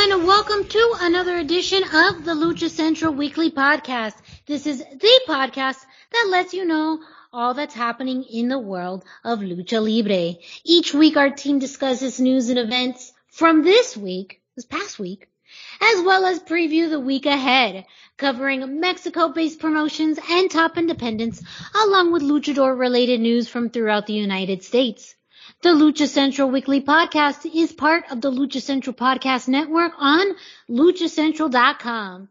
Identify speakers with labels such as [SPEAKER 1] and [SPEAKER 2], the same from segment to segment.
[SPEAKER 1] And welcome to another edition of the Lucha Central Weekly Podcast. This is the podcast that lets you know all that's happening in the world of Lucha Libre. Each week our team discusses news and events from this week, this past week, as well as preview the week ahead, covering Mexico-based promotions and top independents, along with luchador related news from throughout the United States. The Lucha Central Weekly Podcast is part of the Lucha Central Podcast Network on luchacentral.com.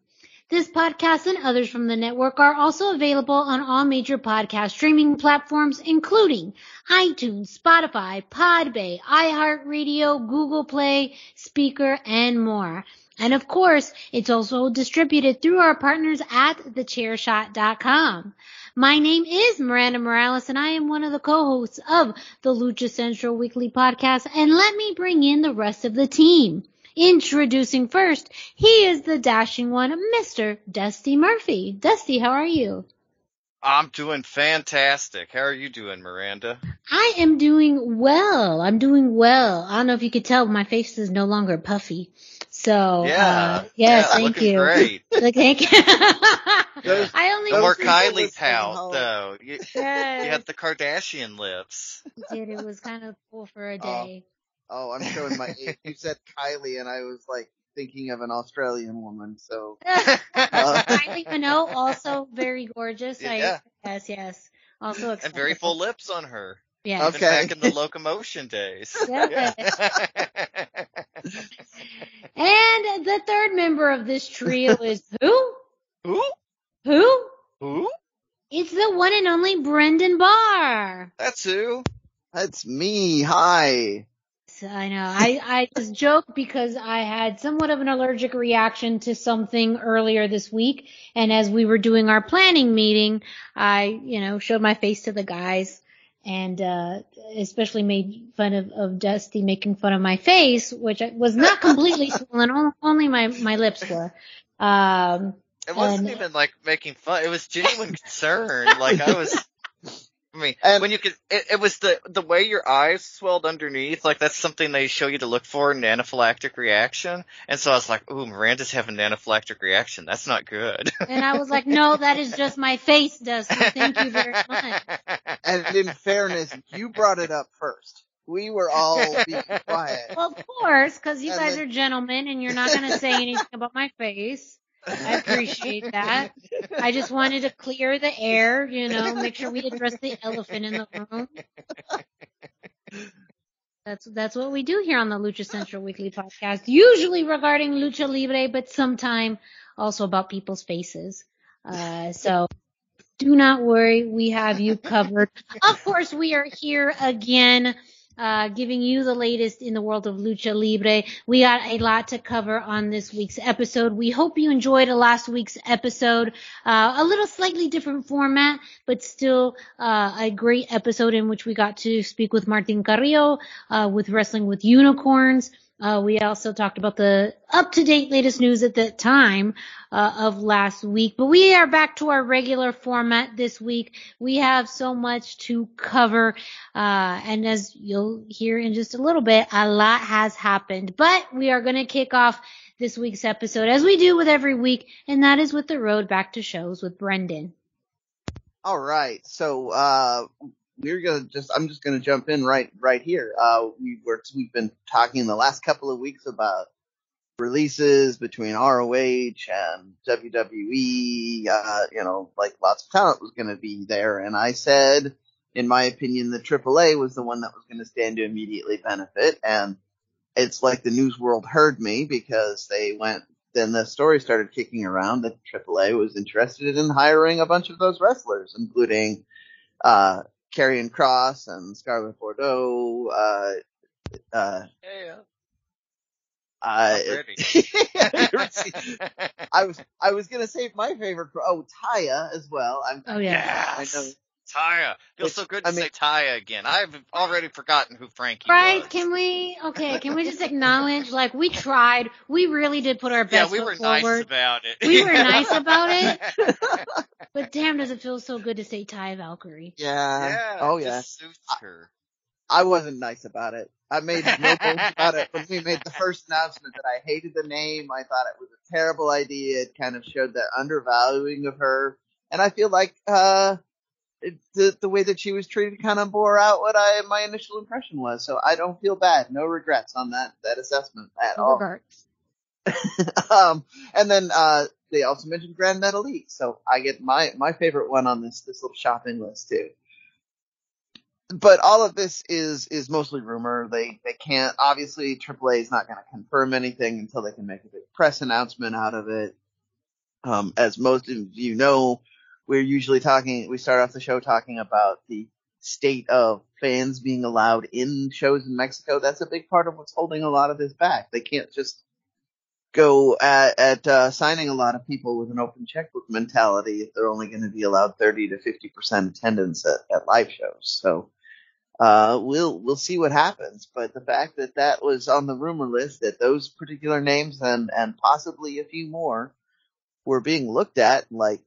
[SPEAKER 1] This podcast and others from the network are also available on all major podcast streaming platforms, including iTunes, Spotify, Podbay, iHeartRadio, Google Play, Spreaker, and more. And of course, it's also distributed through our partners at thechairshot.com. My name is Miranda Morales and I am one of the co-hosts of the Lucha Central Weekly Podcast and let me bring in the rest of the team. Introducing first, he is the dashing one, Mr. Dusty Murphy. Dusty, how are you?
[SPEAKER 2] I'm doing fantastic. How are you doing, Miranda?
[SPEAKER 1] I am doing well. I'm doing well. I don't know if you could tell, but my face is no longer puffy. So,
[SPEAKER 2] yeah,
[SPEAKER 1] uh, yes,
[SPEAKER 2] yeah,
[SPEAKER 1] thank you.
[SPEAKER 2] Great.
[SPEAKER 1] Look, thank you.
[SPEAKER 3] Those-
[SPEAKER 1] I only
[SPEAKER 2] No more
[SPEAKER 3] people
[SPEAKER 2] Kylie
[SPEAKER 3] listening
[SPEAKER 2] pout,
[SPEAKER 3] home.
[SPEAKER 2] though. You, you
[SPEAKER 1] Yes,
[SPEAKER 2] had the Kardashian lips.
[SPEAKER 1] did. It was kind of cool for a
[SPEAKER 3] Oh.
[SPEAKER 1] day.
[SPEAKER 3] Oh, I'm showing my age. You said Kylie, and I was like thinking of an Australian woman. So
[SPEAKER 1] Kylie Minogue, also very gorgeous. I, yes, yes. Also
[SPEAKER 2] and very full lips on her.
[SPEAKER 1] Yeah.
[SPEAKER 3] Okay.
[SPEAKER 2] Even back in the locomotion days.
[SPEAKER 1] Yeah. And the third member of this trio is who?
[SPEAKER 2] Who?
[SPEAKER 1] Who?
[SPEAKER 2] Who?
[SPEAKER 1] It's the one and only Brendan Barr.
[SPEAKER 2] That's who.
[SPEAKER 3] that's me. Hi.
[SPEAKER 1] I know. I, I just joke because I had somewhat of an allergic reaction to something earlier this week. And as we were doing our planning meeting, I, you know, showed my face to the guys and, uh, especially made fun of, of Dusty making fun of my face, which I- was not completely swollen. Only my, my lips were. Um,
[SPEAKER 2] It wasn't
[SPEAKER 1] And-
[SPEAKER 2] even like making fun. It was genuine concern. Like I was. I mean,
[SPEAKER 3] And-
[SPEAKER 2] when you could, it, it was the the way your eyes swelled underneath. Like that's something they show you to look for in an anaphylactic reaction. And so I was like, "Ooh, Miranda's having an anaphylactic reaction. That's not good."
[SPEAKER 1] and I was like, no, that is just my face, Dusty. Thank you very much.
[SPEAKER 3] And in fairness, you brought it up first. We were all being quiet.
[SPEAKER 1] Well, of course, because you
[SPEAKER 3] And
[SPEAKER 1] guys
[SPEAKER 3] then-
[SPEAKER 1] are gentlemen and you're not going to say anything about my face. I appreciate that. I just wanted to clear the air, you know, make sure we address the elephant in the room. That's that's what we do here on the Lucha Central Weekly Podcast. Usually regarding lucha libre, but sometime also about people's faces. Uh, so do not worry, we have you covered. Of course, we are here again, uh, giving you the latest in the world of lucha libre. We got a lot to cover on this week's episode. We hope you enjoyed last week's episode. Uh, a little slightly different format, but still uh, a great episode in which we got to speak with Martin Carrillo uh, with Wrestling with Unicorns. Uh, we also talked about the up-to-date latest news at the time uh, of last week, but we are back to our regular format this week. We have so much to cover, uh, and as you'll hear in just a little bit, a lot has happened. But we are going to kick off this week's episode as we do with every week, and that is with the road back to shows with Brendan.
[SPEAKER 3] All right. So, uh, we're gonna just, I'm just gonna jump in right, right here. Uh, we were, we've been talking the last couple of weeks about releases between ROH and WWE, uh, you know, like lots of talent was gonna be there. And I said, in my opinion, the AAA was the one that was gonna stand to immediately benefit. And it's like the news world heard me because they went, then the story started kicking around that AAA was interested in hiring a bunch of those wrestlers, including uh, Karrion Kross and Scarlett Bordeaux. Uh, uh,
[SPEAKER 2] Yeah.
[SPEAKER 3] uh,
[SPEAKER 2] Already.
[SPEAKER 3] I was I was gonna say my favorite. Oh, Taya as well. I'm,
[SPEAKER 1] Oh yeah.
[SPEAKER 2] Yes.
[SPEAKER 3] I know.
[SPEAKER 2] Taya. Feels
[SPEAKER 3] It's-
[SPEAKER 2] so good
[SPEAKER 3] I
[SPEAKER 2] to
[SPEAKER 3] mean-
[SPEAKER 2] say Taya again. I've already forgotten who Frankie is.
[SPEAKER 1] Right?
[SPEAKER 2] was.
[SPEAKER 1] Can we? Okay. Can we just acknowledge, like, we tried. We really did put our best.
[SPEAKER 2] yeah, we
[SPEAKER 1] foot
[SPEAKER 2] were nice
[SPEAKER 1] forward.
[SPEAKER 2] about it.
[SPEAKER 1] We were nice about it. But damn, does it feel so good to say Taya Valkyrie?
[SPEAKER 3] Yeah.
[SPEAKER 2] yeah.
[SPEAKER 3] oh yeah.
[SPEAKER 2] Just suits her.
[SPEAKER 3] I wasn't nice about it. I made no bones about it when we made the first announcement that I hated the name. I thought it was a terrible idea. It kind of showed that undervaluing of her, and I feel like uh, it, the the way that she was treated kind of bore out what I my initial impression was. So I don't feel bad. No regrets on that that assessment at
[SPEAKER 1] No
[SPEAKER 3] all. um, and then uh, they also mentioned Gran Metalik, so I get my my favorite one on this this little shopping list too. But all of this is is mostly rumor. They they can't obviously AAA is not going to confirm anything until they can make a big press announcement out of it. Um, as most of you know, we're usually talking. We start off the show talking about the state of fans being allowed in shows in Mexico. That's a big part of what's holding a lot of this back. They can't just go at, at uh, signing a lot of people with an open checkbook mentality if they're only going to be allowed 30 to 50 percent attendance at, at live shows. So uh, we'll we'll see what happens. But the fact that that was on the rumor list, that those particular names and and possibly a few more were being looked at, like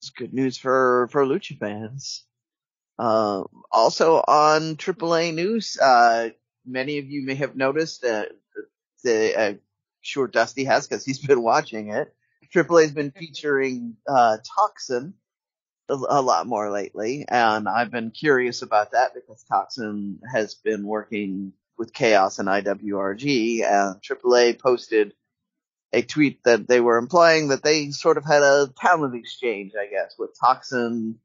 [SPEAKER 3] it's good news for for lucha fans. Uh, also on AAA news, uh, many of you may have noticed that the uh, sure Dusty has because he's been watching it. AAA has been featuring uh, Toxin a, a lot more lately, and I've been curious about that because Toxin has been working with Chaos and IWRG, and AAA posted a tweet that they were implying that they sort of had a talent exchange, I guess, with Toxin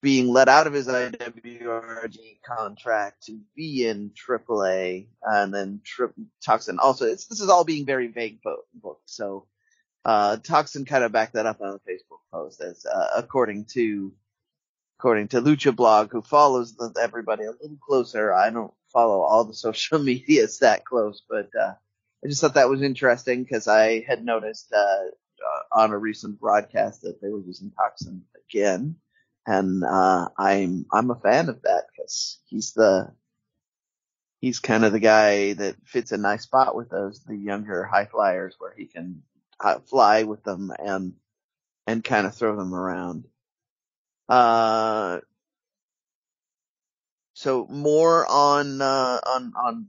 [SPEAKER 3] being let out of his IWRG contract to be in AAA, and then Tri- Toxin also. This is all being very vague bo- book, so uh, Toxin kind of backed that up on a Facebook post as uh, according to according to Lucha Blog, who follows the, everybody a little closer. I don't follow all the social medias that close, but uh, I just thought that was interesting because I had noticed uh, on a recent broadcast that they were using Toxin again and uh, I'm I'm a fan of that because he's the he's kind of the guy that fits a nice spot with those the younger high flyers where he can uh, fly with them and and kind of throw them around. Uh, so more on uh, on on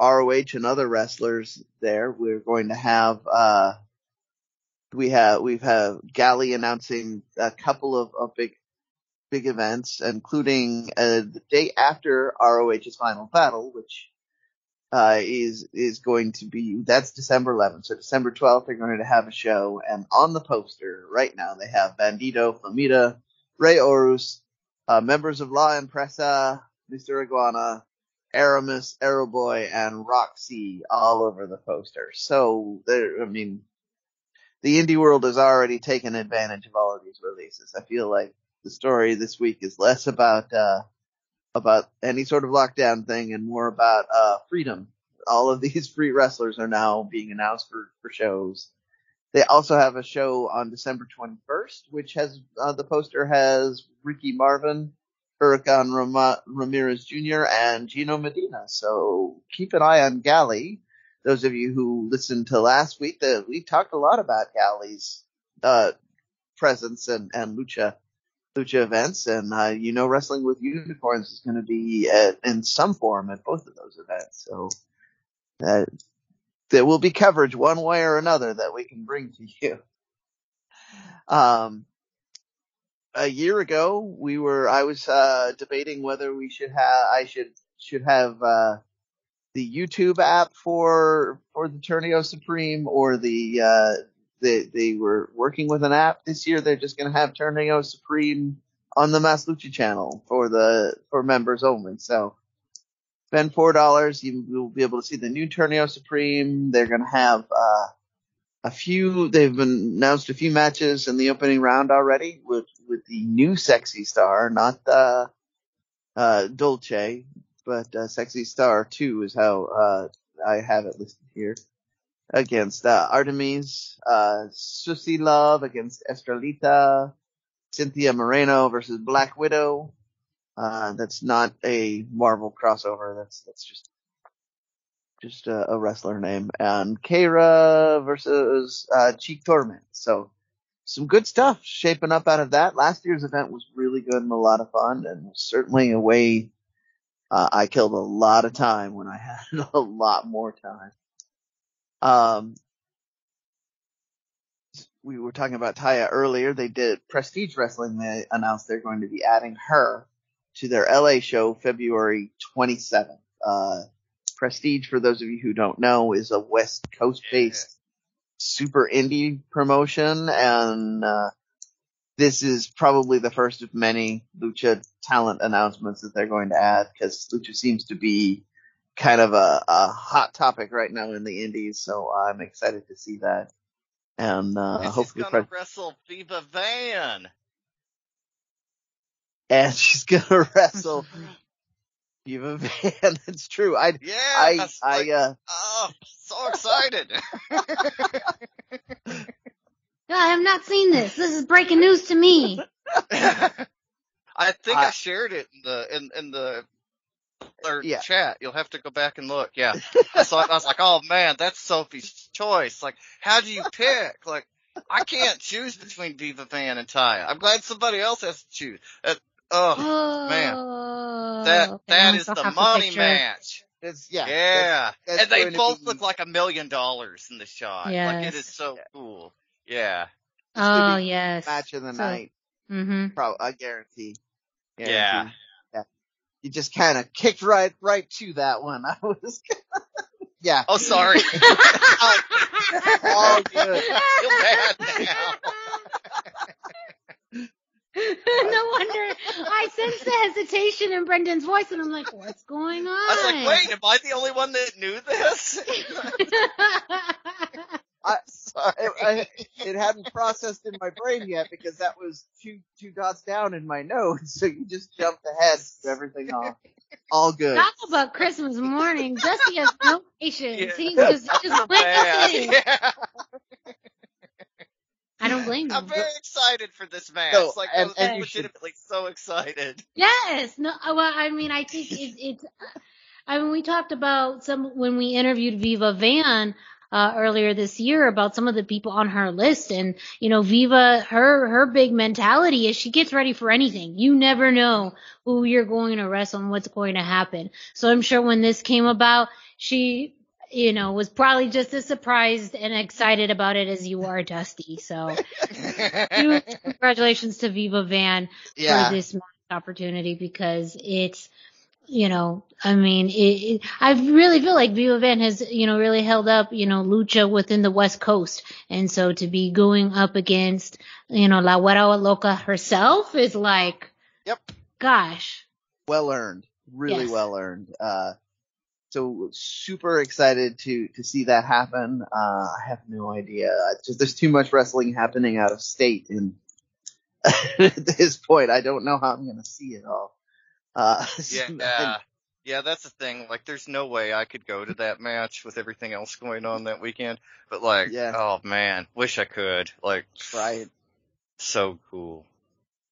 [SPEAKER 3] ROH and other wrestlers there. We're going to have uh, we have we've had Galli announcing a couple of, of big big events, including uh, the day after ROH's final battle, which uh, is is going to be that's December 11th. So December 12th, they're going to have a show, and on the poster right now they have Bandito, Flamita, Rey Horus, uh, members of La Empresa, Mr. Iguana, Aramis, Aeroboy, and Roxy all over the poster. So there, I mean, the indie world has already taken advantage of all of these releases. I feel like the story this week is less about uh, about any sort of lockdown thing and more about uh, freedom. All of these free wrestlers are now being announced for for shows. They also have a show on December 21st, which has uh, the poster has Ricky Marvin, Huracan Rama- Ramirez Jr. and Gino Medina. So keep an eye on Galli. Those of you who listened to last week, that we talked a lot about Galli's uh, presence and, and lucha lucha events, and uh, you know, wrestling with unicorns is going to be at, in some form at both of those events. So uh, there will be coverage one way or another that we can bring to you. Um, a year ago, we were I was uh, debating whether we should have I should should have uh, the YouTube app for for the Torneo Supreme or the uh, they they were working with an app this year. They're just going to have Torneo Supreme on the Mas Lucha channel for the for members only. So spend four dollars, you will be able to see the new Torneo Supreme. They're going to have uh, a few, they've announced a few matches in the opening round already with, with the new sexy star, not the, uh, Dolce, but, uh, sexy star 2 is how, uh, I have it listed here. Against, uh, Artemis, uh, Susie Love against Estrellita, Cynthia Moreno versus Black Widow. Uh, that's not a Marvel crossover. That's, that's just just a, a wrestler name, and Keira versus uh, Chik Tormenta. So some good stuff shaping up out of that. Last year's event was really good and a lot of fun, and certainly a way uh, I killed a lot of time when I had a lot more time. Um, we were talking about Taya earlier. They did Prestige Wrestling. They announced they're going to be adding her to their LA show February 27th. Uh, Prestige, for those of you who don't know, is a West Coast based. Super indie promotion and, uh, this is probably the first of many Lucha talent announcements that they're going to add because Lucha seems to be kind of a, a, hot topic right now in the indies. So I'm excited to see that. And, uh, hopefully
[SPEAKER 2] she's gonna wrestle Viva Van.
[SPEAKER 3] And she's gonna wrestle Viva Van. That's true. I
[SPEAKER 2] yeah.
[SPEAKER 3] I I uh.
[SPEAKER 2] Oh, so excited.
[SPEAKER 1] I have not seen this. This is breaking news to me.
[SPEAKER 2] I think I, I, shared it in the in in the or yeah. chat. You'll have to go back and look. Yeah. I saw it. I was like, oh man, that's Sophie's choice. Like, how do you pick? Like, I can't choose between Viva Van and Taya. I'm glad somebody else has to choose. Uh, Oh, oh man, that that is the money match.
[SPEAKER 3] It's, yeah,
[SPEAKER 2] yeah, that's, that's and they both be... look like a million dollars in the shot. Yes. Like it is so cool. Yeah.
[SPEAKER 1] oh yes.
[SPEAKER 3] Match of the
[SPEAKER 1] so,
[SPEAKER 3] night.
[SPEAKER 1] Mm-hmm.
[SPEAKER 3] Probably, I guarantee.
[SPEAKER 2] guarantee. Yeah.
[SPEAKER 3] Yeah. You just kind of kicked right, right to that one. I was. yeah.
[SPEAKER 2] Oh, sorry.
[SPEAKER 3] All good.
[SPEAKER 2] I feel bad now.
[SPEAKER 1] No wonder I sense the hesitation in Brendan's voice, and I'm like, "What's going on?" I
[SPEAKER 2] was like, "Wait, am I the only one that knew this?"
[SPEAKER 3] I, sorry, I, it hadn't processed in my brain yet because that was two two dots down in my notes. So you just jumped ahead to everything off. All good.
[SPEAKER 1] Talk about Christmas morning. Dusty has no patience. Yeah. He's just, just went yeah. I don't blame you.
[SPEAKER 2] I'm very excited for this match. No, like, and, I'm and legitimately should... so excited.
[SPEAKER 1] Yes. No. Uh, well, I mean, I think it, it's. I mean, we talked about some when we interviewed Viva Van uh, earlier this year about some of the people on her list, and you know, Viva, her her big mentality is she gets ready for anything. You never know who you're going to wrestle and what's going to happen. So I'm sure when this came about, she you know, was probably just as surprised and excited about it as you are, Dusty. So, congratulations to Viva Van yeah. for this opportunity because it's, you know, I mean, it, it, I really feel like Viva Van has, you know, really held up, you know, lucha within the West Coast. And so to be going up against, you know, La Güera Loca herself is like,
[SPEAKER 3] yep.
[SPEAKER 1] Gosh.
[SPEAKER 3] Well earned. Really yes. well earned. Uh, so super excited to to see that happen. Uh, I have no idea. Just there's too much wrestling happening out of state, and at this point, I don't know how I'm going to see it all. Uh,
[SPEAKER 2] yeah, yeah, that's the thing. Like, there's no way I could go to that match with everything else going on that weekend. But like, yeah. oh man, wish I could. Like,
[SPEAKER 3] right.
[SPEAKER 2] So cool.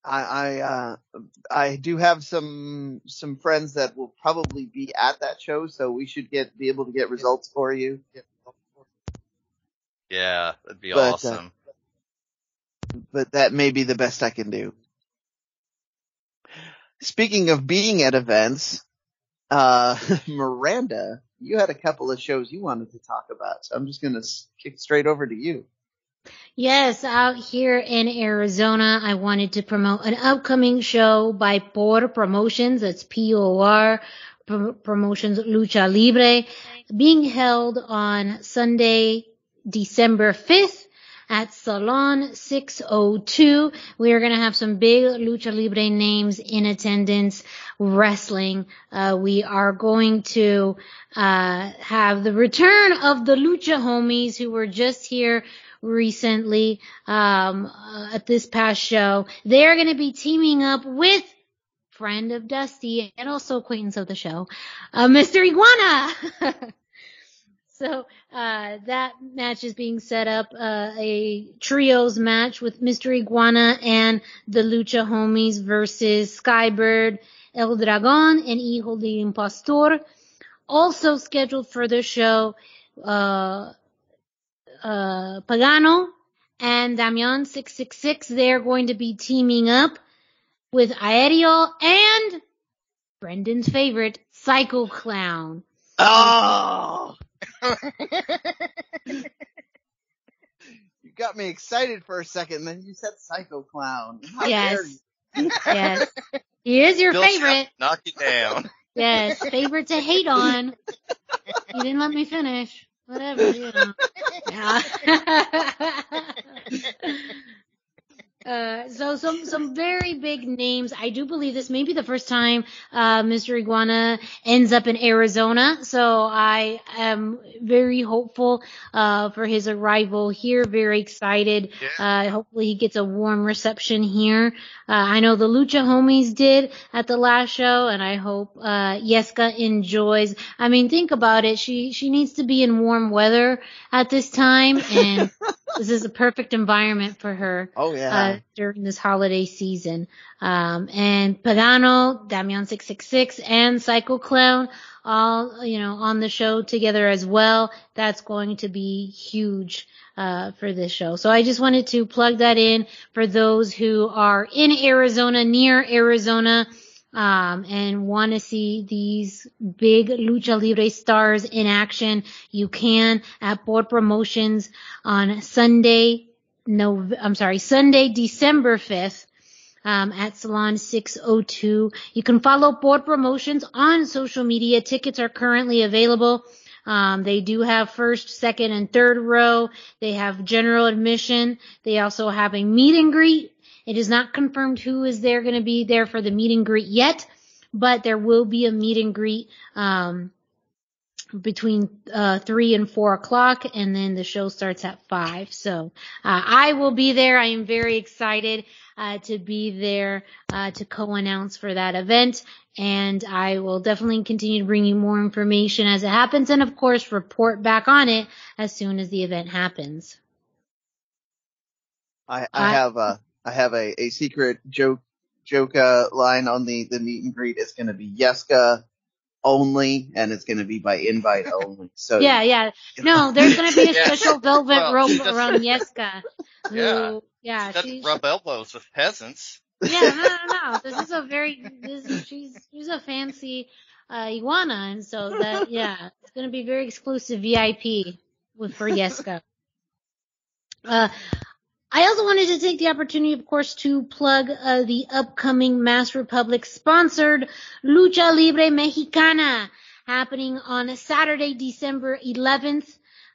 [SPEAKER 3] I I, uh, I do have some some friends that will probably be at that show, so we should get be able to get results for you.
[SPEAKER 2] Yeah, that'd be but, uh, awesome.
[SPEAKER 3] Uh, but that may be the best I can do. Speaking of being at events, uh, Miranda, you had a couple of shows you wanted to talk about, so I'm just gonna kick straight over to you.
[SPEAKER 1] Yes, out here in Arizona, I wanted to promote an upcoming show by Por Promotions. That's P-O-R Promotions Lucha Libre being held on Sunday, December 5th at Salon 602. We are going to have some big Lucha Libre names in attendance wrestling. Uh, we are going to uh, have the return of the Lucha homies who were just here recently um, uh, at this past show. They are going to be teaming up with friend of Dusty and also acquaintance of the show, uh, Mr. Iguana. so uh, that match is being set up, uh, a trios match with Mr. Iguana and the Lucha Homies versus Skybird, El Dragon, and Hijo de Impostor. Also scheduled for the show, uh, uh, Pagano and Damian 666. They're going to be teaming up with Aéreo and Brendan's favorite, Psycho Clown.
[SPEAKER 3] Oh! you got me excited for a second, then you said Psycho Clown. How
[SPEAKER 1] yes. yes. He is your
[SPEAKER 2] Bill
[SPEAKER 1] favorite.
[SPEAKER 2] Knock it down.
[SPEAKER 1] Yes, favorite to hate on. You didn't let me finish. Whatever, you know. Yeah. Uh, so some some very big names. I do believe this may be the first time uh, Mr. Iguana ends up in Arizona. So I am very hopeful uh, for his arrival here. Very excited.
[SPEAKER 2] Yeah.
[SPEAKER 1] Uh, hopefully he gets a warm reception here. Uh, I know the Lucha homies did at the last show, and I hope uh, Yeska enjoys. I mean, think about it. She she needs to be in warm weather at this time, and this is a perfect environment for her.
[SPEAKER 3] Oh yeah.
[SPEAKER 1] During this holiday season. Um, and Pagano, Damian 666, and Psycho Clown all, you know, on the show together as well. That's going to be huge. Uh, for this show. So I just wanted to plug that in for those who are in Arizona, near Arizona, um, and want to see these big lucha libre stars in action, you can at Por Promotions on Sunday, no, I'm sorry, Sunday, December 5th. Um, at Salon 602. You can follow Por Promotions on social media. Tickets are currently available. Um, they do have first, second, and third row. They have general admission. They also have a meet and greet. It is not confirmed who is there going to be there for the meet and greet yet, but there will be a meet and greet. Um, between uh, three and four o'clock, and then the show starts at five. So uh, I will be there. I am very excited uh, to be there uh, to co-announce for that event, and I will definitely continue to bring you more information as it happens, and of course report back on it as soon as the event happens.
[SPEAKER 3] I, I have a I have a, a secret joke joke uh, line on the the meet and greet. It's going to be Yeska only, and it's going to be by invite only. So
[SPEAKER 1] yeah, yeah. No, there's going to be a
[SPEAKER 2] Yeah.
[SPEAKER 1] special velvet
[SPEAKER 2] Well,
[SPEAKER 1] rope
[SPEAKER 2] she
[SPEAKER 1] around Yeska. Who,
[SPEAKER 2] Yeah.
[SPEAKER 1] yeah,
[SPEAKER 2] Doesn't
[SPEAKER 1] she,
[SPEAKER 2] rub elbows with peasants.
[SPEAKER 1] yeah, no, no, no. This is a very, this is, she's, she's a fancy, uh, iguana. And so that, yeah, it's going to be very exclusive VIP with, for Yeska. Uh, I also wanted to take the opportunity, of course, to plug uh, the upcoming Mass Republic sponsored Lucha Libre Mexicana happening on Saturday, December 11th.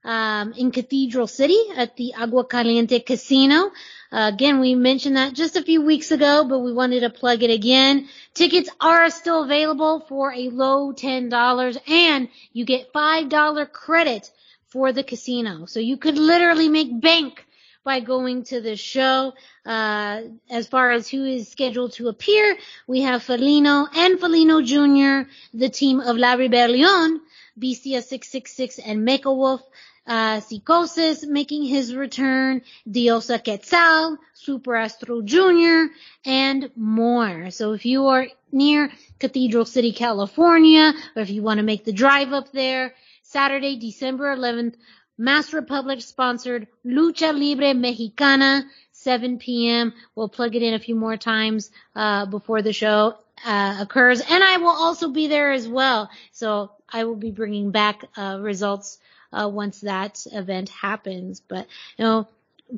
[SPEAKER 1] Um, in Cathedral City at the Agua Caliente Casino. Uh, again, we mentioned that just a few weeks ago, but we wanted to plug it again. Tickets are still available for a low $10 and you get $5 credit for the casino. So you could literally make bank by going to the show. Uh, as far as who is scheduled to appear, we have Felino and Felino Jr., the team of La Rebellion, Bestia 666 and Mecha Wolf, uh, Psicosis making his return, Diosa Quetzal, Super Astro Jr., and more. So if you are near Cathedral City, California, or if you want to make the drive up there, Saturday, December 11th, Mass Republic sponsored Lucha Libre Mexicana, 7 p.m. We'll plug it in a few more times uh, before the show uh, occurs, and I will also be there as well. So I will be bringing back uh, results uh, once that event happens. But you know,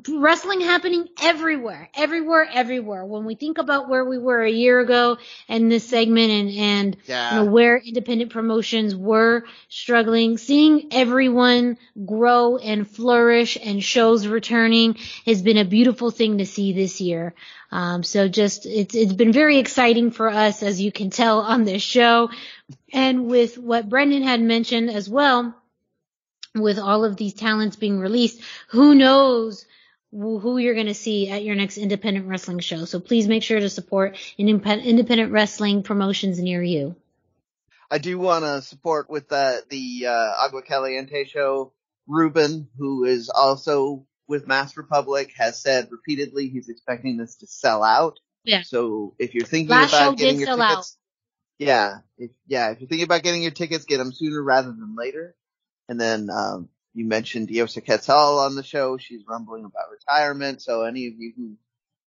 [SPEAKER 1] wrestling happening everywhere, everywhere, everywhere. When we think about where we were a year ago and this segment and, and yeah. you know, where independent promotions were struggling, seeing everyone grow and flourish and shows returning has been a beautiful thing to see this year. Um, so just, it's, it's been very exciting for us, as you can tell on this show. And with what Brendan had mentioned as well, with all of these talents being released, who knows who you're going to see at your next independent wrestling show. So please make sure to support independent wrestling promotions near you.
[SPEAKER 3] I do want to support with the, the uh, Agua Caliente show. Ruben, who is also with Mass Republic, has said repeatedly he's expecting this to sell out.
[SPEAKER 1] Yeah.
[SPEAKER 3] So if you're thinking Last about getting your tickets, out. yeah, if, yeah, if you're thinking about getting your tickets, get them sooner rather than later. And then um, you mentioned Diosa Quetzal on the show. She's rumbling about retirement. So any of you who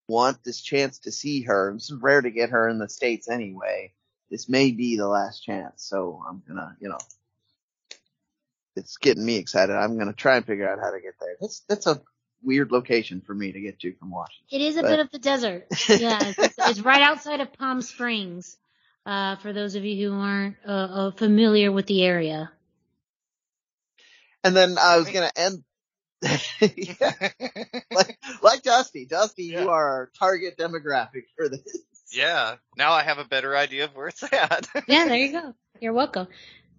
[SPEAKER 3] want this chance to see her, this is rare to get her in the States anyway. This may be the last chance. So I'm gonna, you know, it's getting me excited. I'm gonna try and figure out how to get there. That's, that's a weird location for me to get to from Washington.
[SPEAKER 1] It is a but... bit of the desert. Yeah. It's, it's, right outside of Palm Springs. Uh, for those of you who aren't uh, uh, familiar with the area.
[SPEAKER 3] And then I was gonna end. like, like Dusty, Dusty, yeah. you are our target demographic for this.
[SPEAKER 2] Yeah. Now I have a better idea of where it's at.
[SPEAKER 1] yeah, there you go. You're welcome.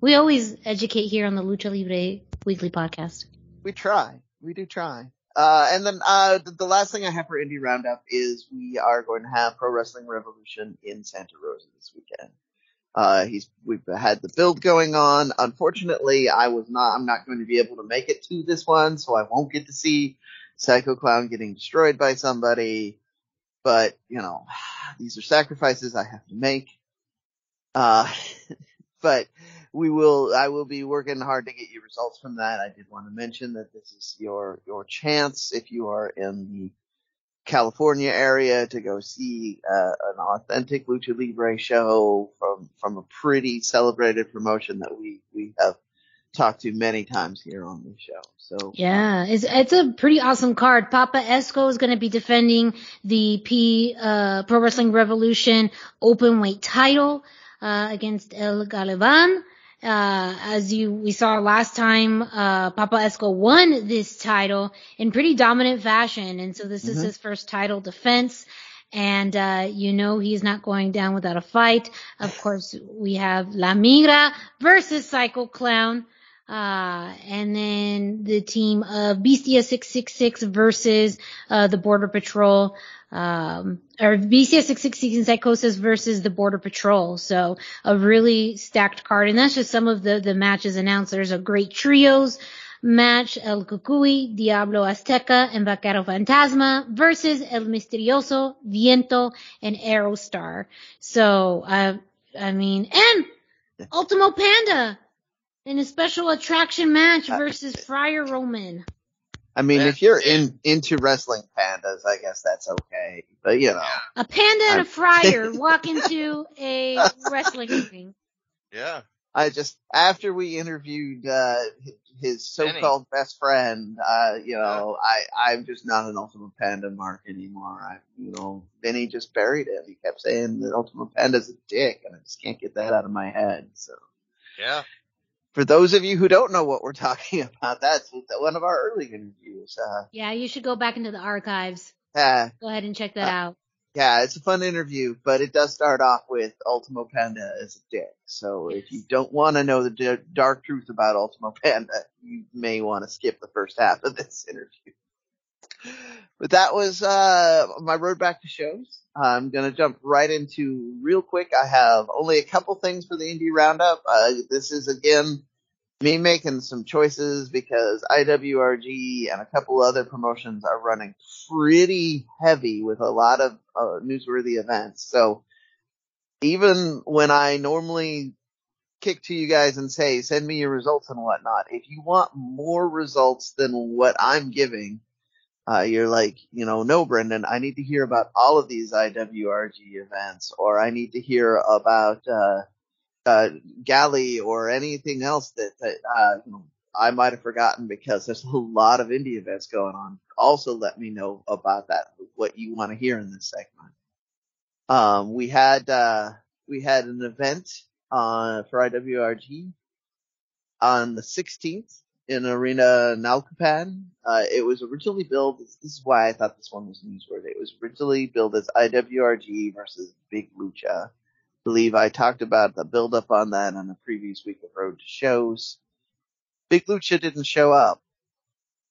[SPEAKER 1] We always educate here on the Lucha Libre Weekly Podcast.
[SPEAKER 3] We try. We do try. Uh, and then uh, the, the, last thing I have for Indie Roundup is we are going to have Pro Wrestling Revolution in Santa Rosa this weekend. Uh, he's, we've had the build going on. Unfortunately, I was not, I'm not going to be able to make it to this one, so I won't get to see Psycho Clown getting destroyed by somebody. But, you know, these are sacrifices I have to make. Uh, but we will, I will be working hard to get you results from that. I did want to mention that this is your, your chance if you are in the California area to go see uh, an authentic lucha libre show from from a pretty celebrated promotion that we we have talked to many times here on the show. So
[SPEAKER 1] yeah, it's it's a pretty awesome card. Papa Esco is going to be defending the P uh, Pro Wrestling Revolution open weight title uh, against El Galavan. Uh, as you, we saw last time, uh, Papa Esco won this title in pretty dominant fashion. And so this mm-hmm. is his first title defense. And, uh, you know, he's not going down without a fight. Of course, we have La Migra versus Psycho Clown. Uh, and then the team of Bestia 666 versus, uh, the Border Patrol um, or Bestia 616 Psychosis versus the Border Patrol. So a really stacked card. And that's just some of the, the matches announced. There's a great trios match, El Cucuy, Diablo Azteca, and Vaquero Fantasma versus El Misterioso, Viento, and Aerostar. So, uh, I mean, and Ultimo Panda in a special attraction match uh, versus Friar Roman.
[SPEAKER 3] I mean, if you're in into wrestling pandas, I guess that's okay. But you know,
[SPEAKER 1] a panda and a friar walk into a wrestling ring.
[SPEAKER 2] Yeah.
[SPEAKER 3] I just after we interviewed uh his so-called Benny. best friend, uh, you know, yeah. I I'm just not an Ultimate Panda mark anymore. I, you know, Benny just buried it. He kept saying that Ultimate Panda's a dick, and I just can't get that out of my head. So.
[SPEAKER 2] Yeah
[SPEAKER 3] for those of you who don't know what we're talking about, that's one of our early interviews. Uh,
[SPEAKER 1] yeah, you should go back into the archives.
[SPEAKER 3] Uh,
[SPEAKER 1] go ahead and check that uh, out.
[SPEAKER 3] Yeah, it's a fun interview, but it does start off with Ultimo Panda as a dick. So yes. if you don't want to know the d- dark truth about Ultimo Panda, you may want to skip the first half of this interview. But that was uh, my road back to shows. I'm gonna jump right into real quick. I have only a couple things for the indie roundup. Uh, this is again me making some choices because IWRG and a couple other promotions are running pretty heavy with a lot of uh, newsworthy events. So even when I normally kick to you guys and say, send me your results and whatnot, if you want more results than what I'm giving, uh, you're like, you know, no, Brendan, I need to hear about all of these IWRG events, or I need to hear about, uh, uh, Galli or anything else that, that, uh, I might have forgotten because there's a lot of indie events going on. Also, let me know about that, what you want to hear in this segment. Um, we had, uh, we had an event, uh, for IWRG on the 16th in Arena Naucalpan. Uh, it was originally billed, this is why I thought this one was newsworthy. It was originally billed as IWRG versus Big Lucha. Believe I talked about the build up on that on the previous week of Road to Shows. Big Lucha didn't show up.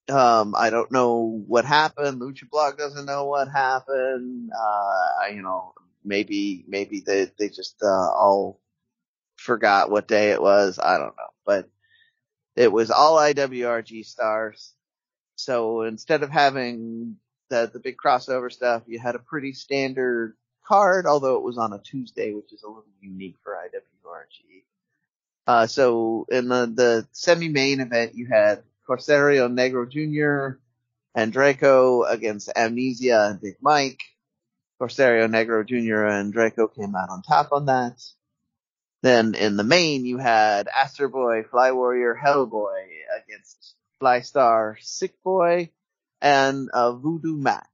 [SPEAKER 3] Um, I don't know what happened. Lucha Blog doesn't know what happened. Uh, you know, maybe, maybe they, they just, uh, all forgot what day it was. I don't know, but it was all IWRG stars. So instead of having the, the big crossover stuff, you had a pretty standard card, although it was on a Tuesday, which is a little unique for IWRG. Uh, so in the, the semi-main event, you had Corsario Negro Jr. and Draco against Amnesia and Big Mike. Corsario Negro Jr. and Draco came out on top on that. Then in the main, you had Astro Boy, Fly Warrior, Hellboy against Fly Star, Sick Boy, and uh, Voodoo Max.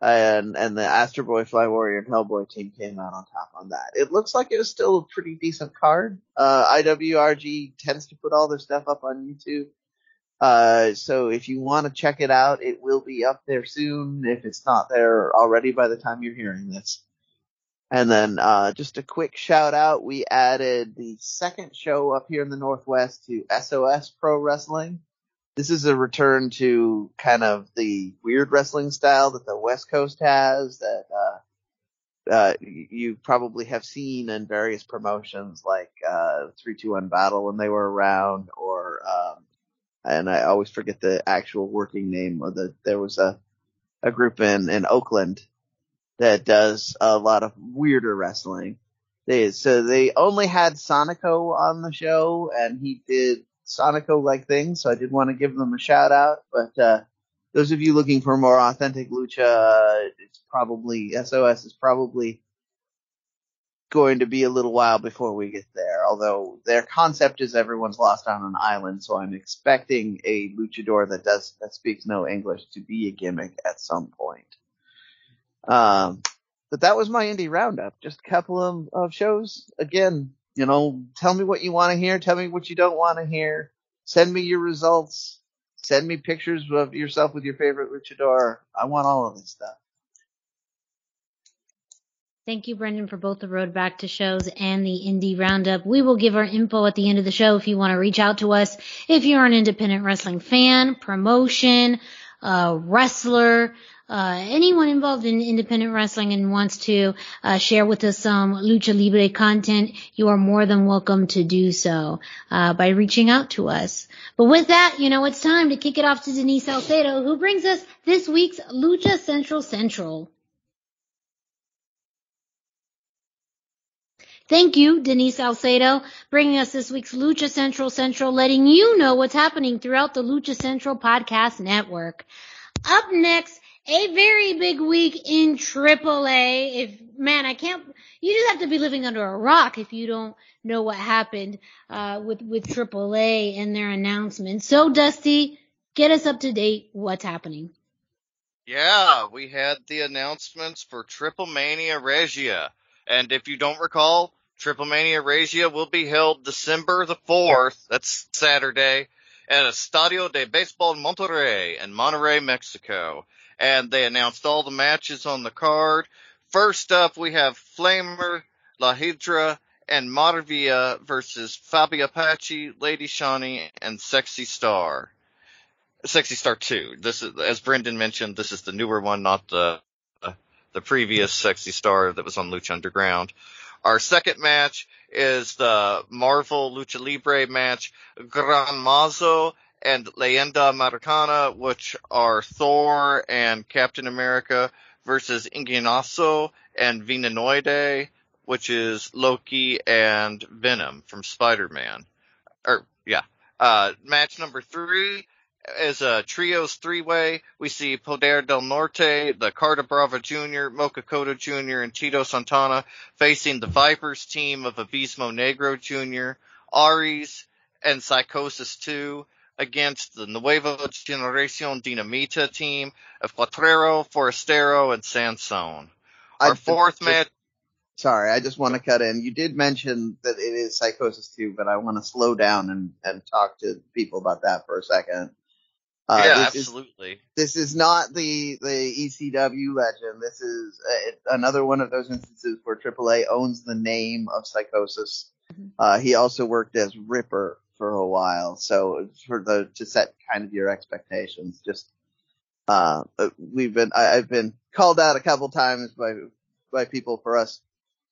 [SPEAKER 3] And and the Astro Boy, Fly Warrior, and Hellboy team came out on top on that. It looks like it was still a pretty decent card. Uh, IWRG tends to put all their stuff up on YouTube. Uh, so if you want to check it out, it will be up there soon if it's not there already by the time you're hearing this. And then uh, just a quick shout out, we added the second show up here in the Northwest to SOS Pro Wrestling. This is a return to kind of the weird wrestling style that the West Coast has that uh, uh, you probably have seen in various promotions like uh, 321 Battle when they were around or um, and I always forget the actual working name of the there was a a group in in Oakland that does a lot of weirder wrestling. They, so they only had Sonico on the show and he did Sonico like things. So I did want to give them a shout out, but, uh, those of you looking for more authentic lucha, it's probably, SOS is probably going to be a little while before we get there. Although their concept is everyone's lost on an island, so I'm expecting a luchador that does that speaks no English to be a gimmick at some point. Um, but that was my indie roundup. Just a couple of, of shows. Again, you know, tell me what you want to hear. Tell me what you don't want to hear. Send me your results. Send me pictures of yourself with your favorite luchador. I want all of this stuff.
[SPEAKER 1] Thank you, Brendan, for both the road back to shows and the indie roundup. We will give our info at the end of the show if you want to reach out to us. If you're an independent wrestling fan, promotion, wrestler, uh, anyone involved in independent wrestling and wants to uh, share with us some lucha libre content, you are more than welcome to do so uh, by reaching out to us. But with that, you know, it's time to kick it off to Denise Salcedo, who brings us this week's Lucha Central Central. Thank you, Denise Salcedo, bringing us this week's Lucha Central Central, letting you know what's happening throughout the Lucha Central Podcast Network. Up next, a very big week in AAA. If man, I can't. You just have to be living under a rock if you don't know what happened uh, with with AAA and their announcement. So, Dusty, get us up to date. What's happening?
[SPEAKER 2] Yeah, we had the announcements for Triple Mania Regia, and if you don't recall, Triple Mania Regia will be held December the fourth. That's Saturday at Estadio de Baseball Monterrey in Monterrey, Mexico and they announced all the matches on the card. First up, we have Flamer, La Hiedra, and Maravilla versus Fabi Apache, Lady Shani, and Sexy Star. Sexy Star 2. This is, as Brendan mentioned, this is the newer one, not the, the previous Sexy Star that was on Lucha Underground. Our second match is the Marvel Lucha Libre match, Gran Mazo and Leyenda Americana, which are Thor and Captain America versus Ingenioso and Venenoide, which is Loki and Venom from Spider-Man. Or, yeah. Uh, match number three is a trios three-way. We see Poder del Norte, the Carta Brava Jr., Mocho Cota Jr., and Tito Santana facing the Vipers team of Abismo Negro Jr., Aries, and Psychosis 2 against the Nueva Generacion Dinamita team of Cuatrero, Forastero, and Sansón. Our I fourth match.
[SPEAKER 3] Sorry, I just want to cut in. You did mention that it is Psychosis 2, but I want to slow down and, and talk to people about that for a second.
[SPEAKER 2] Uh, yeah, this absolutely.
[SPEAKER 3] Is, this is not the the ECW legend. This is uh, another one of those instances where AAA owns the name of Psychosis. Mm-hmm. Uh, he also worked as Ripper for a while, so for the to set kind of your expectations. Just uh, we've been I, I've been called out a couple times by by people for us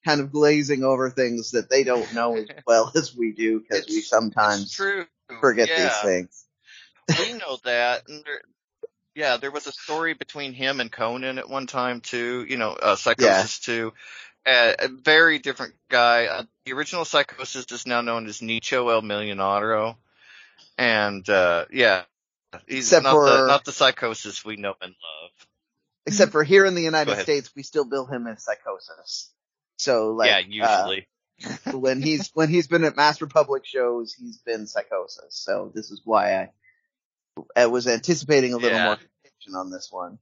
[SPEAKER 3] kind of glazing over things that they don't know as well as we do because we sometimes forget yeah. these things.
[SPEAKER 2] we know that. And there, yeah, there was a story between him and Konnan at one time too. You know, uh, Psychosis yeah. too. Uh, a very different guy. Uh, the original Psychosis is now known as Nicho El Millonario. And, uh, yeah, he's Except not, for, the, not the Psychosis we know and love.
[SPEAKER 3] Except for here in the United States, we still bill him as Psychosis. So like,
[SPEAKER 2] yeah, uh, usually.
[SPEAKER 3] When he's, when he's been at Mask Republic shows, he's been Psychosis. So this is why I, I was anticipating a little yeah. more on this one.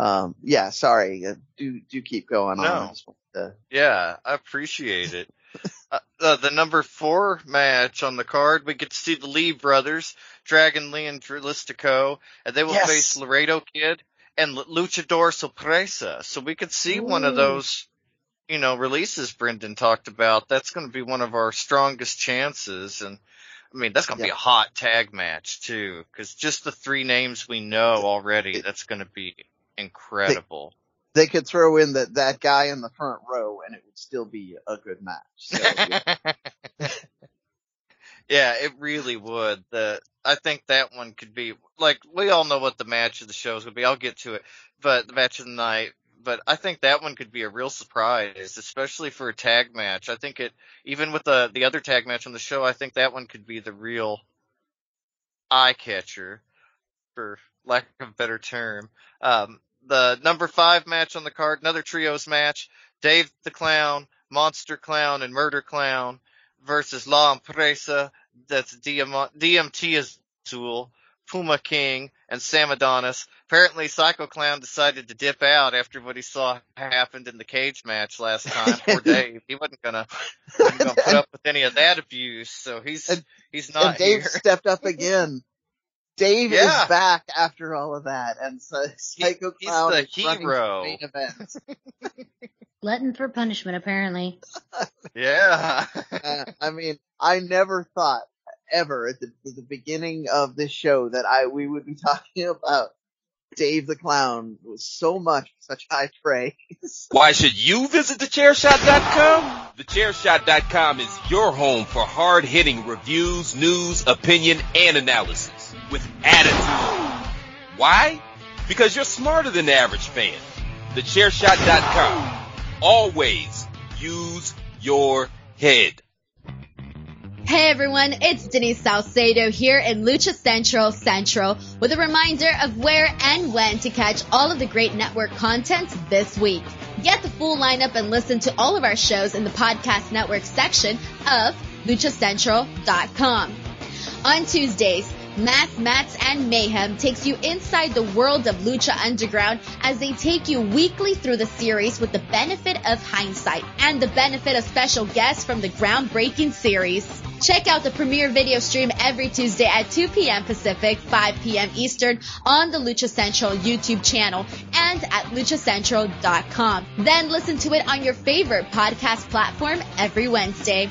[SPEAKER 3] Um, yeah, sorry. Uh, do do keep going no. on.
[SPEAKER 2] Uh, yeah, I appreciate it. uh, uh, the number four match on the card, we get to see the Lee brothers, Dragon Lee and Dralistico, and they will yes. face Laredo Kid and Luchador Sorpresa. So we could see Ooh. one of those, you know, releases Brendan talked about. That's going to be one of our strongest chances. And I mean, that's going to yeah. be a hot tag match too, because just the three names we know already, that's going to be incredible.
[SPEAKER 3] They, they, could throw in that that guy in the front row, and it would still be a good match. So,
[SPEAKER 2] yeah. yeah, it really would. The I think that one could be like we all know what the match of the show is going to be. I'll get to it, but the match of the night but I think that one could be a real surprise, especially for a tag match. I think it, even with the the other tag match on the show, I think that one could be the real eye catcher, for lack of a better term. Um, the number five match on the card, another trios match: Dave the Clown, Monster Clown, and Murder Clown versus La Empresa. That's DM, DMT Azul Puma King, and Sam Adonis. Apparently, Psycho Clown decided to dip out after what he saw happened in the cage match last time. Poor Dave. He wasn't gonna, wasn't gonna put up with any of that abuse, so he's and, he's not.
[SPEAKER 3] And Dave
[SPEAKER 2] here.
[SPEAKER 3] stepped up again. Dave yeah. is back after all of that, and so Psycho he, Clown
[SPEAKER 2] he's the hero.
[SPEAKER 3] Main event.
[SPEAKER 1] Glutton for punishment, apparently.
[SPEAKER 2] yeah.
[SPEAKER 3] uh, I mean, I never thought ever at the, at the beginning of this show that I we would be talking about Dave the Clown with so much such high praise.
[SPEAKER 4] Why should you visit thechairshot.com? Thechairshot.com is your home for hard-hitting reviews, news, opinion, and analysis with attitude. Why? Because you're smarter than the average fan. Thechairshot.com. Always use your head.
[SPEAKER 5] Hey everyone, it's Denise Salcedo here in Lucha Central Central with a reminder of where and when to catch all of the great network content this week. Get the full lineup and listen to all of our shows in the podcast network section of luchacentral.com. On Tuesdays, Masks Mats and Mayhem takes you inside the world of Lucha Underground as they take you weekly through the series with the benefit of hindsight and the benefit of special guests from the groundbreaking series. Check out the premiere video stream every Tuesday at 2 p.m. Pacific, 5 p.m. Eastern on the Lucha Central YouTube channel and at luchacentral.com. Then listen to it on your favorite podcast platform every Wednesday.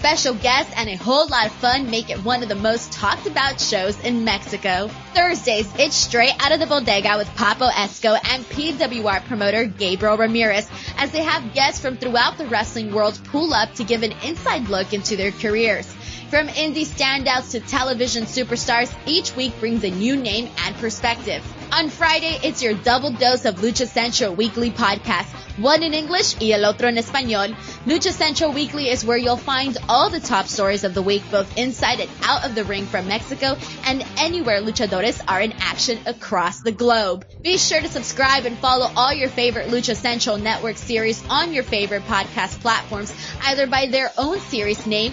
[SPEAKER 5] Special guests and a whole lot of fun make it one of the most talked about shows in Mexico. Thursdays, it's straight out of the bodega with Papo Esco and PWR promoter Gabriel Ramirez as they have guests from throughout the wrestling world pull up to give an inside look into their careers. From indie standouts to television superstars, each week brings a new name and perspective. On Friday, it's your double dose of Lucha Central weekly podcast, one in English y el otro en español. Lucha Central Weekly is where you'll find all the top stories of the week, both inside and out of the ring from Mexico and anywhere luchadores are in action across the globe. Be sure to subscribe and follow all your favorite Lucha Central Network series on your favorite podcast platforms, either by their own series name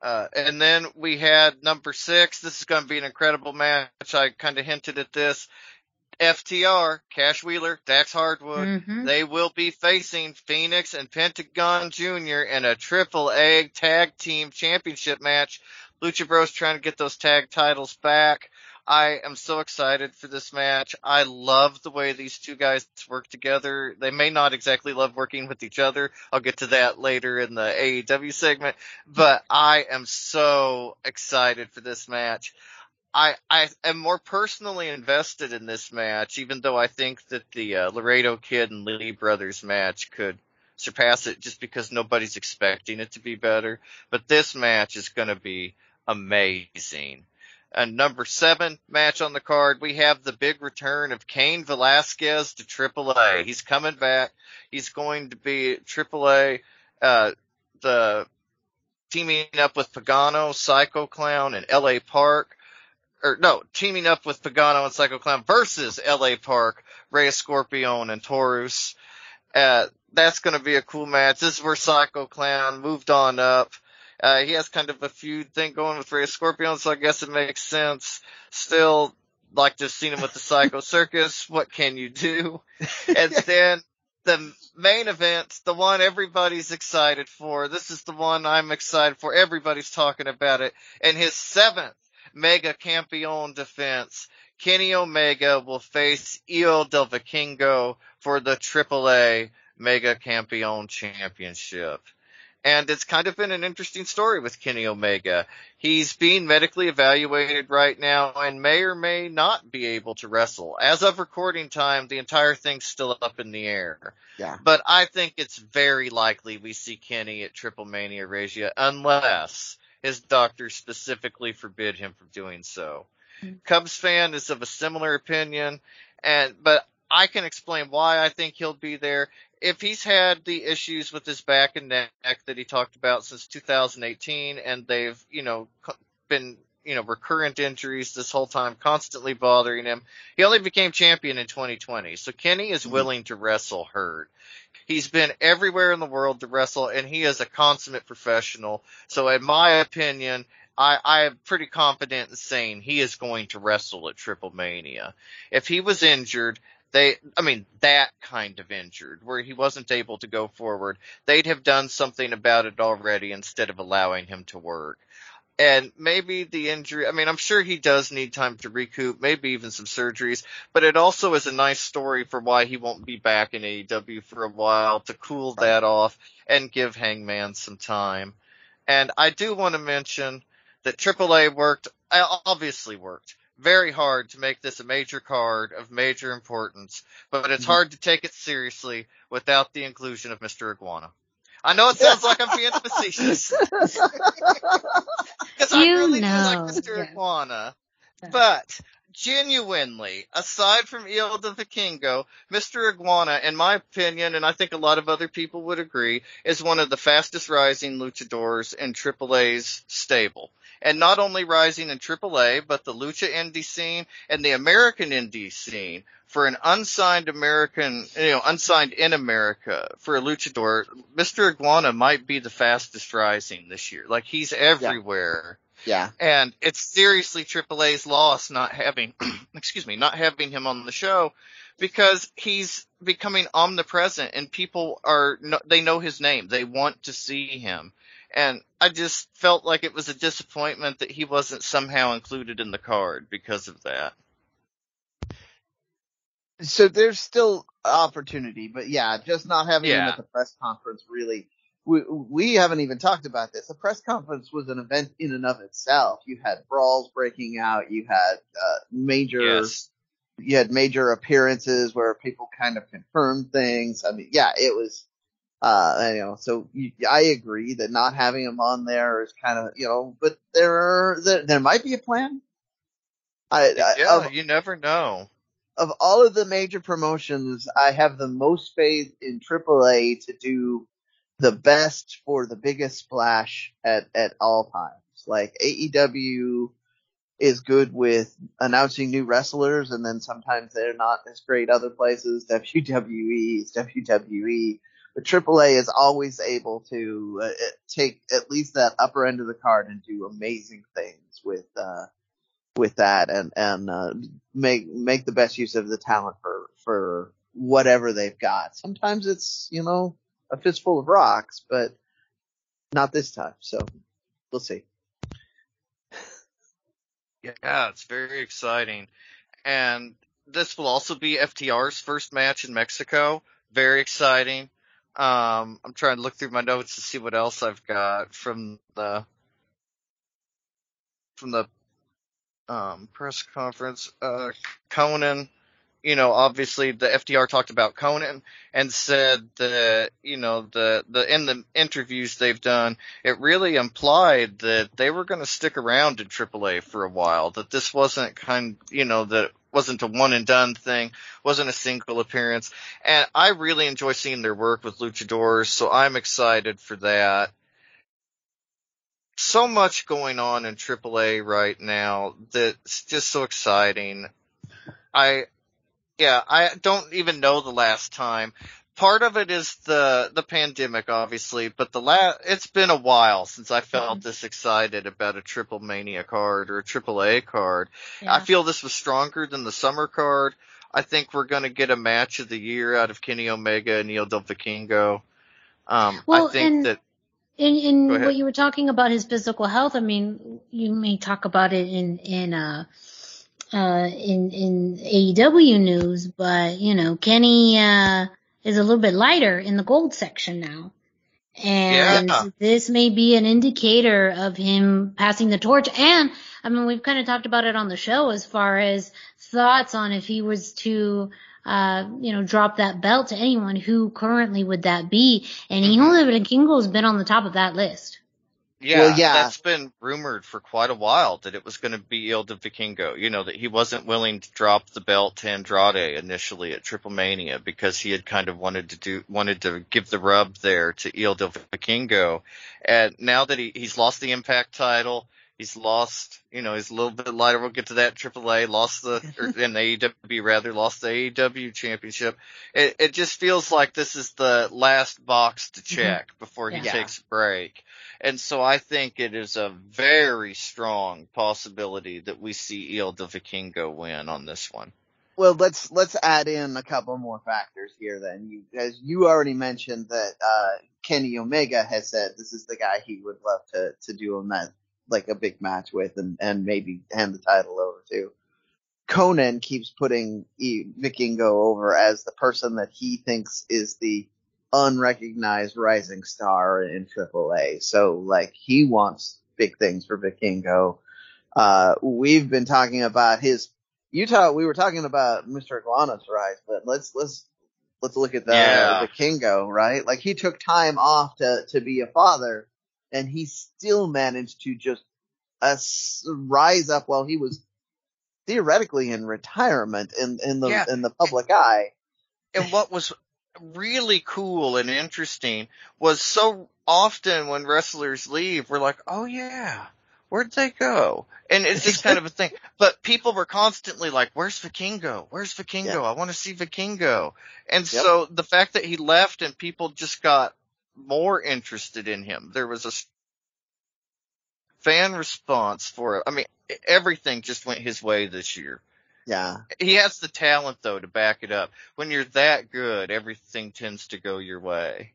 [SPEAKER 2] Uh, and then we had number six. This is going to be an incredible match. I kind of hinted at this. FTR, Cash Wheeler, Dax Harwood. mm-hmm. they will be facing Fénix and Pentagon Jr. in a triple A tag team championship match. Lucha Bros trying to get those tag titles back. I am so excited for this match. I love the way these two guys work together. They may not exactly love working with each other. I'll get to that later in the AEW segment, but I am so excited for this match. I, I am more personally invested in this match, even though I think that the uh, Laredo Kid and Lee Brothers match could surpass it just because nobody's expecting it to be better. But this match is going to be amazing. And number seven match on the card, we have the big return of Cain Velasquez to AAA. He's coming back. He's going to be AAA, uh, the teaming up with Pagano, Psycho Clown, and LA Park. Or no, teaming up with Pagano and Psycho Clown versus LA Park, Rey Scorpion and Taurus. Uh, that's gonna be a cool match. This is where Psycho Clown moved on up uh, he has kind of a feud thing going with Rey Scorpion, so I guess it makes sense. Still, like to have seen him with the Psycho Circus. What can you do? And then the main event, the one everybody's excited for. This is the one I'm excited for. Everybody's talking about it. And his seventh Mega Campeon defense. Kenny Omega will face Hijo del Vikingo for the AAA Mega Campeon Championship. And it's kind of been an interesting story with Kenny Omega. He's being medically evaluated right now and may or may not be able to wrestle. As of recording time, the entire thing's still up in the air.
[SPEAKER 3] Yeah.
[SPEAKER 2] But I think it's very likely we see Kenny at Triple Mania Regia unless his doctors specifically forbid him from doing so. Mm-hmm. Cubs fan is of a similar opinion and, but I can explain why I think he'll be there if he's had the issues with his back and neck that he talked about since 2018 and they've, you know, been, you know, recurrent injuries this whole time constantly bothering him, he only became champion in 2020. So Kenny is mm-hmm. willing to wrestle hurt. He's been everywhere in the world to wrestle and he is a consummate professional. So in my opinion, I, I am pretty confident in saying he is going to wrestle at Triple Mania. If he was injured, they, I mean, that kind of injured where he wasn't able to go forward. They'd have done something about it already instead of allowing him to work. And maybe the injury, I mean, I'm sure he does need time to recoup, maybe even some surgeries, but it also is a nice story for why he won't be back in AEW for a while to cool that off and give Hangman some time. And I do want to mention that AAA worked, uh, obviously worked very hard to make this a major card of major importance, but it's mm-hmm. hard to take it seriously without the inclusion of Mr. Iguana. I know it sounds like I'm being facetious. Because I really know. do like Mr. Yeah. Iguana. But genuinely, aside from Il Vikingo, Mr. Iguana, in my opinion, and I think a lot of other people would agree, is one of the fastest rising luchadors in AAA's stable. And not only rising in AAA, but the lucha indie scene and the American indie scene for an unsigned American, you know, unsigned in America for a luchador, Mr. Iguana might be the fastest rising this year. Like he's everywhere.
[SPEAKER 3] Yeah yeah.
[SPEAKER 2] And it's seriously AAA's loss not having, excuse me, not having him on the show because he's becoming omnipresent and people are, they know his name. They want to see him. And I just felt like it was a disappointment that he wasn't somehow included in the card because of that.
[SPEAKER 3] So there's still opportunity, but yeah, just not having yeah. him at the press conference really we, we haven't even talked about this. The press conference was an event in and of itself. You had brawls breaking out. You had uh, major, yes. you had major appearances where people kind of confirmed things. I mean, yeah, it was, uh, you know, so you, I agree that not having him on there is kind of, you know, but there, are, there, there might be a plan.
[SPEAKER 2] I, yeah, of, you never know.
[SPEAKER 3] Of all of the major promotions, I have the most faith in AAA to do the best for the biggest splash at, at all times. Like AEW is good with announcing new wrestlers and then sometimes they're not as great other places. WWE is WWE. But AAA is always able to uh, take at least that upper end of the card and do amazing things with, uh, with that and, and, uh, make, make the best use of the talent for, for whatever they've got. Sometimes it's, you know, a fistful of rocks, but not this time. So we'll see.
[SPEAKER 2] Yeah, it's very exciting. And this will also be FTR's first match in Mexico. Very exciting. Um, I'm trying to look through my notes to see what else I've got from the from the um, press conference. Uh, Konnan you know, obviously the FTR talked about Konnan and said that, you know, the, the, in the interviews they've done, it really implied that they were going to stick around in AAA for a while, that this wasn't kind, you know, that wasn't a one and done thing, wasn't a single appearance. And I really enjoy seeing their work with luchadors, so I'm excited for that. So much going on in AAA right now that's just so exciting. I, yeah, I don't even know the last time. Part of it is the the pandemic, obviously, but the last it's been a while since I felt mm-hmm. this excited about a Triple Mania card or a Triple A card. Yeah. I feel this was stronger than the summer card. I think we're going to get a match of the year out of Kenny Omega and Neil Del Vikingo. Um,
[SPEAKER 1] well,
[SPEAKER 2] I think
[SPEAKER 1] and,
[SPEAKER 2] that.
[SPEAKER 1] In, in what you were talking about his physical health, I mean, you may talk about it in in uh uh, in in AEW news, but you know Kenny uh, is a little bit lighter in the gold section now, and yeah. this may be an indicator of him passing the torch. And I mean, we've kind of talked about it on the show as far as thoughts on if he was to. Uh, you know, drop that belt to anyone, who currently would that be? And mm-hmm. Kingo has been on the top of that list.
[SPEAKER 2] Yeah, well, yeah, that's been rumored for quite a while that it was going to be Il Vikingo. You know that he wasn't willing to drop the belt to Andrade initially at Triple Mania because he had kind of wanted to do wanted to give the rub there to Il Vikingo, and now that he he's lost the Impact title, he's lost. You know, he's a little bit lighter. We'll get to that. AAA lost the or in AEW rather lost the AEW championship. It it just feels like this is the last box to mm-hmm. check mm-hmm. before he yeah. takes a break. And so I think it is a very strong possibility that we see Il Vikingo win on this one.
[SPEAKER 3] Well, let's let's add in a couple more factors here. Then, you, as you already mentioned, that uh, Kenny Omega has said this is the guy he would love to to do a match, like a big match with, and and maybe hand the title over to. Konnan keeps putting e- Vikingo over as the person that he thinks is the unrecognized rising star in AAA. So like he wants big things for Vikingo. Uh, we've been talking about his Utah. We were talking about Mr. Iguana's rise, but let's let's let's look at the yeah. Vikingo, right? Like he took time off to to be a father, and he still managed to just uh, rise up while he was theoretically in retirement in in the
[SPEAKER 2] Yeah.
[SPEAKER 3] in the public eye.
[SPEAKER 2] and what was really cool and interesting was so often when wrestlers leave, we're like, oh yeah, where'd they go? And it's just kind of a thing. But people were constantly like, where's Vikingo? Where's Vikingo?
[SPEAKER 3] Yeah.
[SPEAKER 2] I want to see Vikingo. And
[SPEAKER 3] Yep.
[SPEAKER 2] so the fact that he left and people just got more interested in him, there was a fan response for it. I mean, everything just went his way this year.
[SPEAKER 3] Yeah.
[SPEAKER 2] He has the talent though to back it up. When you're that good, everything tends to go your way.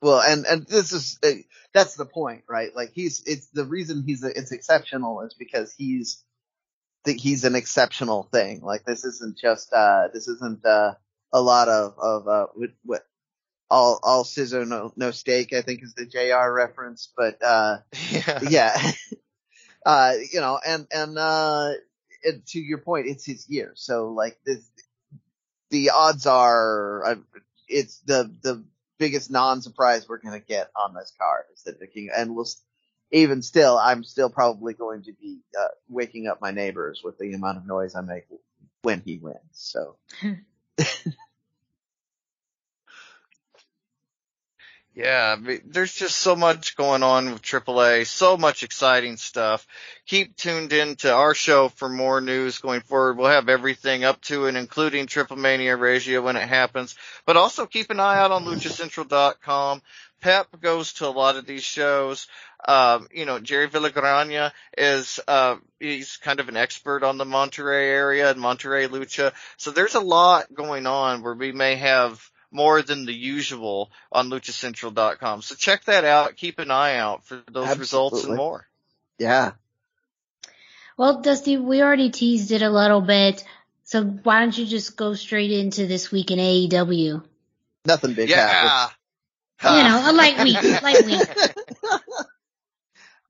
[SPEAKER 3] Well, and and this is uh, that's the point, right? Like he's it's the reason he's it's exceptional is because he's think he's an exceptional thing. Like this isn't just uh this isn't uh a lot of of uh what all all scissor no no steak I think is the JR reference, but uh
[SPEAKER 2] Yeah.
[SPEAKER 3] yeah. uh, you know, and, and, uh, it, to your point, it's his year. So like this, the odds are, uh, it's the, the biggest non-surprise we're going to get on this card is that the king, and we'll, even still, I'm still probably going to be, uh, waking up my neighbors with the amount of noise I make when he wins. So
[SPEAKER 2] Yeah, there's just so much going on with AAA, so much exciting stuff. Keep tuned in to our show for more news going forward. We'll have everything up to and including Triple Mania Regia when it happens, but also keep an eye out on luchacentral.com. Pep goes to a lot of these shows. Um, you know, Jerry Villagrana is, uh, he's kind of an expert on the Monterrey area and Monterrey Lucha. So there's a lot going on where we may have more than the usual on luchacentral.com. So check that out. Keep an eye out for those results and more.
[SPEAKER 3] yeah.
[SPEAKER 1] Well, Dusty, we already teased it a little bit, so why don't you just go straight into this week in AEW?
[SPEAKER 3] Nothing big happened.
[SPEAKER 2] Yeah.
[SPEAKER 1] You know, a light week, light week.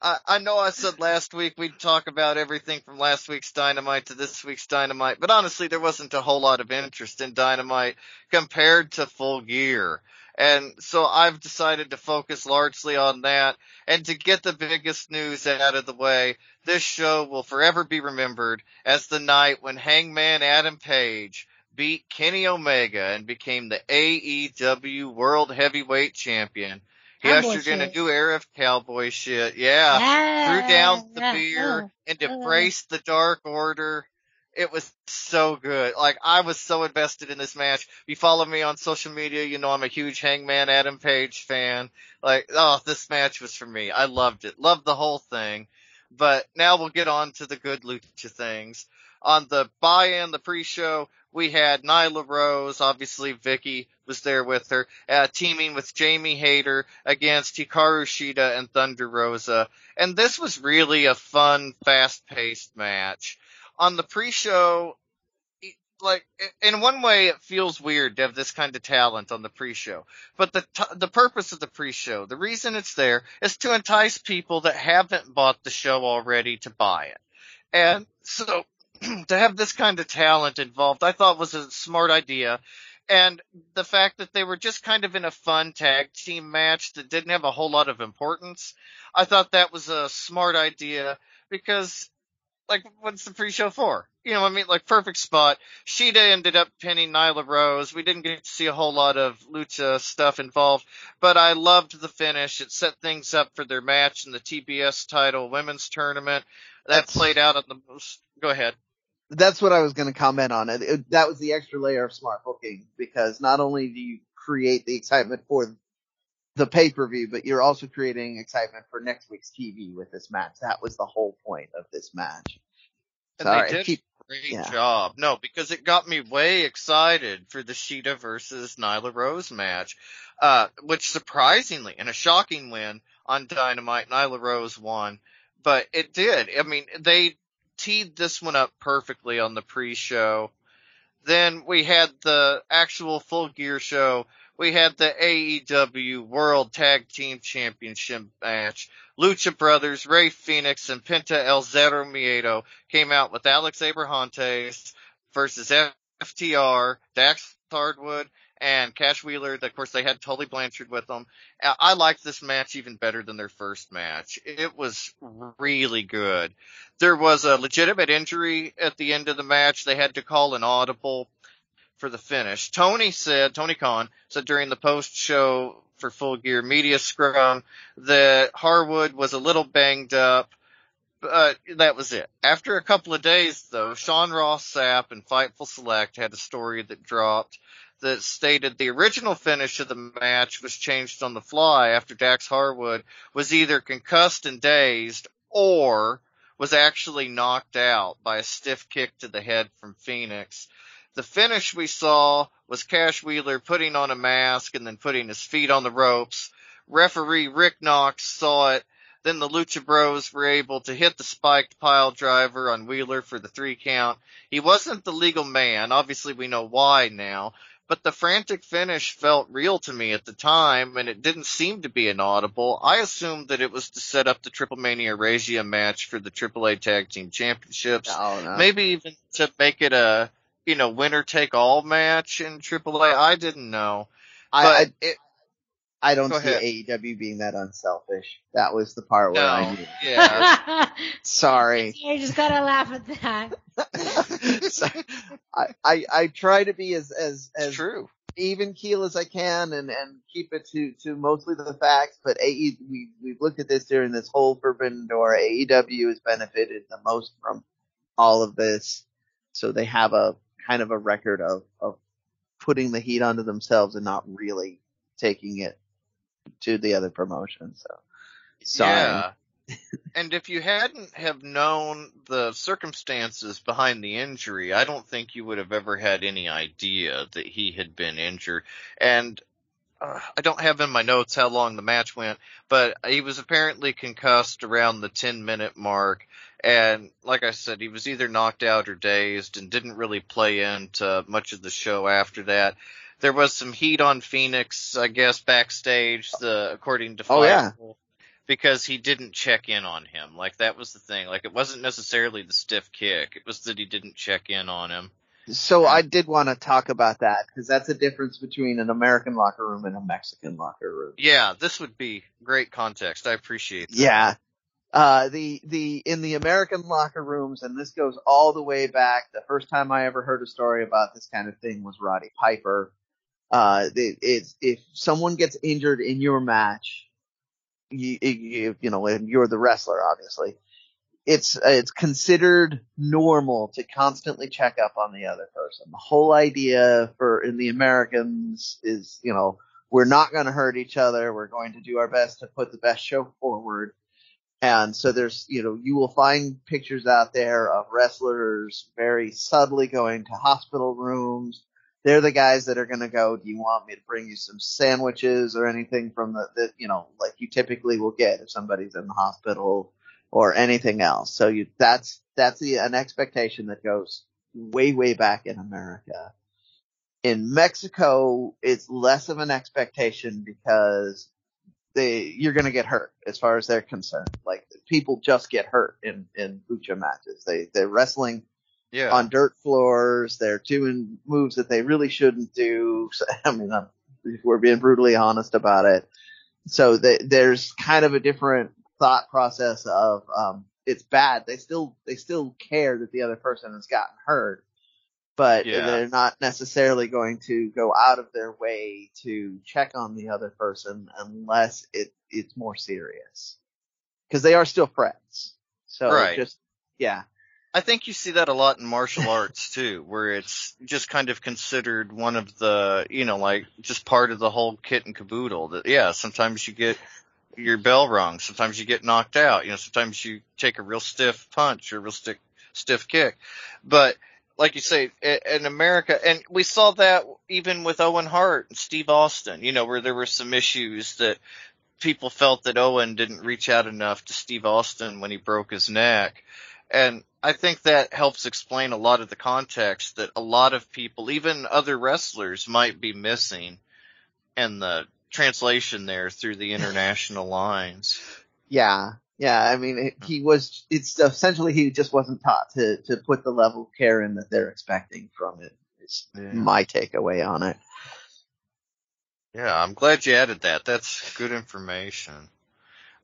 [SPEAKER 2] I, I know I said last week we'd talk about everything from last week's Dynamite to this week's Dynamite, but honestly, there wasn't a whole lot of interest in Dynamite compared to Full Gear. And so I've decided to focus largely on that. And to get the biggest news out of the way, this show will forever be remembered as the night when Hangman Adam Page beat Kenny Omega and became the AEW World Heavyweight Champion. He you're in a
[SPEAKER 1] shit.
[SPEAKER 2] new era of cowboy shit. Yeah threw down the beer and embraced the Dark Order. It was so good. Like I was so invested in this match. If you follow me on social media, you know I'm a huge Hangman Adam Page fan. Like, oh, this match was for me. I loved it. Loved the whole thing. But now we'll get on to the good lucha things. On the buy-in, the pre-show, we had Nyla Rose, obviously Vickie was there with her, uh, teaming with Jamie Hayter against Hikaru Shida and Thunder Rosa. And this was really a fun, fast-paced match. On the pre-show, like, in one way it feels weird to have this kind of talent on the pre-show. But the, t- the purpose of the pre-show, the reason it's there is to entice people that haven't bought the show already to buy it. And so, to have this kind of talent involved, I thought was a smart idea. And the fact that they were just kind of in a fun tag team match that didn't have a whole lot of importance, I thought that was a smart idea because, like, what's the pre-show for? You know, what I mean, like, perfect spot. Shida ended up pinning Nyla Rose. We didn't get to see a whole lot of lucha stuff involved, but I loved the finish. It set things up for their match in the TBS title women's tournament. That
[SPEAKER 3] That's-
[SPEAKER 2] played out on the most. Go ahead.
[SPEAKER 3] That's what I was going to comment on. It, it- that was the extra layer of smart booking because not only do you create the excitement for the pay per view, but you're also creating excitement for next week's TV with this match. That was the whole point of this match.
[SPEAKER 2] And
[SPEAKER 3] Sorry,
[SPEAKER 2] they did
[SPEAKER 3] keep-
[SPEAKER 2] a great
[SPEAKER 3] yeah.
[SPEAKER 2] job. No, because it got me way excited for the Shida versus Nyla Rose match, uh, which surprisingly, and a shocking win on Dynamite, Nyla Rose won. But it did. I mean, they teed this one up perfectly on the pre-show. Then we had the actual full gear show. We had the AEW World Tag Team Championship match. Lucha Brothers, Rey Fénix, and Penta El Zero Miedo came out with Alex Abrahantes versus FTR, Dax Harwood, and Cash Wheeler. Of course, they had Tully Blanchard with them. I liked this match even better than their first match. It was really good. There was a legitimate injury at the end of the match. They had to call an audible for the finish. Tony said, Tony Khan said during the post show for Full Gear Media Scrum that Harwood was a little banged up. But that was it. After a couple of days though, Sean Ross Sapp and Fightful Select had a story that dropped that stated the original finish of the match was changed on the fly after Dax Harwood was either concussed and dazed or was actually knocked out by a stiff kick to the head from Fénix. The finish we saw was Cash Wheeler putting on a mask and then putting his feet on the ropes. Referee Rick Knox saw it. Then the Lucha Bros were able to hit the spiked pile driver on Wheeler for the three count. He wasn't the legal man. Obviously we know why now, but the frantic finish felt real to me at the time and it didn't seem to be inaudible. I assumed that it was to set up the Triple Mania Regia match for the AAA Tag Team Championships.
[SPEAKER 3] Oh, no.
[SPEAKER 2] Maybe even to make it a, you know, winner take all match in AAA. I didn't know.
[SPEAKER 3] I,
[SPEAKER 2] But
[SPEAKER 3] I,
[SPEAKER 2] it,
[SPEAKER 3] I don't
[SPEAKER 2] Go
[SPEAKER 3] see
[SPEAKER 2] ahead.
[SPEAKER 3] AEW being that unselfish. That was the part where I
[SPEAKER 2] no,
[SPEAKER 3] knew.
[SPEAKER 2] yeah.
[SPEAKER 3] Sorry.
[SPEAKER 1] I just gotta laugh at that.
[SPEAKER 3] So, I, I, I try to be as, as, as
[SPEAKER 2] true.
[SPEAKER 3] even keel as I can and, and keep it to, to mostly the facts, but AE, we, we've looked at this during this whole Forbidden Door. AEW has benefited the most from all of this. So they have a kind of a record of, of putting the heat onto themselves and not really taking it to the other promotion. So sorry.
[SPEAKER 2] Yeah. and if you hadn't have known the circumstances behind the injury, I don't think you would have ever had any idea that he had been injured. And uh, I don't have in my notes how long the match went, but he was apparently concussed around the 10 minute mark. And like I said, he was either knocked out or dazed and didn't really play into much of the show after that. There was some heat on Fénix, I guess, backstage, the, according to
[SPEAKER 3] Oh, yeah.
[SPEAKER 2] Because he didn't check in on him. Like that was the thing. Like it wasn't necessarily the stiff kick. It was that he didn't check in on him.
[SPEAKER 3] So I did want to talk about that because that's a difference between an American locker room and a Mexican locker room.
[SPEAKER 2] Yeah, this would be great context. I appreciate that.
[SPEAKER 3] Yeah. Uh, the, the, in the American locker rooms, and this goes all the way back, the first time I ever heard a story about this kind of thing was Roddy Piper. Uh, it, it's, if someone gets injured in your match, you, you, you know, and you're the wrestler, obviously, it's, it's considered normal to constantly check up on the other person. The whole idea for, in the Americans is, you know, we're not going to hurt each other. We're going to do our best to put the best show forward. And so there's, you know, you will find pictures out there of wrestlers very subtly going to hospital rooms. They're the guys that are going to go, do you want me to bring you some sandwiches or anything from the, the, you know, like you typically will get if somebody's in the hospital or anything else. So you, that's, that's the, an expectation that goes way, way back in America. In Mexico, it's less of an expectation because they you're going to get hurt as far as they're concerned. Like people just get hurt in in lucha matches. They they're wrestling
[SPEAKER 2] Yeah.
[SPEAKER 3] on dirt floors. They're doing moves that they really shouldn't do. So, I mean, I'm, we're being brutally honest about it. So they, there's kind of a different thought process of um, it's bad. They still they still care that the other person has gotten hurt. But
[SPEAKER 2] Yeah.
[SPEAKER 3] they're not necessarily going to go out of their way to check on the other person unless it it's more serious. Because they are still friends. So
[SPEAKER 2] Right.
[SPEAKER 3] just yeah.
[SPEAKER 2] I think you see that a lot in martial arts too, where it's just kind of considered one of the, you know, like just part of the whole kit and caboodle. That yeah, sometimes you get your bell rung, sometimes you get knocked out, you know, sometimes you take a real stiff punch or a real stiff stiff kick, but like you say, in America, and we saw that even with Owen Hart and Steve Austin, you know, where there were some issues that people felt that Owen didn't reach out enough to Steve Austin when he broke his neck. And I think that helps explain a lot of the context that a lot of people, even other wrestlers, might be missing in the translation there through the international lines.
[SPEAKER 3] Yeah, yeah. I mean, he was. It's essentially he just wasn't taught to to put the level of care in that they're expecting from it. Is
[SPEAKER 2] Yeah.
[SPEAKER 3] my takeaway on it.
[SPEAKER 2] Yeah, I'm glad you added that. That's good information.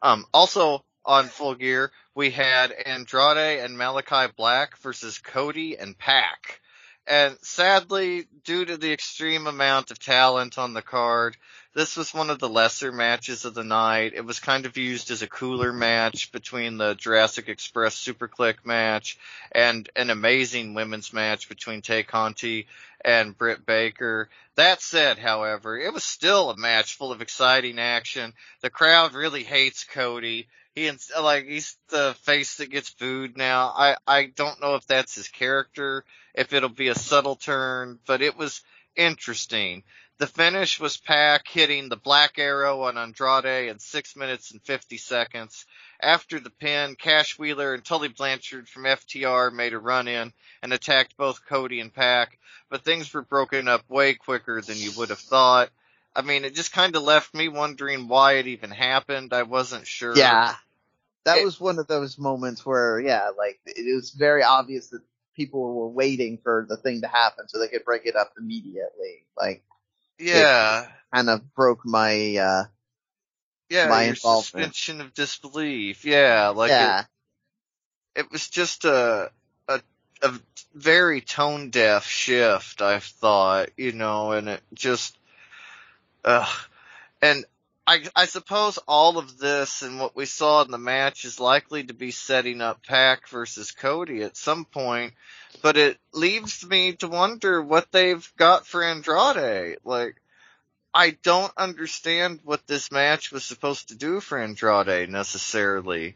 [SPEAKER 2] Um, also on Full Gear, we had Andrade and Malachi Black versus Cody and Pac. And sadly, due to the extreme amount of talent on the card, this was one of the lesser matches of the night. It was kind of used as a cooler match between the Jurassic Express Super Kliq match and an amazing women's match between Tay Conti and Britt Baker. That said, however, it was still a match full of exciting action. The crowd really hates Cody. He like he's the face that gets booed now. I I don't know if that's his character if it'll be a subtle turn, but it was interesting. The finish was Pac hitting the black arrow on Andrade in 6 minutes and 50 seconds. After the pin, Cash Wheeler and Tully Blanchard from FTR made a run in and attacked both Cody and Pac, but things were broken up way quicker than you would have thought. I mean, it just kind of left me wondering why it even happened. I wasn't sure.
[SPEAKER 3] Yeah. That it, was one of those moments where, yeah, like, it was very obvious that people were waiting for the thing to happen so they could break it up immediately. Like,
[SPEAKER 2] yeah,
[SPEAKER 3] kind of broke my, uh,
[SPEAKER 2] yeah, my your suspension of disbelief. Yeah, like yeah. It, it was just a, a, a very tone deaf shift, I thought, you know, and it just, uh, and I, I suppose all of this and what we saw in the match is likely to be setting up Pac versus Cody at some point, but it leaves me to wonder what they've got for Andrade. Like, I don't understand what this match was supposed to do for Andrade necessarily.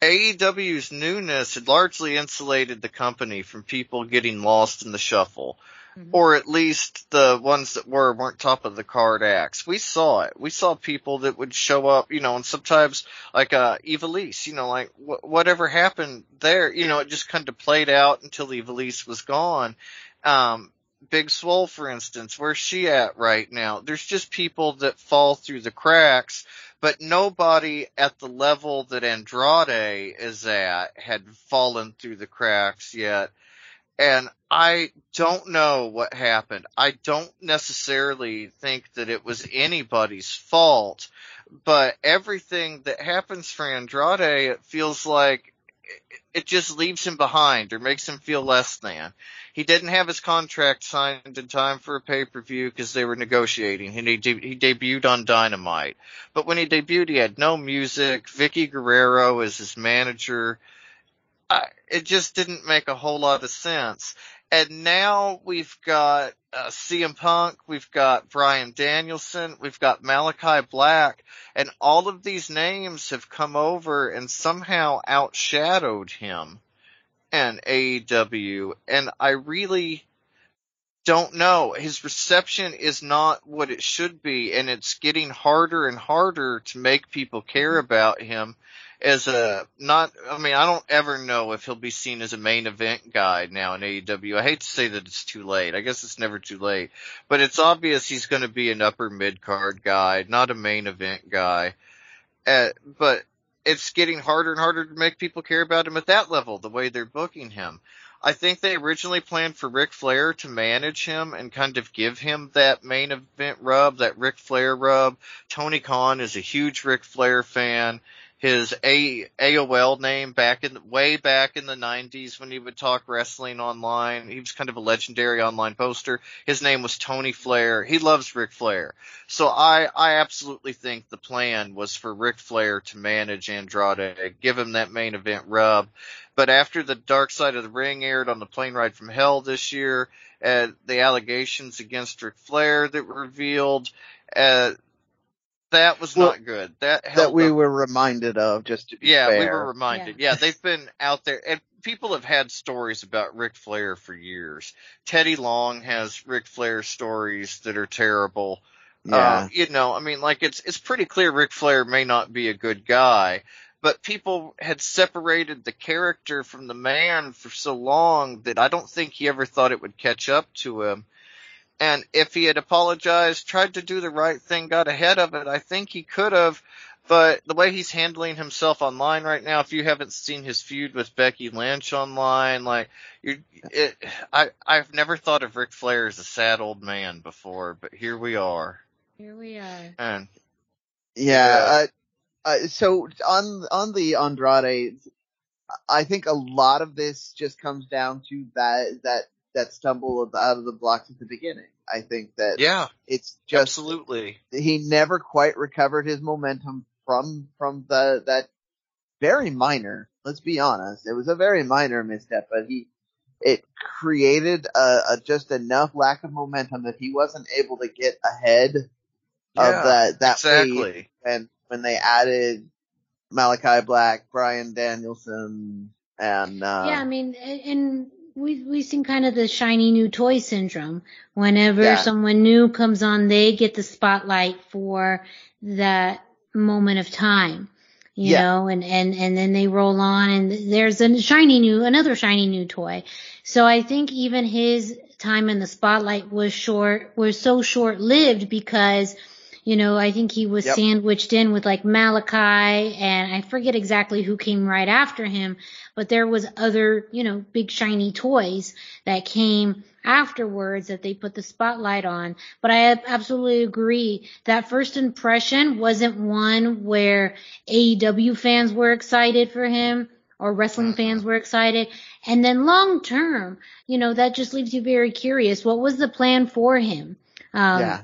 [SPEAKER 2] AEW's newness had largely insulated the company from people getting lost in the shuffle mm-hmm. or at least the ones that were weren't top of the card acts. We saw it. We saw people that would show up, you know, and sometimes like uh Ivelisse, you know, like wh- whatever happened there, you know, it just kind of played out until Ivelisse was gone. Um, Big Swole, for instance, where's she at right now? There's just people that fall through the cracks, but nobody at the level that Andrade is at had fallen through the cracks yet and I don't know what happened. I don't necessarily think that it was anybody's fault, but everything that happens for Andrade, it feels like it just leaves him behind or makes him feel less than. He didn't have his contract signed in time for a pay-per-view because they were negotiating. He, de- he debuted on Dynamite. But when he debuted, he had no music. Vickie Guerrero is his manager. I, it just didn't make a whole lot of sense. And now we've got uh, CM Punk, we've got Bryan Danielson, we've got Malachi Black, and all of these names have come over and somehow outshadowed him and AEW. And I really don't know. His reception is not what it should be, and it's getting harder and harder to make people care about him as a not I mean I don't ever know if he'll be seen as a main event guy now in AEW. I hate to say that it's too late. I guess it's never too late. But it's obvious he's going to be an upper mid card guy, not a main event guy. Uh, but it's getting harder and harder to make people care about him at that level, the way they're booking him. I think they originally planned for Ric Flair to manage him and kind of give him that main event rub, that Ric Flair rub. Tony Khan is a huge Ric Flair fan his A- AOL name back in way back in the 90s when he would talk wrestling online. He was kind of a legendary online poster. His name was Tony Flair. He loves Ric Flair. So I I absolutely think the plan was for Ric Flair to manage Andrade, give him that main event rub. But after the Dark Side of the Ring aired on the plane ride from hell this year, uh, the allegations against Ric Flair that were revealed, uh, that was well, not good. That
[SPEAKER 3] that we
[SPEAKER 2] up.
[SPEAKER 3] were reminded of, just to be
[SPEAKER 2] yeah,
[SPEAKER 3] fair.
[SPEAKER 2] we were reminded. Yeah. yeah, they've been out there, and people have had stories about Ric Flair for years. Teddy Long has Ric Flair stories that are terrible. Yeah. Uh, you know, I mean, like it's it's pretty clear Ric Flair may not be a good guy, but people had separated the character from the man for so long that I don't think he ever thought it would catch up to him. And if he had apologized, tried to do the right thing, got ahead of it, I think he could have. But the way he's handling himself online right now, if you haven't seen his feud with Becky Lynch online, like you, it, I, I've never thought of Ric Flair as a sad old man before, but here we are.
[SPEAKER 1] Here we are.
[SPEAKER 2] And
[SPEAKER 3] yeah, uh, uh, so on on the Andrade, I think a lot of this just comes down to that that that stumble out of the blocks at the beginning. I think that
[SPEAKER 2] yeah,
[SPEAKER 3] it's just
[SPEAKER 2] absolutely
[SPEAKER 3] he never quite recovered his momentum from from the that very minor. Let's be honest, it was a very minor misstep, but he it created a, a just enough lack of momentum that he wasn't able to get ahead
[SPEAKER 2] yeah,
[SPEAKER 3] of that that
[SPEAKER 2] exactly.
[SPEAKER 3] wave. And when they added Malachi Black, Bryan Danielson, and uh,
[SPEAKER 1] yeah, I mean, and we we've seen kind of the shiny new toy syndrome. Whenever
[SPEAKER 3] Yeah.
[SPEAKER 1] someone new comes on, they get the spotlight for that moment of time. You
[SPEAKER 3] Yeah.
[SPEAKER 1] know, and, and, and then they roll on and there's a shiny new, another shiny new toy. So I think even his time in the spotlight was short, was so short lived because, you know, I think he was
[SPEAKER 3] Yep.
[SPEAKER 1] sandwiched in with like Malachi and I forget exactly who came right after him, but there was other, you know, big shiny toys that came afterwards that they put the spotlight on. But I absolutely agree that first impression wasn't one where AEW fans were excited for him or wrestling fans were excited. And then long term, you know, that just leaves you very curious. What was the plan for him? Um,
[SPEAKER 3] yeah,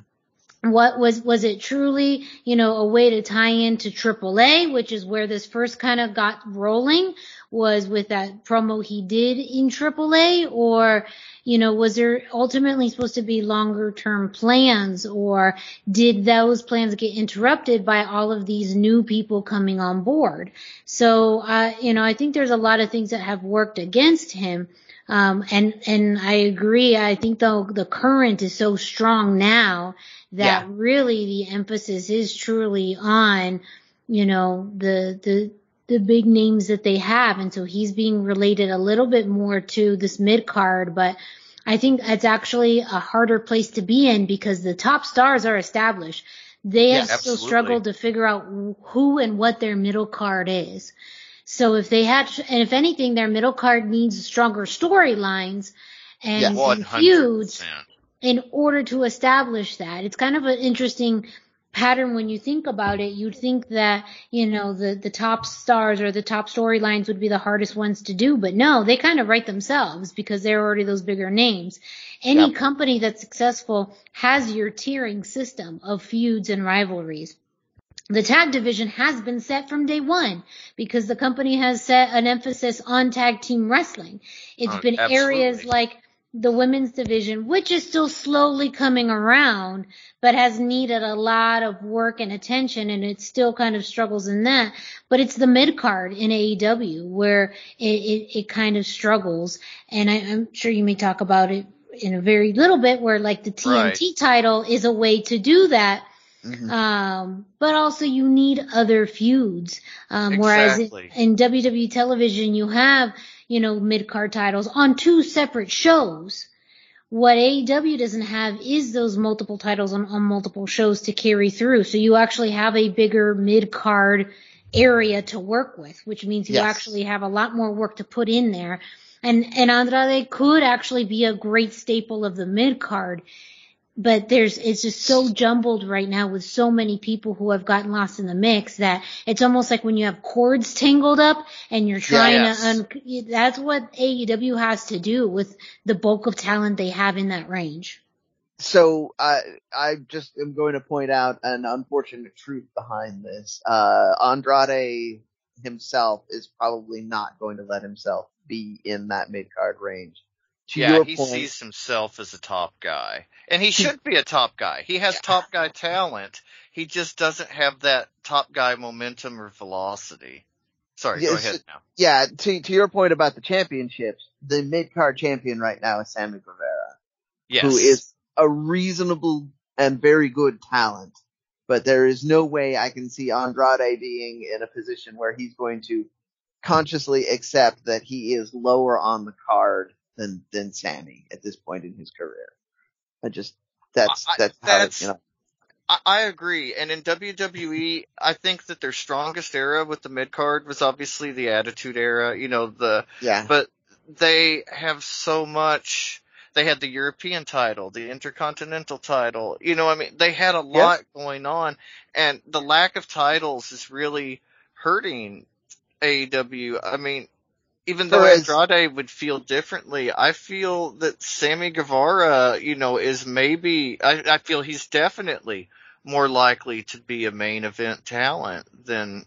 [SPEAKER 1] what was was it truly you know a way to tie into AAA, which is where this first kind of got rolling, was with that promo he did in AAA, or you know was there ultimately supposed to be longer term plans, or did those plans get interrupted by all of these new people coming on board? So uh, you know I think there's a lot of things that have worked against him. Um, and, and I agree. I think though the current is so strong now that
[SPEAKER 3] Yeah.
[SPEAKER 1] really the emphasis is truly on, you know, the, the, the big names that they have. And so he's being related a little bit more to this mid card, but I think it's actually a harder place to be in because the top stars are established. They
[SPEAKER 2] Yeah,
[SPEAKER 1] have still struggled to figure out who and what their middle card is. So if they had, and if anything, their middle card needs stronger storylines and,
[SPEAKER 3] Yeah,
[SPEAKER 1] and feuds in order to establish that. It's kind of an interesting pattern when you think about it. You'd think that, you know, the, the top stars or the top storylines would be the hardest ones to do, but no, they kind of write themselves because they're already those bigger names. Any
[SPEAKER 3] Yep.
[SPEAKER 1] company that's successful has your tiering system of feuds and rivalries. The tag division has been set from day one because the company has set an emphasis on tag team wrestling. It's
[SPEAKER 2] Oh,
[SPEAKER 1] been areas like the women's division, which is still slowly coming around, but has needed a lot of work and attention and it still kind of struggles in that. But it's the mid card in AEW where it, it, it kind of struggles. And I, I'm sure you may talk about it in a very little bit where like the TNT title is a way to do that.
[SPEAKER 3] Mhm.
[SPEAKER 1] Um, but also you need other feuds. Um, whereas in, in WWE television, you have, you know, mid-card titles on two separate shows. What AEW doesn't have is those multiple titles on, on multiple shows to carry through. So you actually have a bigger mid-card area to work with, which means you
[SPEAKER 3] Yes.
[SPEAKER 1] actually have a lot more work to put in there. And, and Andrade could actually be a great staple of the mid-card but there's it's just so jumbled right now with so many people who have gotten lost in the mix that it's almost like when you have cords tangled up and you're trying
[SPEAKER 2] Yes.
[SPEAKER 1] to un- that's what AEW has to do with the bulk of talent they have in that range.
[SPEAKER 3] So I I just am going to point out an unfortunate truth behind this. Uh, Andrade himself is probably not going to let himself be in that mid card range. To
[SPEAKER 2] Yeah, he
[SPEAKER 3] point,
[SPEAKER 2] sees himself as a top guy. And he should be a top guy. He has top guy talent. He just doesn't have that top guy momentum or velocity. Sorry, go ahead now.
[SPEAKER 3] yeah, to to your point about the championships, the mid card champion right now is Sammy Guevara,
[SPEAKER 2] Yes.
[SPEAKER 3] who is a reasonable and very good talent. But there is no way I can see Andrade being in a position where he's going to consciously accept that he is lower on the card than than Sammy at this point in his career. I just that's
[SPEAKER 2] I-
[SPEAKER 3] that's how
[SPEAKER 2] that's-
[SPEAKER 3] you know.
[SPEAKER 2] I, I agree. And in WWE, I think that their strongest era with the mid card was obviously the Attitude Era. You know, the
[SPEAKER 3] Yeah.
[SPEAKER 2] but they have so much They had the European title, the Intercontinental title. You know, I mean, they had a lot yep. going on, and the lack of titles is really hurting AEW. I mean, even though Andrade would feel differently, I feel that Sammy Guevara, you know, is maybe, I, I feel he's definitely more likely to be a main event talent than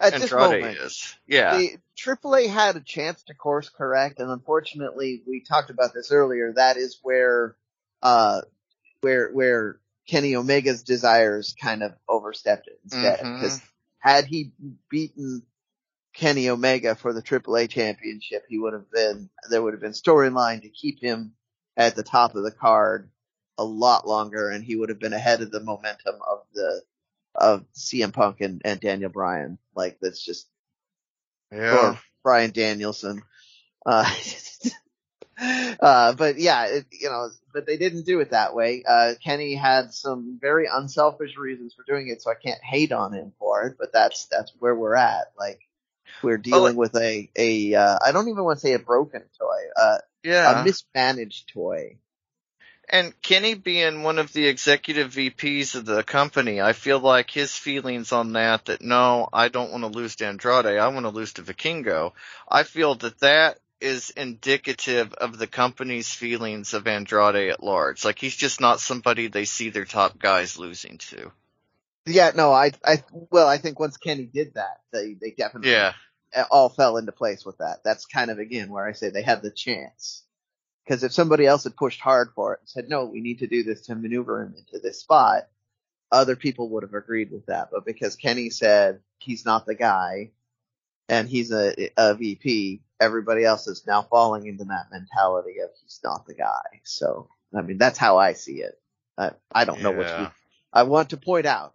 [SPEAKER 3] At Andrade moment, is. Yeah. The AAA had a chance to course correct, and unfortunately, we talked about this earlier. That is where, uh, where, where Kenny Omega's desires kind of overstepped it instead. Because mm-hmm. had he beaten Kenny Omega for the AAA championship, he would have been, there would have been storyline to keep him at the top of the card a lot longer and he would have been ahead of the momentum of the, of CM Punk and, and Daniel Bryan. Like that's just,
[SPEAKER 2] yeah.
[SPEAKER 3] or Bryan Danielson. Uh, uh, but yeah, it, you know, but they didn't do it that way. Uh, Kenny had some very unselfish reasons for doing it, so I can't hate on him for it, but that's, that's where we're at. Like, we're dealing well, with a a uh, I don't even want to say a broken toy, uh,
[SPEAKER 2] yeah,
[SPEAKER 3] a mismanaged toy.
[SPEAKER 2] And Kenny being one of the executive VPs of the company, I feel like his feelings on that, that no, I don't want to lose to Andrade, I want to lose to Vikingo. I feel that that is indicative of the company's feelings of Andrade at large. Like he's just not somebody they see their top guys losing to.
[SPEAKER 3] Yeah, no, I, I, well, I think once Kenny did that, they, they definitely
[SPEAKER 2] yeah.
[SPEAKER 3] all fell into place with that. That's kind of again where I say they had the chance. Because if somebody else had pushed hard for it and said, no, we need to do this to maneuver him into this spot, other people would have agreed with that. But because Kenny said he's not the guy and he's a, a VP, everybody else is now falling into that mentality of he's not the guy. So, I mean, that's how I see it. I, I don't know what you, I want to point out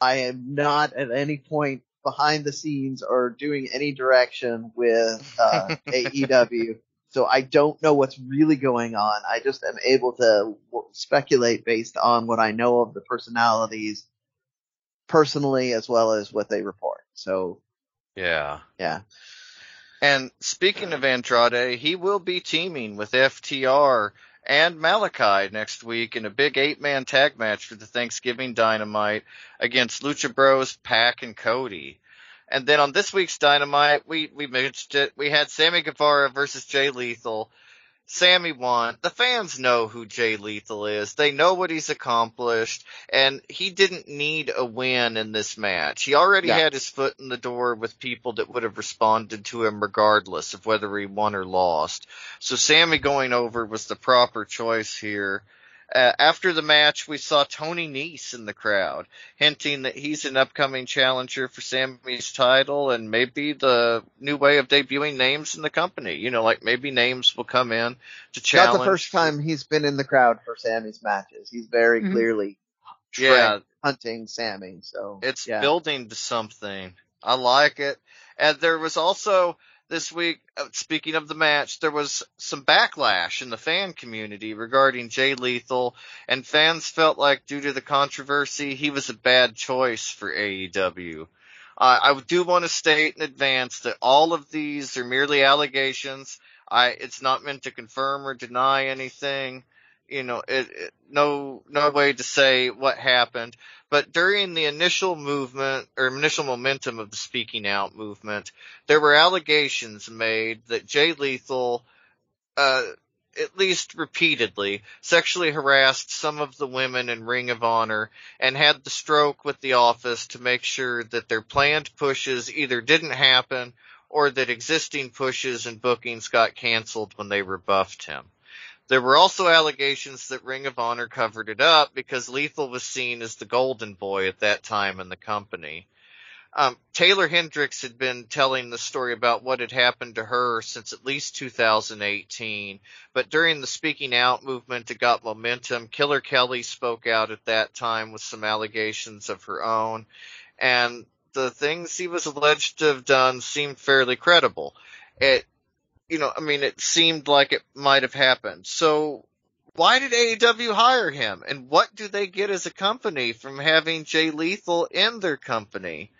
[SPEAKER 3] I am not at any point behind the scenes or doing any direction with uh, AEW. So I don't know what's really going on. I just am able to speculate based on what I know of the personalities personally as well as what they report. So
[SPEAKER 2] yeah.
[SPEAKER 3] Yeah.
[SPEAKER 2] And speaking of Andrade, he will be teaming with FTR and Malakai next week in a big eight man tag match for the Thanksgiving Dynamite against Lucha Bros, Pac, and Cody. And then on this week's Dynamite, we, we mentioned it, we had Sammy Guevara versus Jay Lethal. Sammy won. The fans know who Jay Lethal is. They know what he's accomplished, and he didn't need a win in this match. He already yeah. had his foot in the door with people that would have responded to him regardless of whether he won or lost. So Sammy going over was the proper choice here. Uh, after the match, we saw Tony Nese in the crowd, hinting that he's an upcoming challenger for Sammy's title and maybe the new way of debuting names in the company. You know, like maybe names will come in to challenge.
[SPEAKER 3] Not the first time he's been in the crowd for Sammy's matches. He's very mm-hmm. clearly
[SPEAKER 2] yeah
[SPEAKER 3] hunting Sammy. So
[SPEAKER 2] it's
[SPEAKER 3] yeah.
[SPEAKER 2] building to something. I like it. And there was also this week, uh, speaking of the match, there was some backlash in the fan community regarding Jay Lethal, and fans felt like due to the controversy, he was a bad choice for AEW. Uh, I do want to state in advance that all of these are merely allegations. I, it's not meant to confirm or deny anything you know, it, it, no, no way to say what happened. But during the initial movement or initial momentum of the speaking out movement, there were allegations made that Jay Lethal, uh, at least repeatedly, sexually harassed some of the women in Ring of Honor and had the stroke with the office to make sure that their planned pushes either didn't happen or that existing pushes and bookings got canceled when they rebuffed him. There were also allegations that Ring of Honor covered it up because Lethal was seen as the golden boy at that time in the company. Um, Taeler Hendrix had been telling the story about what had happened to her since at least 2018, but during the speaking out movement it got momentum. Killer Kelly spoke out at that time with some allegations of her own, and the things he was alleged to have done seemed fairly credible. It you know, I mean, it seemed like it might have happened. So why did AEW hire him? And what do they get as a company from having Jay Lethal in their company?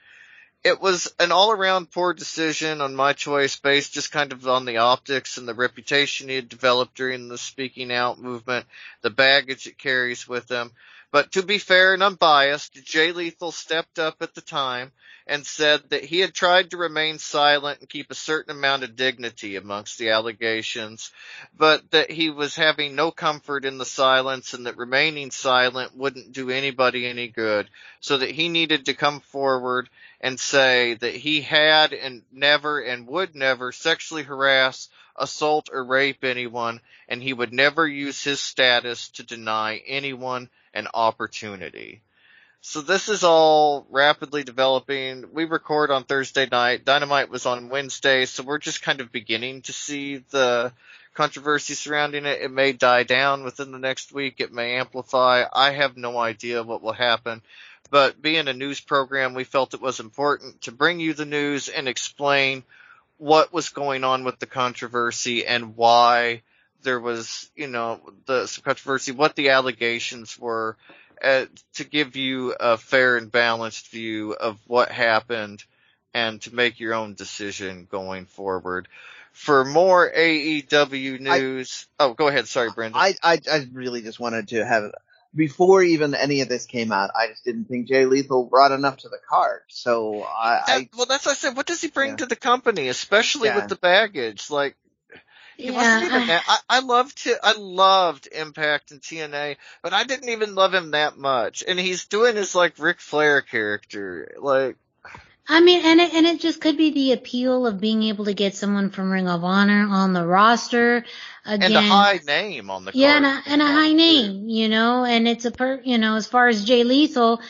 [SPEAKER 2] it was an all around poor decision on my choice based just kind of on the optics and the reputation he had developed during the speaking out movement, the baggage it carries with him. But to be fair and unbiased, Jay Lethal stepped up at the time and said that he had tried to remain silent and keep a certain amount of dignity amongst the allegations, but that he was having no comfort in the silence and that remaining silent wouldn't do anybody any good, so that he needed to come forward and say that he had and never and would never sexually harass, assault, or rape anyone, and he would never use his status to deny anyone an opportunity. So this is all rapidly developing. We record on Thursday night. Dynamite was on Wednesday, so we're just kind of beginning to see the controversy surrounding it. It may die down within the next week. It may amplify. I have no idea what will happen. But being a news program, we felt it was important to bring you the news and explain what was going on with the controversy and why there was, you know, the controversy, what the allegations were, uh, to give you a fair and balanced view of what happened and to make your own decision going forward. For more AEW news, I, oh, go ahead. Sorry, Brendan.
[SPEAKER 3] I, I, I really just wanted to have before even any of this came out, I just didn't think Jay Lethal brought enough to the card. So I,
[SPEAKER 2] that,
[SPEAKER 3] I
[SPEAKER 2] well, that's what I said. What does he bring yeah. to the company, especially yeah. with the baggage? Like, he yeah, that. I, I loved to, I loved Impact and TNA, but I didn't even love him that much. And he's doing his like Ric Flair character, like.
[SPEAKER 1] I mean, and it, and it just could be the appeal of being able to get someone from Ring of Honor on the roster. Again,
[SPEAKER 2] and a high name on the
[SPEAKER 1] yeah, and a, and a high name, you know, and it's a per, you know, as far as Jay Lethal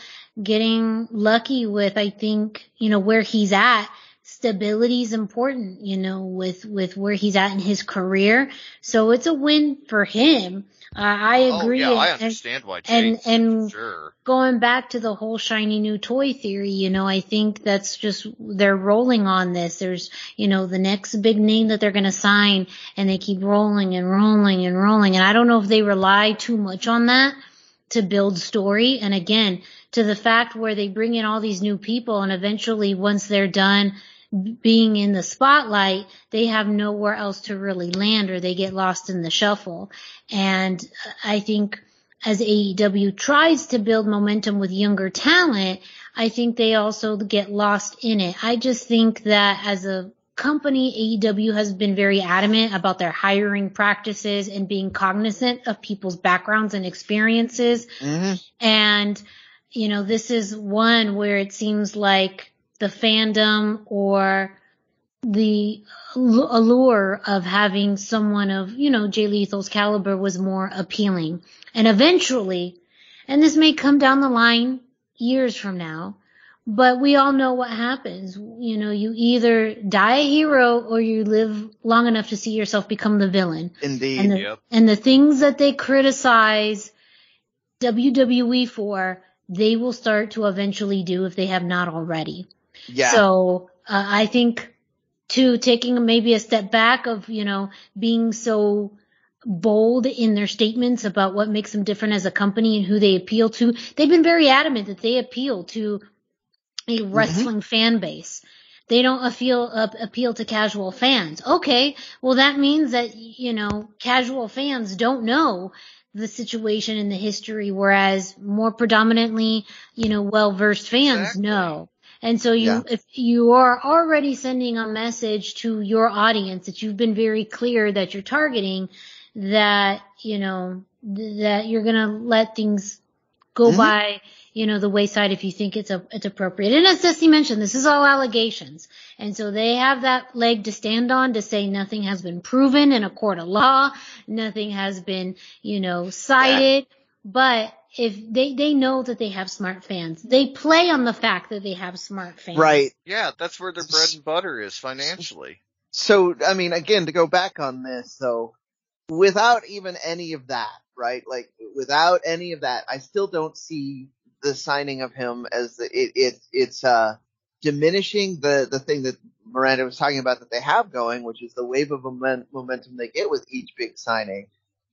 [SPEAKER 1] getting lucky with, I think, you know, where he's at, stability is important, you know, with, with where he's at in his career. So it's a win for him. Uh, I agree.
[SPEAKER 2] Oh, yeah, I understand why.
[SPEAKER 1] and and sure. going back to the whole shiny new toy theory, you know, I think that's just they're rolling on this. There's, you know, the next big name that they're going to sign, and they keep rolling and rolling and rolling. And I don't know if they rely too much on that to build story. And again, to the fact where they bring in all these new people, and eventually, once they're done being in the spotlight, they have nowhere else to really land or they get lost in the shuffle. And I think as AEW tries to build momentum with younger talent, I think they also get lost in it. I just think that as a company, AEW has been very adamant about their hiring practices and being cognizant of people's backgrounds and experiences. Mm-hmm. And, you know, this is one where it seems like the fandom or the allure of having someone of, you know, Jay Lethal's caliber was more appealing. And eventually, and this may come down the line years from now, but we all know what happens. You know, you either die a hero or you live long enough to see yourself become the villain.
[SPEAKER 3] Indeed.
[SPEAKER 1] And the,
[SPEAKER 3] yep.
[SPEAKER 1] and the things that they criticize WWE for, they will start to eventually do if they have not already.
[SPEAKER 3] Yeah.
[SPEAKER 1] So uh, I think to taking maybe a step back of you know being so bold in their statements about what makes them different as a company and who they appeal to. They've been very adamant that they appeal to a mm-hmm. wrestling mm-hmm. fan base. They don't appeal uh, appeal to casual fans. Okay, well that means that you know casual fans don't know the situation in the history, whereas more predominantly, you know, well versed fans exactly. know. And so you, yeah. if you are already sending a message to your audience that you've been very clear that you're targeting, that, you know, that you're going to let things go mm-hmm. by, you know, the wayside if you think it's a, it's appropriate. And as Jesse mentioned, this is all allegations. And so they have that leg to stand on to say nothing has been proven in a court of law. Nothing has been, you know, cited. Yeah. But if they they know that they have smart fans. They play on the fact that they have smart fans.
[SPEAKER 3] Right.
[SPEAKER 2] Yeah, that's where their bread and butter is financially.
[SPEAKER 3] So, I mean, again, to go back on this, though, without even any of that, right? Like without any of that, I still don't see the signing of him as the, it, it it's uh diminishing the the thing that Miranda was talking about that they have going, which is the wave of momentum they get with each big signing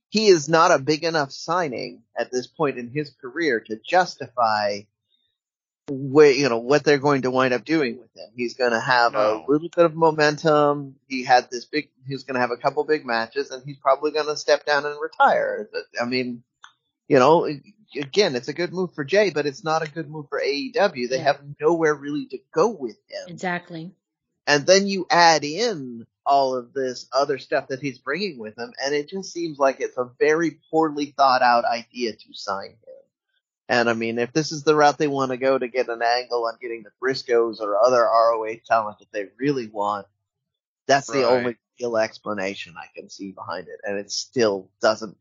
[SPEAKER 3] he is not a big enough signing at this point in his career to justify what you know what they're going to wind up doing with him. He's going to have no. a little bit of momentum. He had this big. He's going to have a couple big matches, and he's probably going to step down and retire. I mean, you know, again, it's a good move for Jay, but it's not a good move for AEW. They yeah. have nowhere really to go with him.
[SPEAKER 1] Exactly.
[SPEAKER 3] And then you add in all of this other stuff that he's bringing with him, and it just seems like it's a very poorly thought out idea to sign him. And I mean, if this is the route they want to go to get an angle on getting the Briscoes or other ROH talent that they really want, that's right. the only real explanation I can see behind it. And it still doesn't,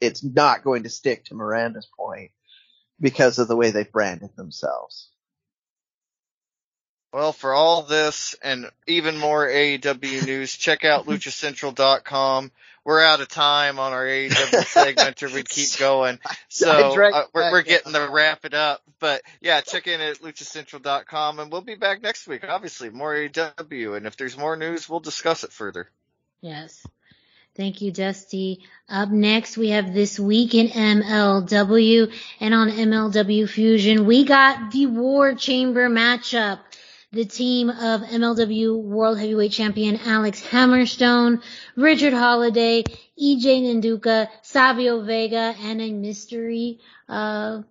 [SPEAKER 3] it's not going to stick to Miranda's point because of the way they've branded themselves.
[SPEAKER 2] Well, for all this and even more AEW news, check out luchacentral.com. We're out of time on our AEW segment, or we'd keep going. So uh, we're, we're getting to wrap it up. But yeah, check in at luchacentral.com, and we'll be back next week. Obviously, more AEW, and if there's more news, we'll discuss it further.
[SPEAKER 1] Yes. Thank you, Dusty. Up next, we have this week in MLW, and on MLW Fusion, we got the War Chamber matchup the team of MLW World Heavyweight Champion Alex Hammerstone, Richard Holliday, EJ Nduka, Savio Vega, and a mystery uh,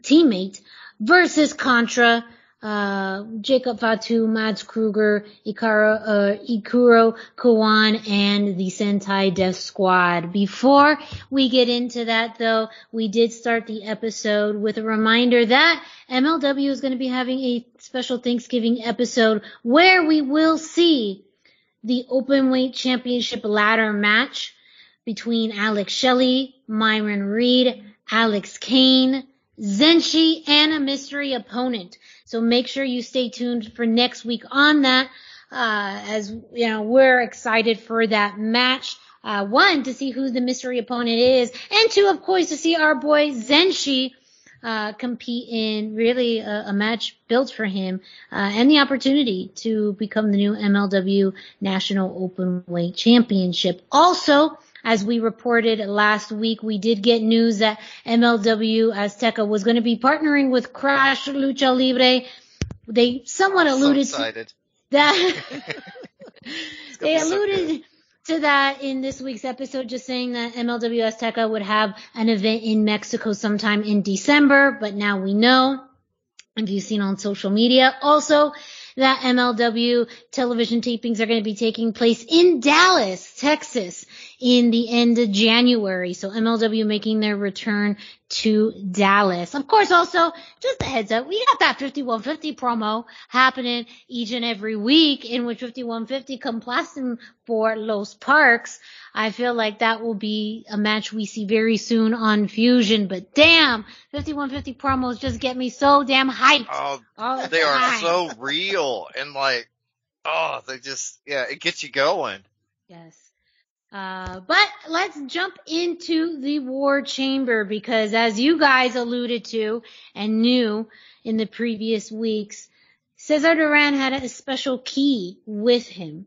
[SPEAKER 1] teammate versus Contra uh, Jacob Fatu, Mads Kruger, Ikaro, uh, Ikuro Kwon, and the Sentai Death Squad. Before we get into that though, we did start the episode with a reminder that MLW is going to be having a special Thanksgiving episode where we will see the open weight Championship ladder match between Alex Shelley, Myron Reed, Alex Kane, Zenshi, and a mystery opponent. So make sure you stay tuned for next week on that. Uh, as you know, we're excited for that match. Uh, one, to see who the mystery opponent is, and two, of course, to see our boy Zenshi, uh, compete in really a, a, match built for him, uh, and the opportunity to become the new MLW National Open Weight Championship. Also, as we reported last week, we did get news that MLW Azteca was going to be partnering with Crash Lucha Libre. They somewhat alluded
[SPEAKER 2] so
[SPEAKER 1] to that. they alluded to that in this week's episode, just saying that MLW Azteca would have an event in Mexico sometime in December, but now we know. Have you seen on social media? Also, that MLW television tapings are going to be taking place in Dallas, Texas in the end of January. So MLW making their return to Dallas. Of course, also, just a heads up, we got that 5150 promo happening each and every week in which 5150 complacent for Los Parks. I feel like that will be a match we see very soon on Fusion, but damn, 5150 promos just get me so damn hyped.
[SPEAKER 2] Oh, they are so real and like, oh, they just, yeah, it gets you going.
[SPEAKER 1] Yes. Uh, but let's jump into the war chamber because as you guys alluded to and knew in the previous weeks, Cesar Duran had a special key with him.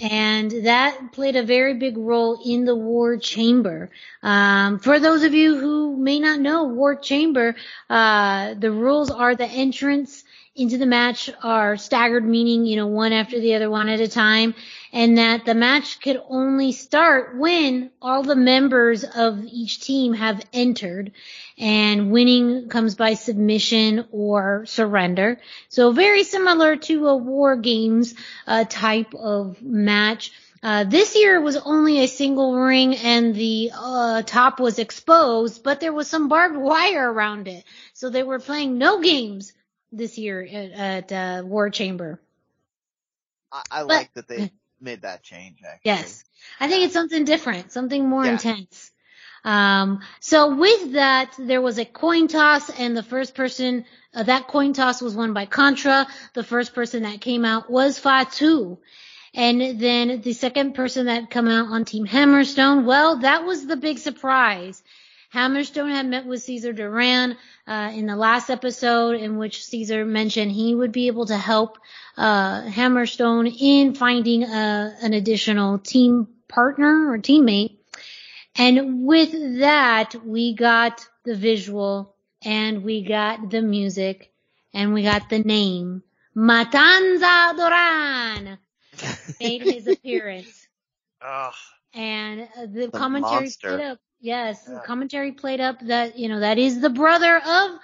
[SPEAKER 1] And that played a very big role in the war chamber. Um, for those of you who may not know war chamber, uh, the rules are the entrance into the match are staggered, meaning, you know, one after the other, one at a time and that the match could only start when all the members of each team have entered and winning comes by submission or surrender. So very similar to a war games uh, type of match. Uh, this year was only a single ring and the uh, top was exposed, but there was some barbed wire around it. So they were playing no games this year at, at uh, War Chamber.
[SPEAKER 3] I, I but, like that they made that change. Actually.
[SPEAKER 1] Yes, I think it's something different, something more yeah. intense. Um, so with that, there was a coin toss, and the first person uh, that coin toss was won by Contra. The first person that came out was Fatu. And then the second person that come out on Team Hammerstone, well, that was the big surprise. Hammerstone had met with Cesar Duran uh, in the last episode, in which Cesar mentioned he would be able to help uh, Hammerstone in finding a, uh, an additional team partner or teammate. And with that, we got the visual and we got the music and we got the name Matanza Duran made his appearance.
[SPEAKER 2] Oh,
[SPEAKER 1] And uh, the,
[SPEAKER 3] The
[SPEAKER 1] commentary
[SPEAKER 3] monster.
[SPEAKER 1] played up, yes,
[SPEAKER 3] Yeah.
[SPEAKER 1] commentary played up that, you know, that is the brother of,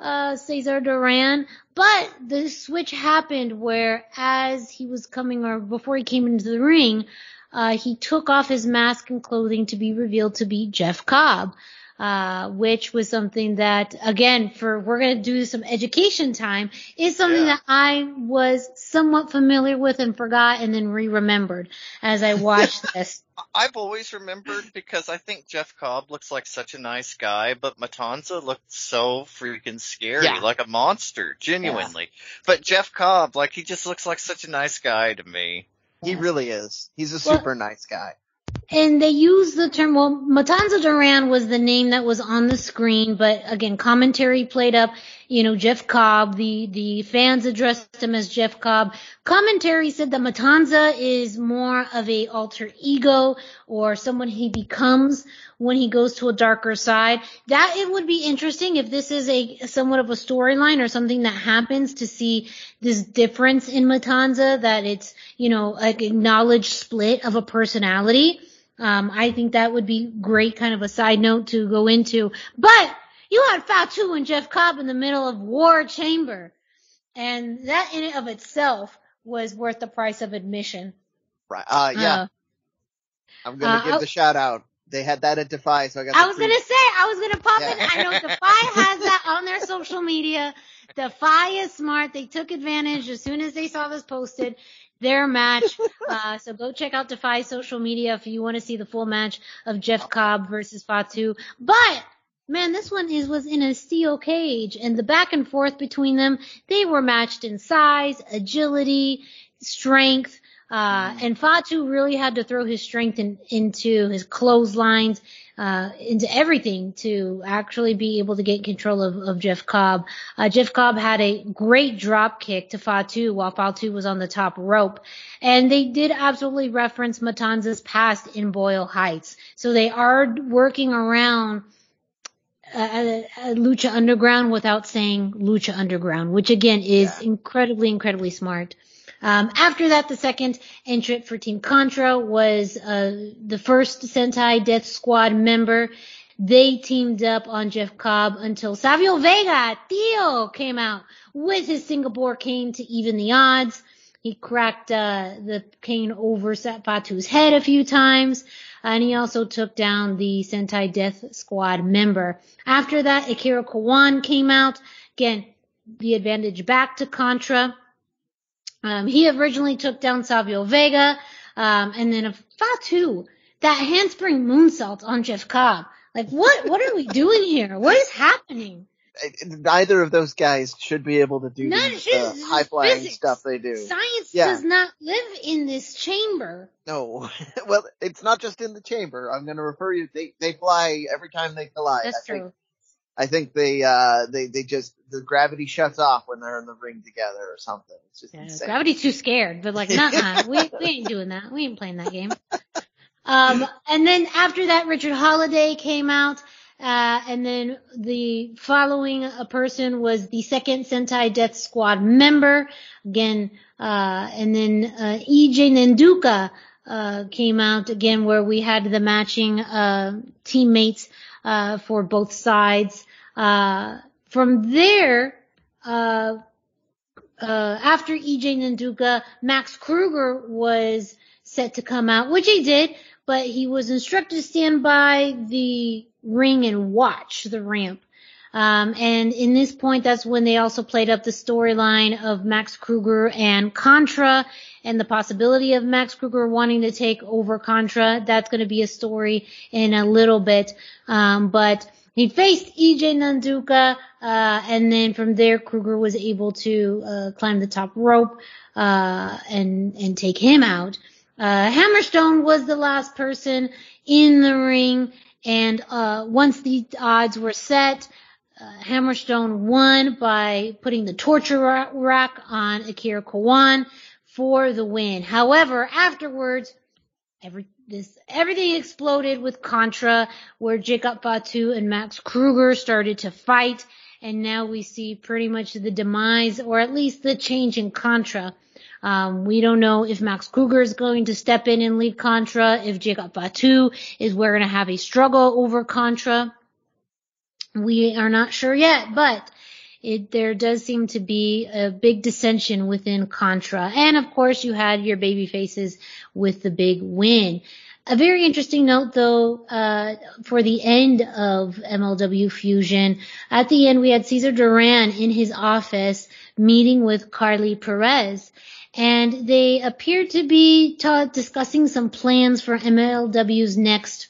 [SPEAKER 1] uh, Cesar Duran, but the switch happened where as he was coming or before he came into the ring, uh, he took off his mask and clothing to be revealed to be Jeff Cobb. Uh, which was something that, again, for, we're gonna do some education time, is something
[SPEAKER 2] Yeah.
[SPEAKER 1] that I was somewhat familiar with and forgot and then re-remembered as I watched this.
[SPEAKER 2] I've always remembered because I think Jeff Cobb looks like such a nice guy, but Matanza looked so freaking scary,
[SPEAKER 3] Yeah.
[SPEAKER 2] like a monster, genuinely. But Jeff Cobb, like he just looks like such a nice guy to me.
[SPEAKER 3] He really is. He's a
[SPEAKER 1] Well-
[SPEAKER 3] super nice guy.
[SPEAKER 1] And they use the term, well, Matanza Duran was the name that was on the screen, but again, commentary played up, you know, Jeff Cobb, the, the fans addressed him as Jeff Cobb. Commentary said that Matanza is more of a alter ego or someone he becomes when he goes to a darker side. That it would be interesting if this is a somewhat of a storyline or something that happens to see this difference in Matanza, that it's, you know, like acknowledged split of a personality. Um, I think that would be great kind of a side note to go into. But you had Fatu and Jeff Cobb in the middle of War Chamber. And that in and of itself was worth the price of admission.
[SPEAKER 3] Right. Uh, yeah.
[SPEAKER 1] Uh,
[SPEAKER 3] I'm gonna
[SPEAKER 1] uh,
[SPEAKER 3] give the shout out. They had that at Defy, so I got.
[SPEAKER 1] I was gonna say, I was gonna pop
[SPEAKER 3] Yeah.
[SPEAKER 1] in. I know Defy has that on their social media. Defy is smart. They took advantage as soon as they saw this posted. Their match. Uh, so go check out Defy social media if you want to see the full match of Jeff Cobb versus Fatu. But man, this one is was in a steel cage, and the back and forth between them, they were matched in size, agility, strength. Uh, and Fatu really had to throw his strength in, into his clotheslines, uh, into everything to actually be able to get control of, of Jeff Cobb. Uh, Jeff Cobb had a great drop kick to Fatu while Fatu was on the top rope. And they did absolutely reference Matanza's past in Boyle Heights. So they are working around uh, uh, Lucha Underground without saying Lucha Underground, which again is
[SPEAKER 3] Yeah.
[SPEAKER 1] incredibly, incredibly smart. Um, after that, the second entrant for Team Contra was uh, the first Sentai Death Squad member. They teamed up on Jeff Cobb until Savio Vega, Theo, came out with his Singapore cane to even the odds. He cracked uh, the cane over Fatu's head a few times, and he also took down the Sentai Death Squad member. After that, Akira Kwon came out. Again, the advantage back to Contra. Um, he originally took down Savio Vega, um, and then Fatu, that handspring moonsault on Jeff Cobb. Like, what, what are we doing here? What is happening?
[SPEAKER 3] Neither of those guys should be able to do
[SPEAKER 1] None-
[SPEAKER 3] the
[SPEAKER 1] it's
[SPEAKER 3] high flying stuff they do.
[SPEAKER 1] Science
[SPEAKER 3] Yeah.
[SPEAKER 1] does not live in this chamber.
[SPEAKER 3] No, well, it's not just in the chamber. I'm going to refer you. They they fly every time they collide.
[SPEAKER 1] That's
[SPEAKER 3] I think,
[SPEAKER 1] true.
[SPEAKER 3] I think they uh they they just the gravity shuts off when they're in the ring together or something. It's just
[SPEAKER 1] Yeah,
[SPEAKER 3] insane.
[SPEAKER 1] gravity's too scared, but like, nah, we, we ain't doing that. We ain't playing that game. Um, and then after that, Richard Holliday came out, uh, and then the following a person was the second Sentai Death Squad member, again, uh, and then, uh, EJ Nduka, uh, came out again where we had the matching, uh, teammates, uh, for both sides. Uh, from there, after EJ Nduka, Mads Kruger was set to come out, which he did, but he was instructed to stand by the ring and watch the ramp. Um, and in this point, that's when they also played up the storyline of Mads Kruger and Contra and the possibility of Mads Kruger wanting to take over Contra. That's going to be a story in a little bit. Um, but he faced EJ Nduka, uh, and then from there, Kruger was able to, uh, climb the top rope, uh, and, and take him out. Uh, Hammerstone was the last person in the ring, and, uh, once the odds were set, uh, Hammerstone won by putting the torture rack on Akira Kwon for the win. However, afterwards, every this everything exploded with Contra, where Jacob Fatu and Mads Kruger started to fight, and now we see pretty much the demise or at least the change in Contra. Um, we don't know if Mads Kruger is going to step in and lead Contra, if Jacob Fatu is we're going to have a struggle over Contra. We are not sure yet, but it, there does seem to be a big dissension within Contra. And of course you had your baby faces with the big win. A very interesting note though, uh, for the end of MLW Fusion, at the end we had Cesar Duran in his office meeting with Karlee Perez and they appeared to be ta- discussing some plans for MLW's next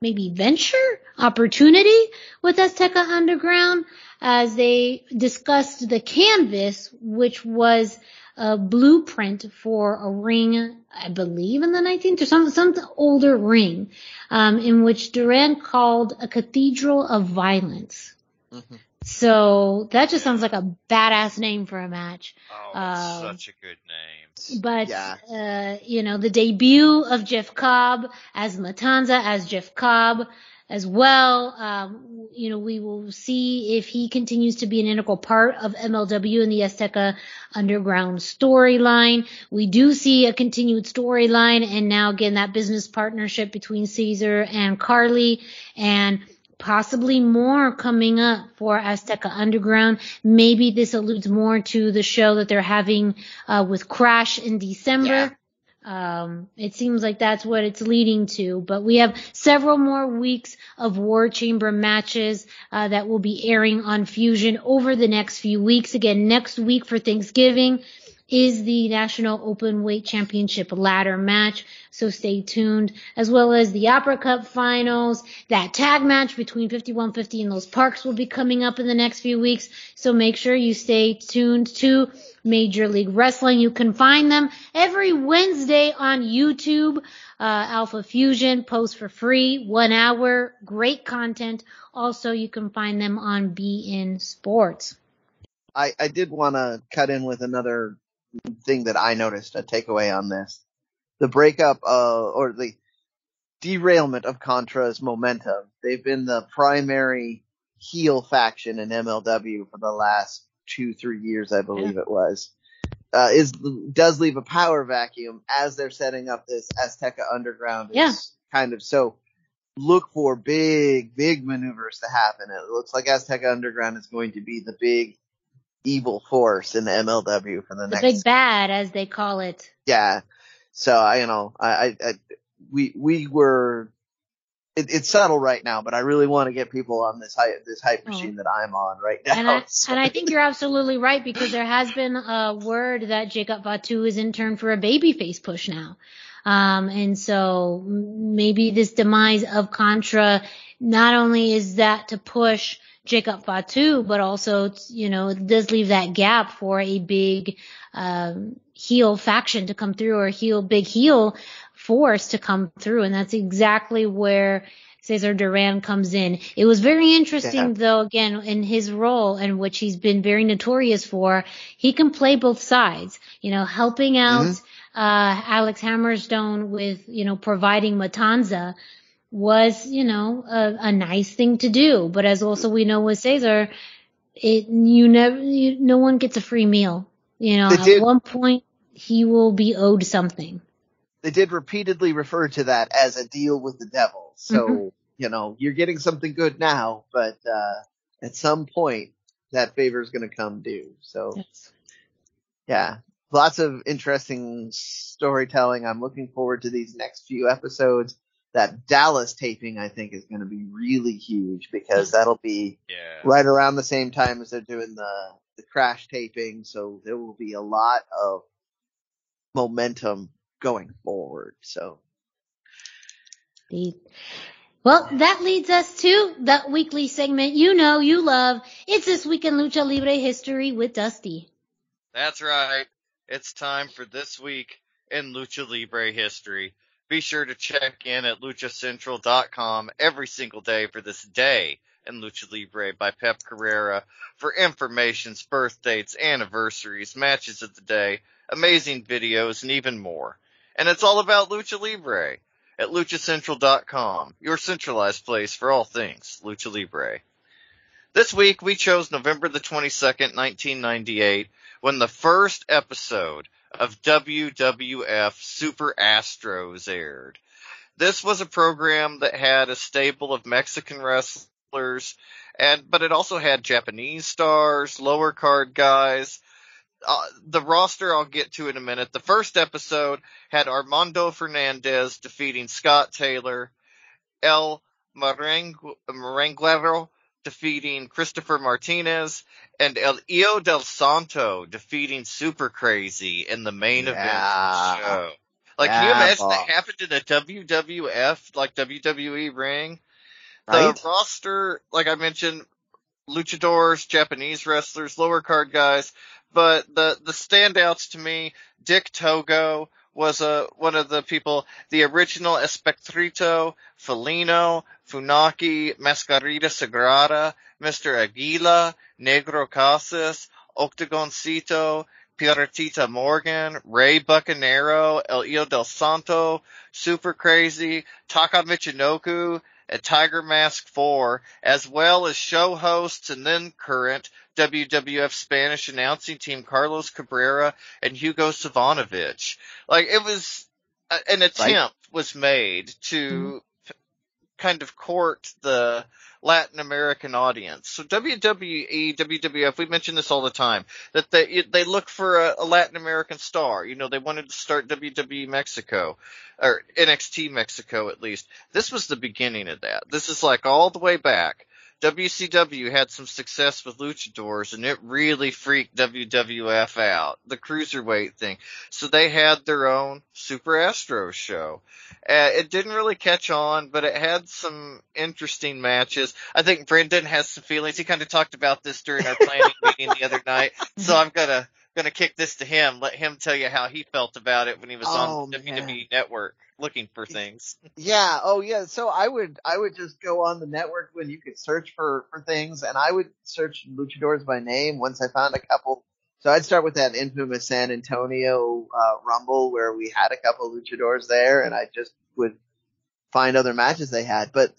[SPEAKER 1] maybe venture opportunity with Azteca Underground as they discussed the canvas, which was a blueprint for a ring, I believe in the 19th or some, some older ring, um, in which Duran called a cathedral of violence. Mm-hmm. So that just sounds like a badass name for a match.
[SPEAKER 4] Oh, um, such a good name.
[SPEAKER 1] But, yeah. uh, you know, the debut of Jeff Cobb as Matanza, as Jeff Cobb, as well. Um, you know, we will see if he continues to be an integral part of MLW and the Azteca Underground storyline. We do see a continued storyline and now again that business partnership between Cesar and Karlee and possibly more coming up for Azteca Underground. Maybe this alludes more to the show that they're having uh, with Crash in December. Yeah. Um, it seems like that's what it's leading to, but we have several more weeks of War Chamber matches uh, that will be airing on Fusion over the next few weeks. Again, next week for Thanksgiving is the National Open Weight Championship ladder match. So stay tuned, as well as the Opera Cup finals. That tag match between 5150 and Los Parks will be coming up in the next few weeks. So make sure you stay tuned to Major League Wrestling. You can find them every Wednesday on YouTube. Uh, Alpha Fusion posts for free, one hour, great content. Also, you can find them on beIN Sports.
[SPEAKER 3] I, I did want to cut in with another thing that I noticed, a takeaway on this the breakup uh, or the derailment of Contra's momentum. They've been the primary heel faction in MLW for the last two, three years, I believe yeah. it was. Uh, is does leave a power vacuum as they're setting up this Azteca Underground.
[SPEAKER 1] Yeah.
[SPEAKER 3] kind of so look for big, big maneuvers to happen. It looks like Azteca Underground is going to be the big evil force in the MLW for the, the next.
[SPEAKER 1] big bad, as they call it.
[SPEAKER 3] Yeah. So I, you know, I, I, we, we were, it, it's subtle right now, but I really want to get people on this hype, this hype oh. machine that I'm on right now.
[SPEAKER 1] And I, so. and I think you're absolutely right because there has been a word that Jacob Fatu is in turn for a babyface push now. Um, and so maybe this demise of Contra not only is that to push Jacob Fatu, but also, you know, it does leave that gap for a big, um, heel faction to come through or heel big heel force to come through. And that's exactly where Cesar Duran comes in. It was very interesting yeah. though, again, in his role and which he's been very notorious for, he can play both sides, you know, helping out, mm-hmm. uh, Alex Hammerstone with, you know, providing Matanza was, you know, a, a nice thing to do. But as also we know with Cesar, it, you never, you, no one gets a free meal. You know, at one point he will be owed something.
[SPEAKER 3] They did repeatedly refer to that as a deal with the devil. So, mm-hmm. you know, you're getting something good now, but, uh, at some point that favor is going to come due. So, yes. yeah, lots of interesting storytelling. I'm looking forward to these next few episodes. That Dallas taping, I think, is going to be really huge because hmm. that'll be
[SPEAKER 4] yeah.
[SPEAKER 3] right around the same time as they're doing the the crash taping, so there will be a lot of momentum going forward. So.
[SPEAKER 1] Well, that leads us to the weekly segment you know, you love. It's This Week in Lucha Libre History with Dusty.
[SPEAKER 2] That's right. It's time for This Week in Lucha Libre History. Be sure to check in at luchacentral.com every single day for this day and Lucha Libre by Pep Carrera for informations, birth dates, anniversaries, matches of the day, amazing videos, and even more. And it's all about Lucha Libre at luchacentral.com, your centralized place for all things Lucha Libre. This week we chose November the 22nd, 1998, when the first episode of WWF Super Astros aired. This was a program that had a stable of Mexican wrestlers, and but it also had Japanese stars, lower card guys. Uh, the roster I'll get to in a minute. The first episode had Armando Fernandez defeating Scott Taylor, El Merenguero defeating Christopher Martinez and El Hijo del Santo defeating Super Crazy in the main yeah. event show. Like, yeah, can you imagine that happened in a WWF, like WWE ring? Right? The roster, like I mentioned, luchadors, Japanese wrestlers, lower card guys, but the, the standouts to me, Dick Togo, was a, one of the people, the original Espectrito, Felino, Funaki, Mascarita Sagrada, Mr. Aguila, Negro Casas, Octagoncito, Piratita Morgan, Ray Bucanero, El Hijo del Santo, Super Crazy, Taka Michinoku, and Tiger Mask 4, as well as show hosts and then current WWF Spanish announcing team Carlos Cabrera and Hugo Savinovich. Like it was an attempt right. was made to mm-hmm. Kind of court the Latin American audience. So WWE, WWF, we mention this all the time, that they, they look for a, a Latin American star. You know, they wanted to start WWE Mexico, or NXT Mexico at least. This was the beginning of that. This is like all the way back. WCW had some success with luchadors and it really freaked WWF out, the cruiserweight thing. So they had their own Super Astro show. Uh, it didn't really catch on, but it had some interesting matches. I think Brendan has some feelings. He kind of talked about this during our planning meeting the other night. So I'm gonna, gonna kick this to him, let him tell you how he felt about it when he was oh, on the WWE Network looking for things.
[SPEAKER 3] Yeah. Oh, yeah. So I would I would just go on the network when you could search for for things, and I would search luchadors by name once I found a couple. So I'd start with that infamous San Antonio uh, Rumble where we had a couple luchadors there, and I just would find other matches they had. But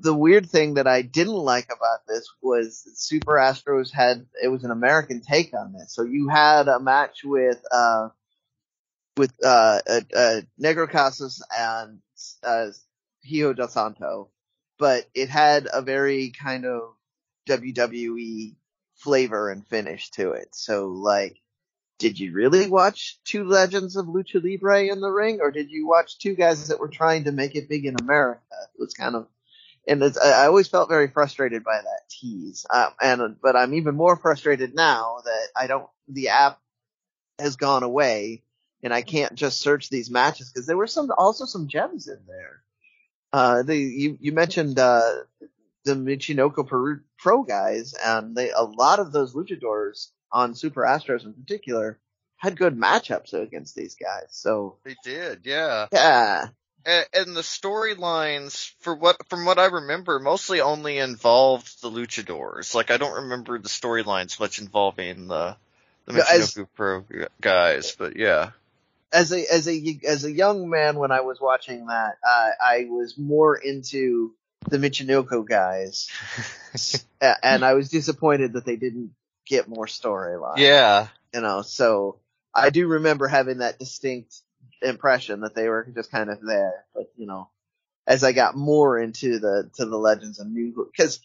[SPEAKER 3] the weird thing that I didn't like about this was Super Astros had it was an American take on this. So you had a match with uh with uh, uh, Negro Casas and uh, Hijo del Santo, but it had a very kind of WWE flavor and finish to it. So like, did you really watch two legends of Lucha Libre in the ring, or did you watch two guys that were trying to make it big in America? It was kind of, and I always felt very frustrated by that tease. Um, and but I'm even more frustrated now that I don't. The app has gone away and I can't just search these matches because there were some also some gems in there. Uh, the you you mentioned uh, the Michinoku Peru Pro guys, and they a lot of those luchadors on Super Astros in particular had good matchups against these guys. So
[SPEAKER 2] they did, yeah,
[SPEAKER 3] yeah.
[SPEAKER 2] And, the storylines, for what from what I remember, mostly only involved the luchadors. Like I don't remember the storylines much involving the the Michinoku Pro guys, but yeah
[SPEAKER 3] as a as a as a young man when I was watching that, uh, I was more into the Michinoku guys, and I was disappointed that they didn't get more storyline.
[SPEAKER 2] Yeah,
[SPEAKER 3] you know. So I do remember having that distinct impression that they were just kind of there, but you know, as I got more into the to the legends and new because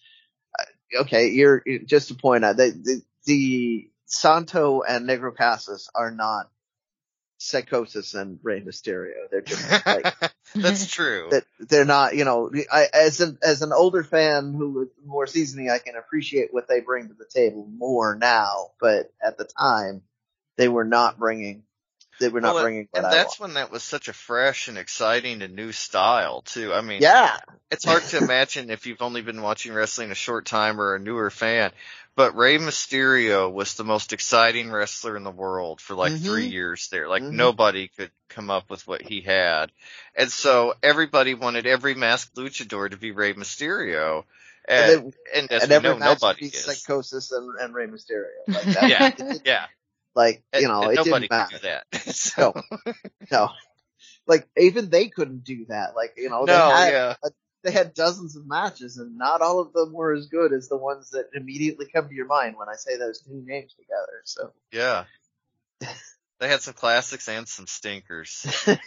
[SPEAKER 3] uh, okay, you're just to point out that the, the Santo and Negro Casas are not Psychosis and Rey Mysterio. They're just like
[SPEAKER 2] that's true.
[SPEAKER 3] That they're not, you know, I, as an as an older fan who with more seasoning, I can appreciate what they bring to the table more now. But at the time, they were not bringing. They were not well, bringing.
[SPEAKER 2] and that's when that was such a fresh and exciting and new style too. I mean,
[SPEAKER 3] yeah,
[SPEAKER 2] it's hard to imagine if you've only been watching wrestling a short time or a newer fan but Rey Mysterio was the most exciting wrestler in the world for like mm-hmm. three years there. Like mm-hmm. nobody could come up with what he had. And so everybody wanted every masked luchador to be Rey Mysterio. And, and, and as and we know, nobody is.
[SPEAKER 3] Psychosis and, and Rey Mysterio.
[SPEAKER 2] Like that. yeah, yeah.
[SPEAKER 3] Like, you know,
[SPEAKER 2] and,
[SPEAKER 3] it
[SPEAKER 2] nobody
[SPEAKER 3] didn't
[SPEAKER 2] matter. that.
[SPEAKER 3] so. No, no. Like, even they couldn't do that. Like, you know,
[SPEAKER 2] no,
[SPEAKER 3] they had
[SPEAKER 2] yeah.
[SPEAKER 3] a they had dozens of matches, and not all of them were as good as the ones that immediately come to your mind when I say those two names together. So
[SPEAKER 2] yeah, they had some classics and some stinkers.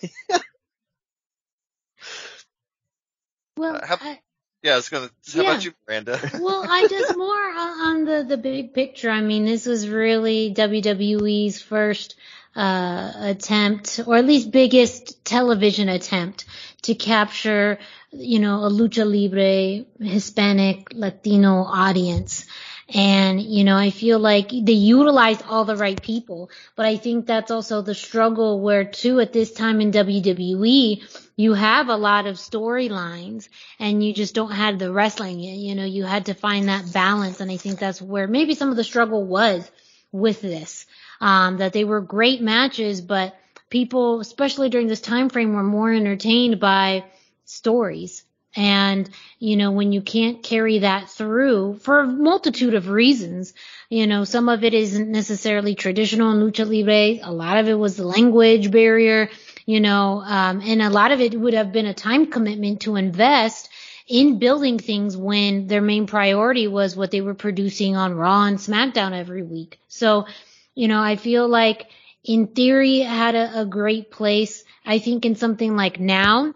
[SPEAKER 1] well,
[SPEAKER 2] uh, how,
[SPEAKER 1] I,
[SPEAKER 2] yeah, I was gonna. How yeah. about you, Miranda?
[SPEAKER 1] well, I just more on the the big picture. I mean, this was really WWE's first uh, attempt, or at least biggest television attempt to capture, you know, a lucha libre Hispanic Latino audience. And, you know, I feel like they utilized all the right people, but I think that's also the struggle where too at this time in WWE, you have a lot of storylines and you just don't have the wrestling. You know, you had to find that balance. And I think that's where maybe some of the struggle was with this, um, that they were great matches, but people, especially during this time frame, were more entertained by stories and, you know, when you can't carry that through for a multitude of reasons, you know, some of it isn't necessarily traditional in lucha libre. A lot of it was the language barrier, you know, um, and a lot of it would have been a time commitment to invest in building things when their main priority was what they were producing on Raw and SmackDown every week. So, you know, I feel like in theory it had a, a great place. I think in something like now,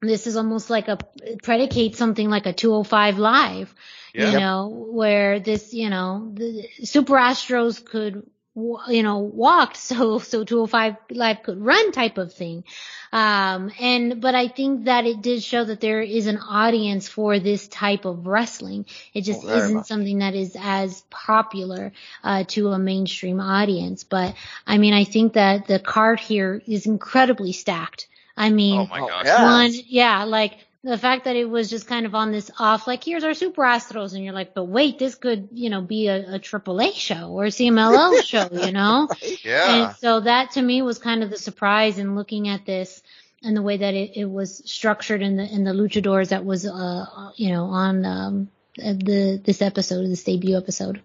[SPEAKER 1] this is almost like a predicate something like a 205 live, yeah. you know, where this, you know, the Super Astros could, you know, walk so, so 205 live could run type of thing. Um, and, but I think that it did show that there is an audience for this type of wrestling. It just oh, isn't much. something that is as popular, uh, to a mainstream audience. But I mean, I think that the card here is incredibly stacked. I mean,
[SPEAKER 2] oh my gosh.
[SPEAKER 1] one, yeah, like the fact that it was just kind of on this off, like here's our Super Astros, and you're like, but wait, this could, you know, be a, a AAA show or a CMLL show, you know?
[SPEAKER 2] Yeah.
[SPEAKER 1] And so that to me was kind of the surprise in looking at this and the way that it, it was structured in the in the luchadors that was, uh, you know, on um, the this episode, this debut episode.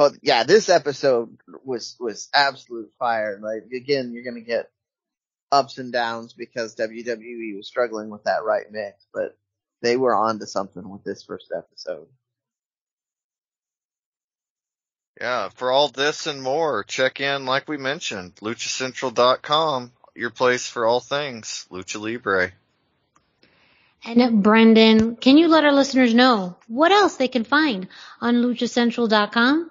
[SPEAKER 3] Oh yeah, this episode was was absolute fire. Like again, you're gonna get ups and downs because WWE was struggling with that right mix, but they were on to something with this first episode.
[SPEAKER 2] Yeah, for all this and more, check in, like we mentioned, luchacentral.com, your place for all things Lucha Libre.
[SPEAKER 1] And Brendan, can you let our listeners know what else they can find on luchacentral.com?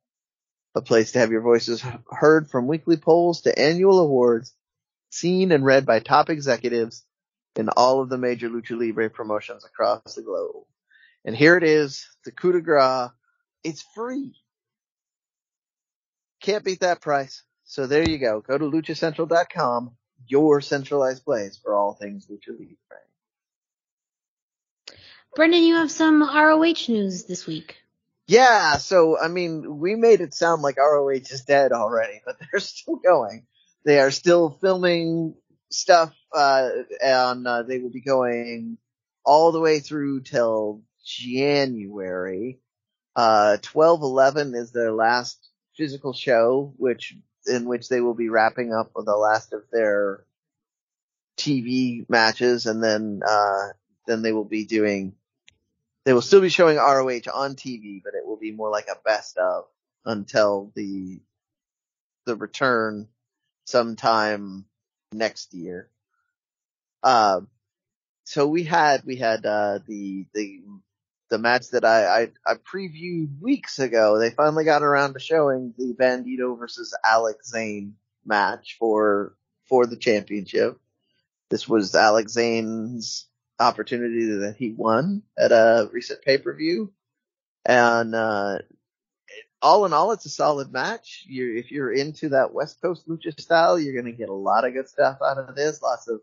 [SPEAKER 3] A place to have your voices heard from weekly polls to annual awards seen and read by top executives in all of the major lucha libre promotions across the globe. And here it is, the coup de grace. It's free. Can't beat that price. So there you go. Go to luchacentral.com, your centralized place for all things lucha libre.
[SPEAKER 1] Brendan, you have some ROH news this week.
[SPEAKER 3] Yeah, so I mean, we made it sound like ROH is dead already, but they're still going. They are still filming stuff, uh, and uh, they will be going all the way through till January. Uh, 12-11 is their last physical show, which, in which they will be wrapping up with the last of their TV matches, and then, uh, then they will be doing, they will still be showing ROH on TV, but it will be more like a best of until the, the return sometime next year. Uh, so we had, we had, uh, the, the, the match that I, I, I previewed weeks ago. They finally got around to showing the Bandito versus Alex Zayne match for, for the championship. This was Alex Zayne's opportunity that he won at a recent pay-per-view. And, uh, all in all, it's a solid match. You're, if you're into that West Coast lucha style, you're going to get a lot of good stuff out of this. Lots of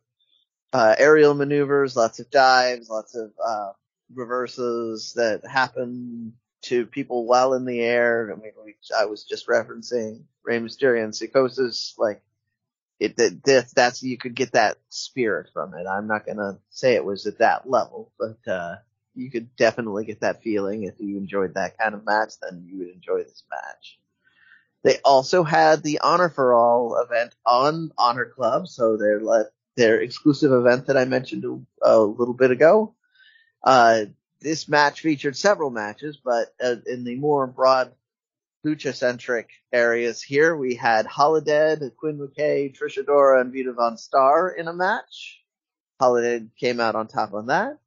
[SPEAKER 3] uh, aerial maneuvers, lots of dives, lots of uh, reversals that happen to people while in the air. I mean, we, I was just referencing Rey Mysterio and Psicosis, like, it, that, that's, you could get that spirit from it. I'm not gonna say it was at that level, but, uh, you could definitely get that feeling. If you enjoyed that kind of match, then you would enjoy this match. They also had the Honor for All event on Honor Club, so their their exclusive event that I mentioned a, a little bit ago. Uh, this match featured several matches, but uh, in the more broad lucha centric areas here, we had Holidead, Quinn McKay, Trish Adora, and Vita VonStarr in a match. Holidead came out on top on that.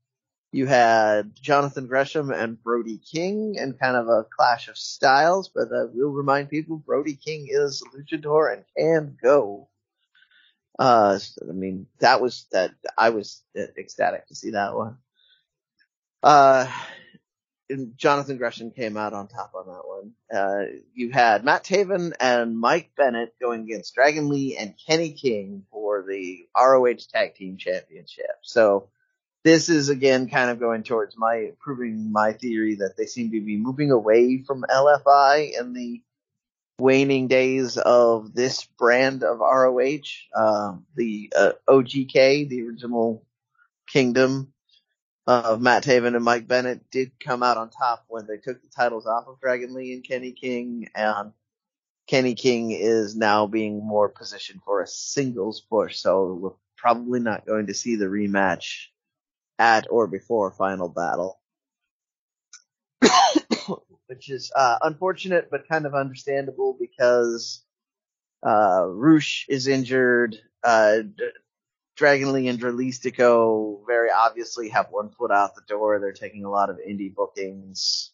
[SPEAKER 3] You had Jonathan Gresham and Brody King and kind of a clash of styles, but I will remind people Brody King is luchador and can go. Uh, I mean, that was that, I was ecstatic to see that one. Uh, Jonathan Gresham came out on top on that one. Uh, you had Matt Taven and Mike Bennett going against Dragon Lee and Kenny King for the ROH Tag Team Championship. So, this is again kind of going towards my proving my theory that they seem to be moving away from LFI in the waning days of this brand of ROH. Um, the uh, OGK, the original Kingdom of Matt Taven and Mike Bennett, did come out on top when they took the titles off of Dragon Lee and Kenny King, and Kenny King is now being more positioned for a singles push. So we're probably not going to see the rematch at or before Final Battle. Which is uh, unfortunate, but kind of understandable because uh, Rush is injured. Uh, Dragon Lee and Dralistico very obviously have one foot out the door. They're taking a lot of indie bookings,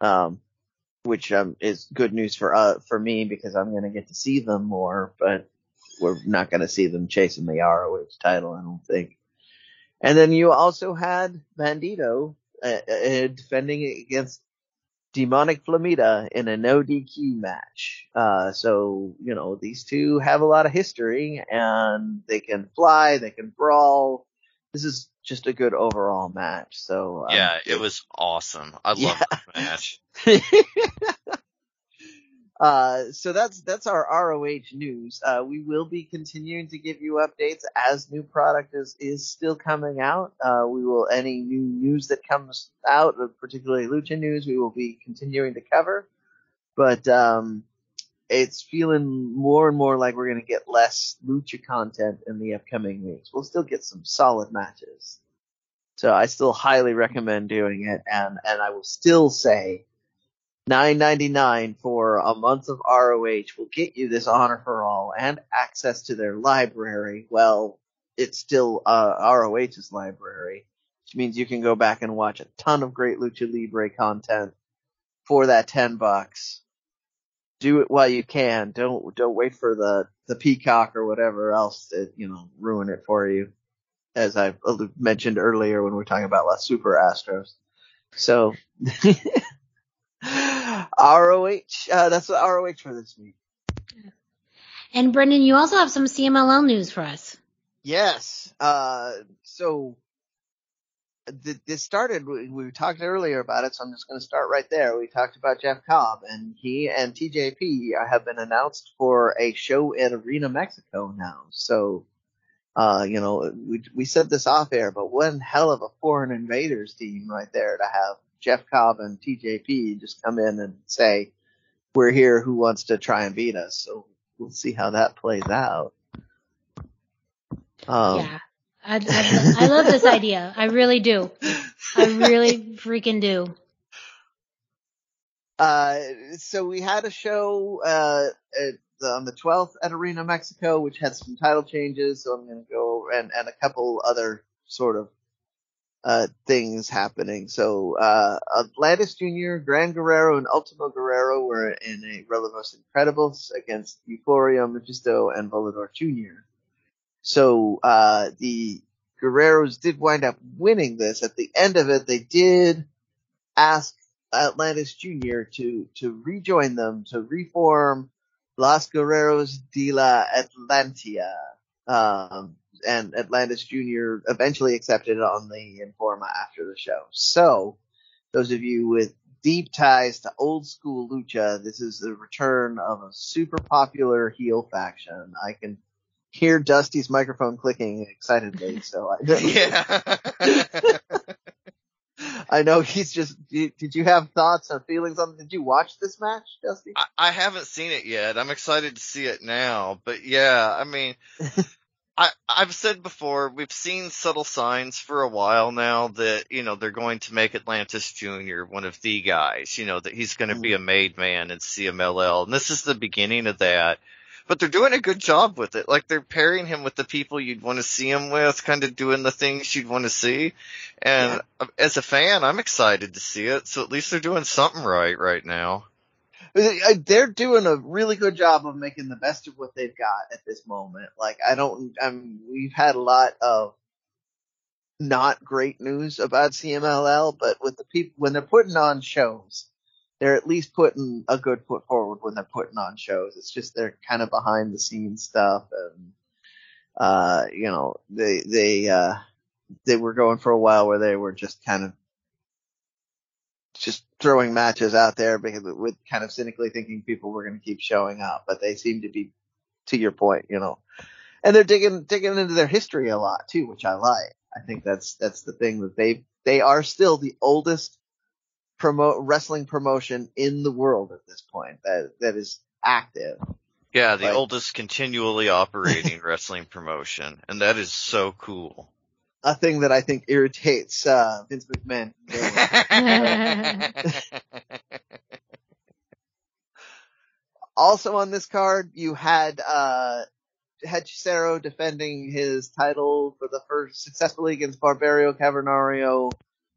[SPEAKER 3] um, which um, is good news for uh, for me because I'm going to get to see them more. But we're not going to see them chasing the ROH title. I don't think. And then you also had Bandito uh, uh, defending against Demonic Flamita in an ODQ match. Uh, so, you know, these two have a lot of history and they can fly, they can brawl. This is just a good overall match. So,
[SPEAKER 2] um, yeah, it was awesome. I love yeah. that match.
[SPEAKER 3] Uh, so that's that's our ROH news. Uh, we will be continuing to give you updates as new product is is still coming out. Uh, we will any new news that comes out, particularly Lucha news, we will be continuing to cover. But um, it's feeling more and more like we're going to get less Lucha content in the upcoming weeks. We'll still get some solid matches. So I still highly recommend doing it, and and I will still say Nine ninety nine for a month of ROH will get you this honor for all and access to their library. Well, it's still uh, ROH's library, which means you can go back and watch a ton of great Lucha Libre content for that ten bucks. Do it while you can. Don't don't wait for the the Peacock or whatever else to you know ruin it for you. As I mentioned earlier when we are talking about La Super Astros. So ROH. Uh, that's the ROH for this week.
[SPEAKER 1] And Brendan, you also have some CMLL news for us.
[SPEAKER 3] Yes. Uh, so th- this started. We, we, talked earlier about it, so I'm just going to start right there. We talked about Jeff Cobb, and he and TJP have been announced for a show at Arena Mexico now. So. Uh, you know, we we said this off air, but one hell of a foreign invaders team right there to have Jeff Cobb and TJP just come in and say, we're here. Who wants to try and beat us? So we'll see how that plays out.
[SPEAKER 1] Um, yeah. I, I, I love this idea. I really do. I really freaking do.
[SPEAKER 3] Uh, so we had a show, uh, the, on the 12th at Arena Mexico, which had some title changes. So I'm going to go and, and a couple other sort of uh, things happening. So, uh, Atlantis Jr., Gran Guerrero, and Ultimo Guerrero were in a Relevos Increíbles against Euforia, Magisto, and Volador Jr. So, uh, the Guerreros did wind up winning this. At the end of it, they did ask Atlantis Jr. to, to rejoin them, to reform Las Guerreros de la Atlantia. Um, and Atlantis Jr. eventually accepted on the Informa after the show. So, those of you with deep ties to old school lucha, this is the return of a super popular heel faction. I can hear Dusty's microphone clicking excitedly, so I
[SPEAKER 2] yeah.
[SPEAKER 3] I know he's just. Did you have thoughts or feelings on? Did you watch this match, Dusty?
[SPEAKER 2] I, I haven't seen it yet. I'm excited to see it now. But yeah, I mean, I I've said before we've seen subtle signs for a while now that you know they're going to make Atlantis Jr. one of the guys. You know that he's going to be mm-hmm. a made man in CMLL, and this is the beginning of that but they're doing a good job with it. Like they're pairing him with the people you'd want to see him with, kind of doing the things you'd want to see. And yeah. as a fan, I'm excited to see it. So at least they're doing something right right now.
[SPEAKER 3] They're doing a really good job of making the best of what they've got at this moment. Like I don't, I'm, we've had a lot of not great news about CMLL, but with the people, when they're putting on shows, they're at least putting a good foot forward when they're putting on shows. It's just they're kind of behind the scenes stuff and uh you know they they uh they were going for a while where they were just kind of just throwing matches out there because with kind of cynically thinking people were going to keep showing up, but they seem to be to your point, you know. And they're digging digging into their history a lot too, which I like. I think that's that's the thing that they they are still the oldest promote wrestling promotion in the world at this point that that is active.
[SPEAKER 2] Yeah, the like, oldest continually operating wrestling promotion, and that is so cool.
[SPEAKER 3] A thing that I think irritates uh, Vince McMahon. also on this card, you had uh, Hechicero defending his title for the first successfully against Barbaro Cavernario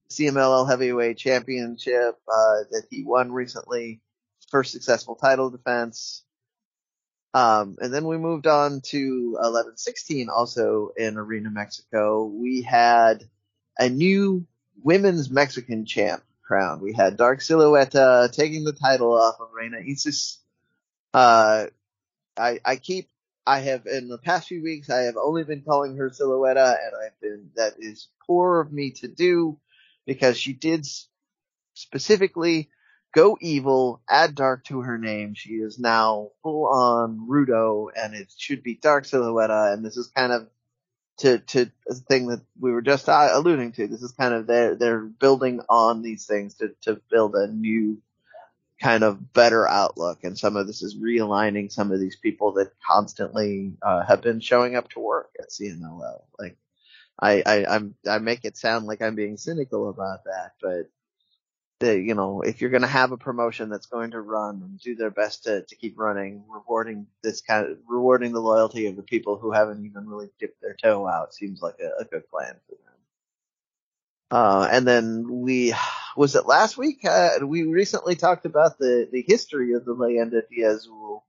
[SPEAKER 3] CMLL Heavyweight Championship uh, that he won recently, first successful title defense. Um, and then we moved on to 1116, also in Arena Mexico. We had a new women's Mexican champ crown. We had Dark Silueta taking the title off of Reina Isis. Uh, I, I keep, I have, in the past few weeks, I have only been calling her Silueta, and I've been, that is poor of me to do because she did specifically go evil, add dark to her name. She is now full on Rudo and it should be Dark Silueta and this is kind of to, to a thing that we were just uh, alluding to. This is kind of they're, they're building on these things to, to build a new kind of better outlook. And some of this is realigning some of these people that constantly, uh, have been showing up to work at CMLL. Like, I, I, I'm, I make it sound like I'm being cynical about that, but you know, if you're going to have a promotion that's going to run and do their best to, to keep running, rewarding this kind of, rewarding the loyalty of the people who haven't even really dipped their toe out seems like a, a good plan for them. Uh, and then we, was it last week? Uh, we recently talked about the, the history of the Leyenda de Azul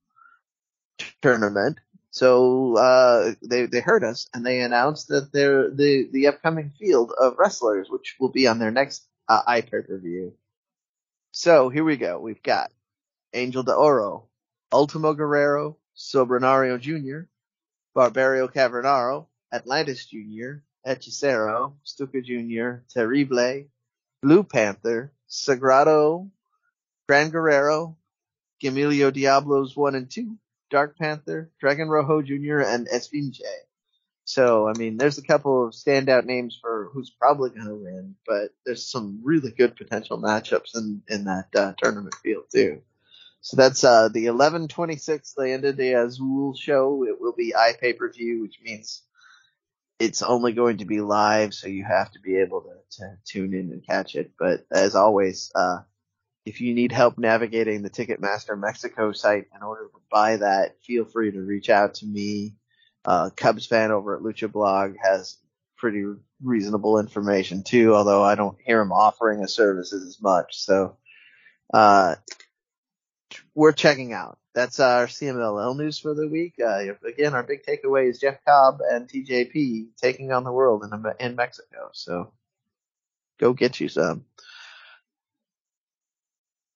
[SPEAKER 3] tournament. So uh, they they heard us and they announced that they're the the upcoming field of wrestlers, which will be on their next uh, per view. So here we go. We've got Angel de Oro, Ultimo Guerrero, Soberano Jr., Barbaro Cavernario, Atlantis Jr., Hechicero, Stuka Jr., Terrible, Blue Panther, Sagrado, Gran Guerrero, Gemelo Diablos 1 and 2, Dark Panther, Dragon Rojo Jr., and Esfinge. So, I mean, there's a couple of standout names for who's probably going to win, but there's some really good potential matchups in, in that uh, tournament field too. So that's uh, the 1126 Leyenda de Azul show. It will be iPay-per-view, which means it's only going to be live, so you have to be able to, to tune in and catch it. But as always, uh, if you need help navigating the Ticketmaster Mexico site in order to buy that, feel free to reach out to me. Uh, Cubs fan over at Lucha Blog has pretty reasonable information too, although I don't hear him offering his services as much. So, uh, we're checking out. That's our CMLL news for the week. Uh, again, our big takeaway is Jeff Cobb and TJP taking on the world in, in Mexico. So go get you some.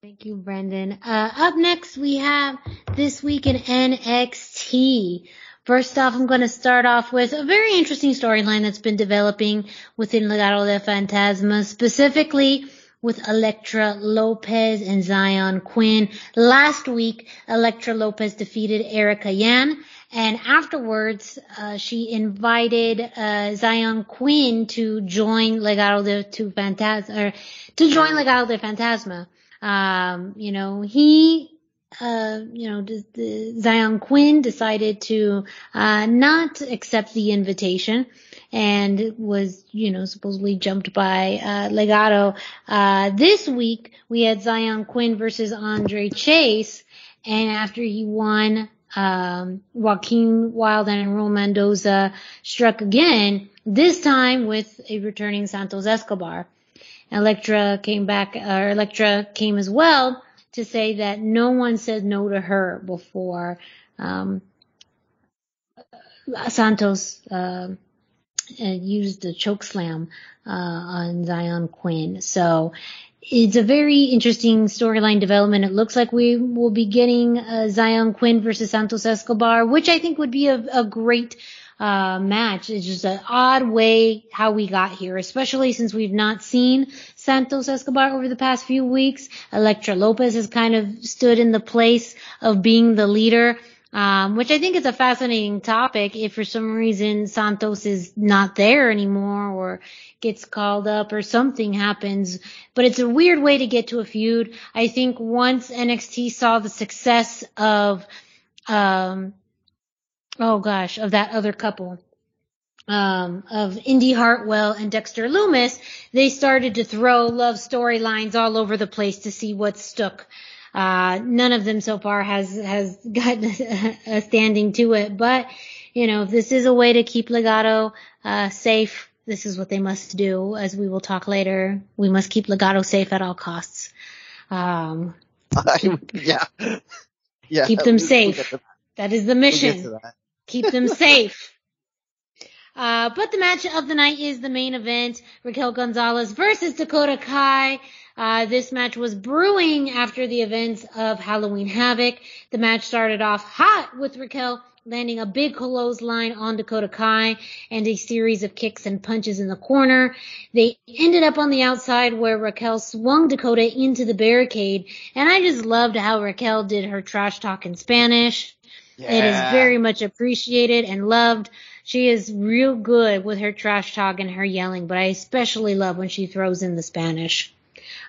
[SPEAKER 1] Thank you, Brendan. Uh, up next, we have this week in NXT. First off, I'm going to start off with a very interesting storyline that's been developing within Legado del Fantasma, specifically with Elektra Lopez and Xyon Quinn. Last week, Elektra Lopez defeated Erica Yan, and afterwards, uh, she invited uh, Xyon Quinn to join Legado de Fantasma, or to join Legado de Fantasma. Um, you know, he uh, you know, the, Xyon Quinn decided to uh, not accept the invitation and was, you know, supposedly jumped by uh, Legado. Uh, this week we had Xyon Quinn versus Andre Chase, and after he won, um, Joaquin Wilde and Raul Mendoza struck again. This time with a returning Santos Escobar. Elektra came back, or Elektra came as well to say that no one said no to her before um, Santos uh, used the choke slam uh, on Xyon Quinn. So it's a very interesting storyline development. It looks like we will be getting uh, Xyon Quinn versus Santos Escobar, which I think would be a, a great uh, match. It's just an odd way how we got here, especially since we've not seen Santos Escobar over the past few weeks. Elektra Lopez has kind of stood in the place of being the leader. Um, which I think is a fascinating topic. If for some reason Santos is not there anymore or gets called up or something happens, but it's a weird way to get to a feud. I think once NXT saw the success of, um, oh gosh, of that other couple, um, of Indi Hartwell and Dexter Lumis, they started to throw love storylines all over the place to see what stuck. Uh, none of them so far has, has gotten a standing to it, but, you know, if this is a way to keep Legado uh, safe, this is what they must do, as we will talk later. We must keep Legado safe at all costs. Um,
[SPEAKER 3] yeah. Yeah.
[SPEAKER 1] Keep them safe. That is the mission. We'll keep them safe. Uh, but the match of the night is the main event. Raquel Gonzalez versus Dakota Kai. Uh, this match was brewing after the events of Halloween Havoc. The match started off hot with Raquel landing a big clothesline on Dakota Kai and a series of kicks and punches in the corner. They ended up on the outside where Raquel swung Dakota into the barricade. And I just loved how Raquel did her trash talk in Spanish. Yeah. It is very much appreciated and loved. She is real good with her trash talk and her yelling, but I especially love when she throws in the Spanish.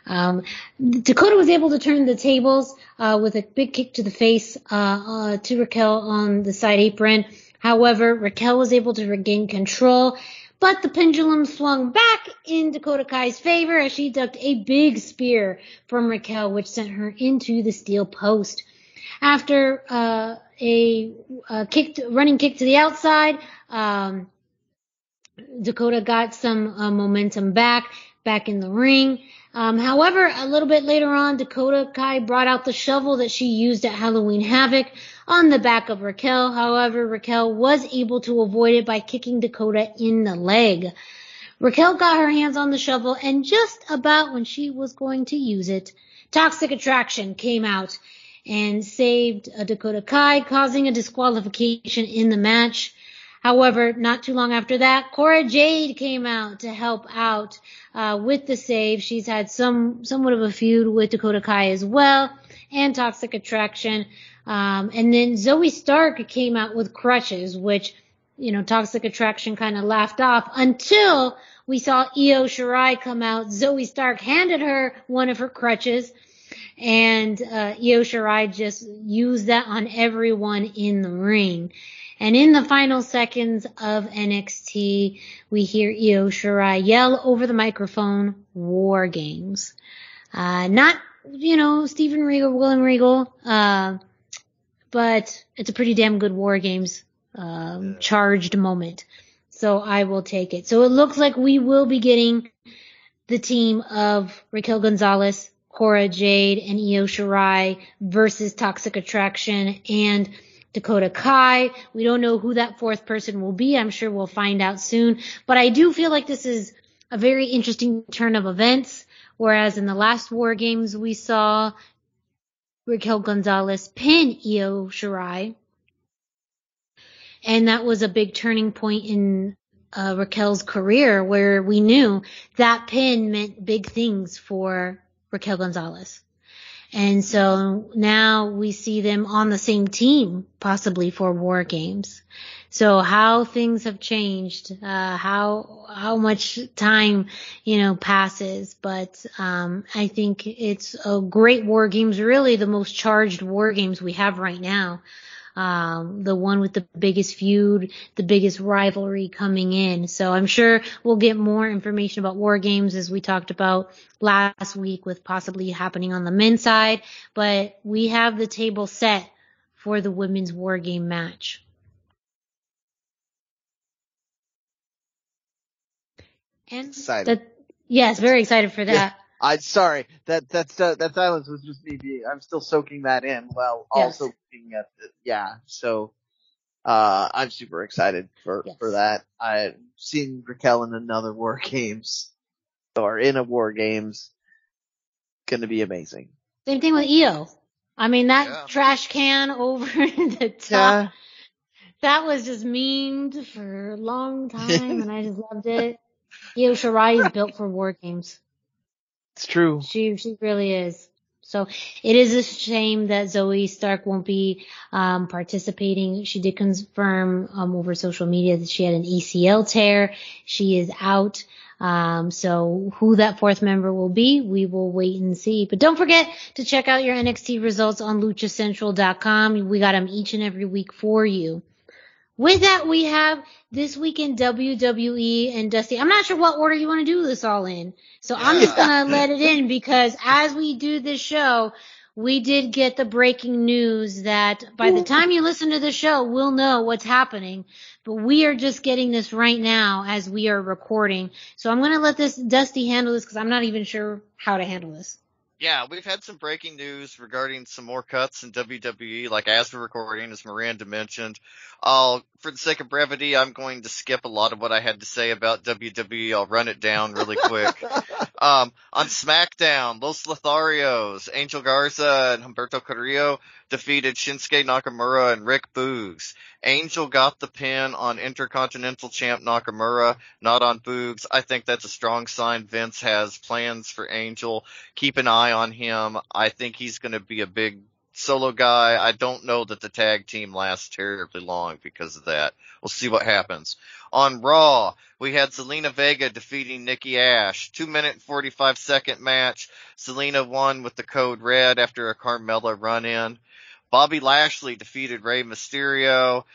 [SPEAKER 1] Um, Dakota was able to turn the tables uh, with a big kick to the face uh, uh, to Raquel on the side apron. However, Raquel was able to regain control, but the pendulum swung back in Dakota Kai's favor as she ducked a big spear from Raquel, which sent her into the steel post. After uh, a, a kick, to, running kick to the outside, um, Dakota got some uh, momentum back, back in the ring. Um, however, a little bit later on, Dakota Kai brought out the shovel that she used at Halloween Havoc on the back of Raquel. However, Raquel was able to avoid it by kicking Dakota in the leg. Raquel got her hands on the shovel and just about when she was going to use it, Toxic Attraction came out and saved a Dakota Kai, causing a disqualification in the match. However, not too long after that, Cora Jade came out to help out uh, with the save. She's had some somewhat of a feud with Dakota Kai as well, and Toxic Attraction. Um, and then Zoey Stark came out with crutches, which you know Toxic Attraction kind of laughed off until we saw Io Shirai come out. Zoey Stark handed her one of her crutches, and uh, Io Shirai just used that on everyone in the ring. And in the final seconds of NXT, we hear Io Shirai yell over the microphone, War Games. Uh, not, you know, Steven Regal, William Regal, uh, but it's a pretty damn good War Games, um, charged moment. So I will take it. So it looks like we will be getting the team of Raquel Gonzalez, Cora Jade, and Io Shirai versus Toxic Attraction and Dakota Kai. We don't know who that fourth person will be. I'm sure we'll find out soon. But I do feel like this is a very interesting turn of events. Whereas in the last War Games, we saw Raquel Gonzalez pin Io Shirai. And that was a big turning point in uh, Raquel's career where we knew that pin meant big things for Raquel Gonzalez. And so now we see them on the same team, possibly for war games. So how things have changed, uh, how, how much time, you know, passes. But, um, I think it's a great war games, really the most charged war games we have right now um, the one with the biggest feud, the biggest rivalry coming in. So I'm sure we'll get more information about War Games as we talked about last week with possibly happening on the men's side. But we have the table set for the women's War Game match. And
[SPEAKER 3] excited.
[SPEAKER 1] That, yes, very excited for that.
[SPEAKER 3] I'm sorry that that's uh, that silence was just me. Being, I'm still soaking that in while
[SPEAKER 1] Yes.
[SPEAKER 3] also looking at the, yeah. So uh, I'm super excited for
[SPEAKER 1] Yes.
[SPEAKER 3] for that. I've seen Raquel in another War Games or in a War Games. Gonna be amazing.
[SPEAKER 1] Same thing with Io. I mean, that
[SPEAKER 2] Yeah.
[SPEAKER 1] trash can over the top.
[SPEAKER 3] Yeah,
[SPEAKER 1] That was just memed for a long time, and I just loved it. Io Shirai is built for war games.
[SPEAKER 3] It's true.
[SPEAKER 1] She she really is. So it is a shame that Zoey Stark won't be um, participating. She did confirm um, over social media that she had an ACL tear. She is out. Um, so who that fourth member will be, we will wait and see. But don't forget to check out your NXT results on luchacentral.com. We got them each and every week for you. With that, we have this week in WWE and Dusty. I'm not sure what order you want to do this all in. So I'm just gonna let it in because as we do this show, we did get the breaking news that by the time you listen to the show, we'll know what's happening. But we are just getting this right now as we are recording. So I'm gonna let this Dusty handle this because I'm not even sure how to handle this.
[SPEAKER 2] Yeah, we've had some breaking news regarding some more cuts in WWE, like as we're recording, as Miranda mentioned. I'll, for the sake of brevity, I'm going to skip a lot of what I had to say about WWE. I'll run it down really quick. Um, on SmackDown, Los Lotharios, Angel Garza and Humberto Carrillo defeated Shinsuke Nakamura and Rick Boogs. Angel got the pin on Intercontinental Champ Nakamura, not on Boogs. I think that's a strong sign Vince has plans for Angel. Keep an eye on him. I think he's going to be a big solo guy. I don't know that the tag team lasts terribly long because of that. We'll see what happens. On Raw, we had Zelina Vega defeating Nikki Ash. Two minute and 45 second match. Zelina won with the code red after a Carmella run in. Bobby Lashley defeated Rey Mysterio.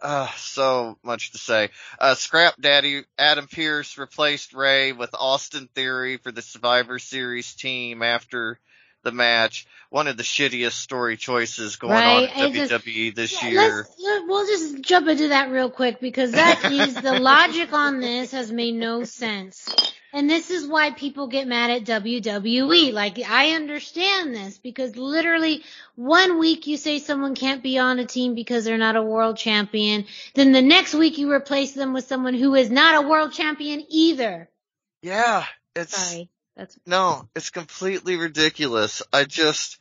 [SPEAKER 2] Uh, so much to say. Uh, Scrap Daddy Adam Pearce replaced Rey with Austin Theory for the Survivor Series team after the match. One of the shittiest story choices going
[SPEAKER 1] Right,
[SPEAKER 2] on in
[SPEAKER 1] just-
[SPEAKER 2] WWE this
[SPEAKER 1] Yeah,
[SPEAKER 2] year.
[SPEAKER 1] Let, we'll just jump into that real quick because that is the logic on this has made no sense. And this is why people get mad at WWE. Like, I understand this because literally one week you say someone can't be on a team because they're not a world champion. Then the next week you replace them with someone who is not a world champion either.
[SPEAKER 2] Yeah, it's
[SPEAKER 1] Sorry. That's,
[SPEAKER 2] no, it's completely ridiculous. I just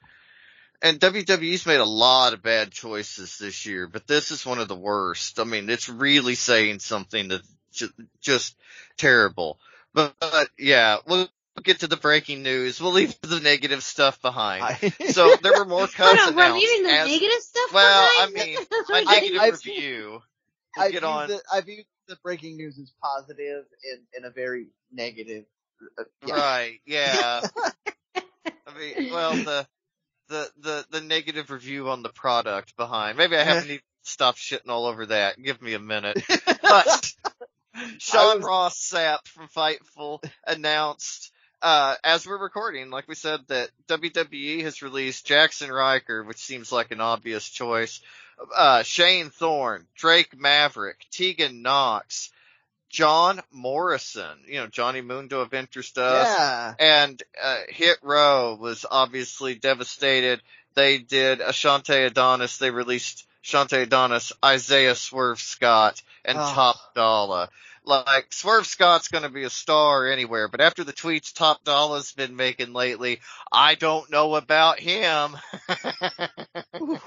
[SPEAKER 2] and WWE's made a lot of bad choices this year, but this is one of the worst. I mean, it's really saying something that's just, just terrible. But, but yeah, we'll get to the breaking news. We'll leave the negative stuff behind.
[SPEAKER 3] I-
[SPEAKER 2] So there were more cuts
[SPEAKER 1] no, we're leaving the
[SPEAKER 2] as-
[SPEAKER 1] negative stuff
[SPEAKER 2] well, I mean, my
[SPEAKER 1] I-
[SPEAKER 2] negative
[SPEAKER 3] I've-
[SPEAKER 2] review. We'll
[SPEAKER 3] I've
[SPEAKER 2] get on.
[SPEAKER 3] The, I've used the breaking news as positive in, in a very negative. Uh, yeah.
[SPEAKER 2] Right, yeah. I mean, well, the, the, the, the negative review on the product behind. Maybe I haven't even stopped shitting all over that. Give me a minute. But Sean
[SPEAKER 3] was-
[SPEAKER 2] Ross Sapp from Fightful announced, uh, as we're recording, like we said, that WWE has released Jaxson Ryker, which seems like an obvious choice, uh, Shane Thorne, Drake Maverick, Tegan Knox, John Morrison, you know, Johnny Mundo of Interest Us,
[SPEAKER 3] yeah.
[SPEAKER 2] and uh, Hit Row was obviously devastated. They did Ashante Adonis. They released Shante Adonis, Isaiah Swerve Scott, and
[SPEAKER 3] Oh.
[SPEAKER 2] Top Dollar. Like Swerve Scott's going to be a star anywhere, but after the tweets Top Dollar's been making lately, I don't know about him.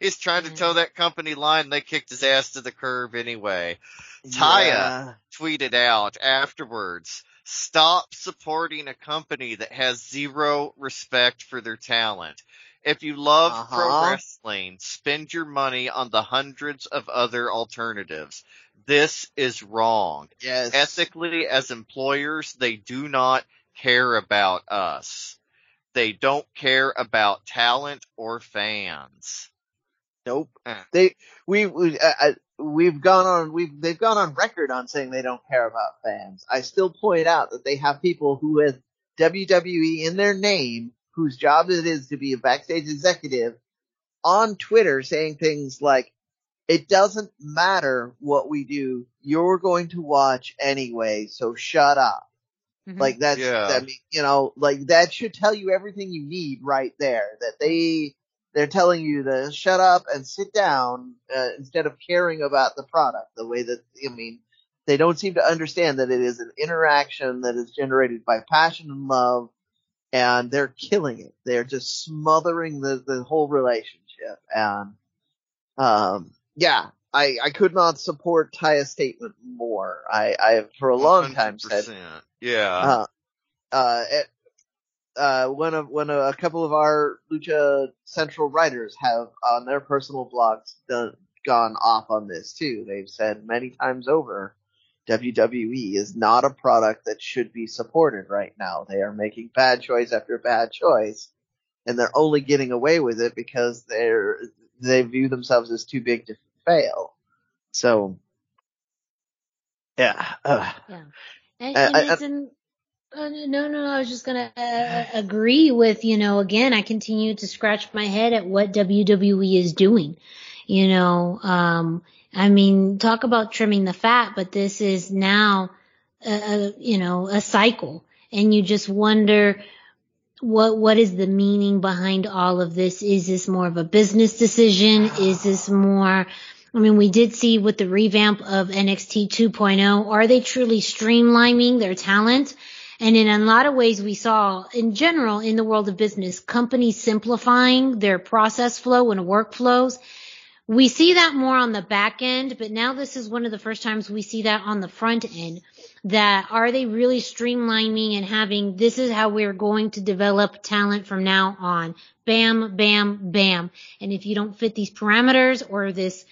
[SPEAKER 2] He's trying to toe mm. that company line. They kicked his ass to the curb anyway. Taya
[SPEAKER 3] Yeah.
[SPEAKER 2] tweeted out afterwards, stop supporting a company that has zero respect for their talent. If you love pro
[SPEAKER 3] Uh-huh.
[SPEAKER 2] wrestling, spend your money on the hundreds of other alternatives. This is wrong.
[SPEAKER 3] Yes.
[SPEAKER 2] Ethically, as employers, they do not care about us. They don't care about talent or fans.
[SPEAKER 3] Nope.
[SPEAKER 2] Eh.
[SPEAKER 3] They we, we uh, we've gone on we've they've gone on record on saying they don't care about fans. I still point out that they have people who have WWE in their name whose job it is to be a backstage executive on Twitter saying things like it doesn't matter what we do, you're going to watch anyway, so shut up.
[SPEAKER 1] Mhm.
[SPEAKER 3] Like that's,
[SPEAKER 2] Yeah.
[SPEAKER 3] I mean, you know, like that should tell you everything you need right there. That they, they're telling you to shut up and sit down uh, instead of caring about the product. The way that, I mean, they don't seem to understand that it is an interaction that is generated by passion and love, and they're killing it. They're just smothering the the whole relationship. And, um, yeah. I, I could not support Taya's statement more. I, I, for a long time said,
[SPEAKER 2] Yeah.
[SPEAKER 3] uh, uh, it, uh, one of when a, a couple of our Lucha Central writers have on their personal blogs done, gone off on this too. They've said many times over, WWE is not a product that should be supported right now. They are making bad choice after bad choice, and they're only getting away with it because they're they view themselves as too big to fail. So, yeah. Uh,
[SPEAKER 1] And,
[SPEAKER 3] Uh,
[SPEAKER 1] and
[SPEAKER 3] I-
[SPEAKER 1] it's an, uh, no, no, I was just gonna uh, agree with you know. Again, I continue to scratch my head at what WWE is doing. You know, um, I mean, talk about trimming the fat, but this is now, a, you know, a cycle, and you just wonder what what is the meaning behind all of this? Is this more of a business decision? Is this more I mean, we did see with the revamp of NXT 2.0, are they truly streamlining their talent? And in a lot of ways, we saw in general in the world of business, companies simplifying their process flow and workflows. We see that more on the back end, but now this is one of the first times we see that on the front end. That are they really streamlining and having this is how we're going to develop talent from now on. Bam, bam, bam. And if you don't fit these parameters or this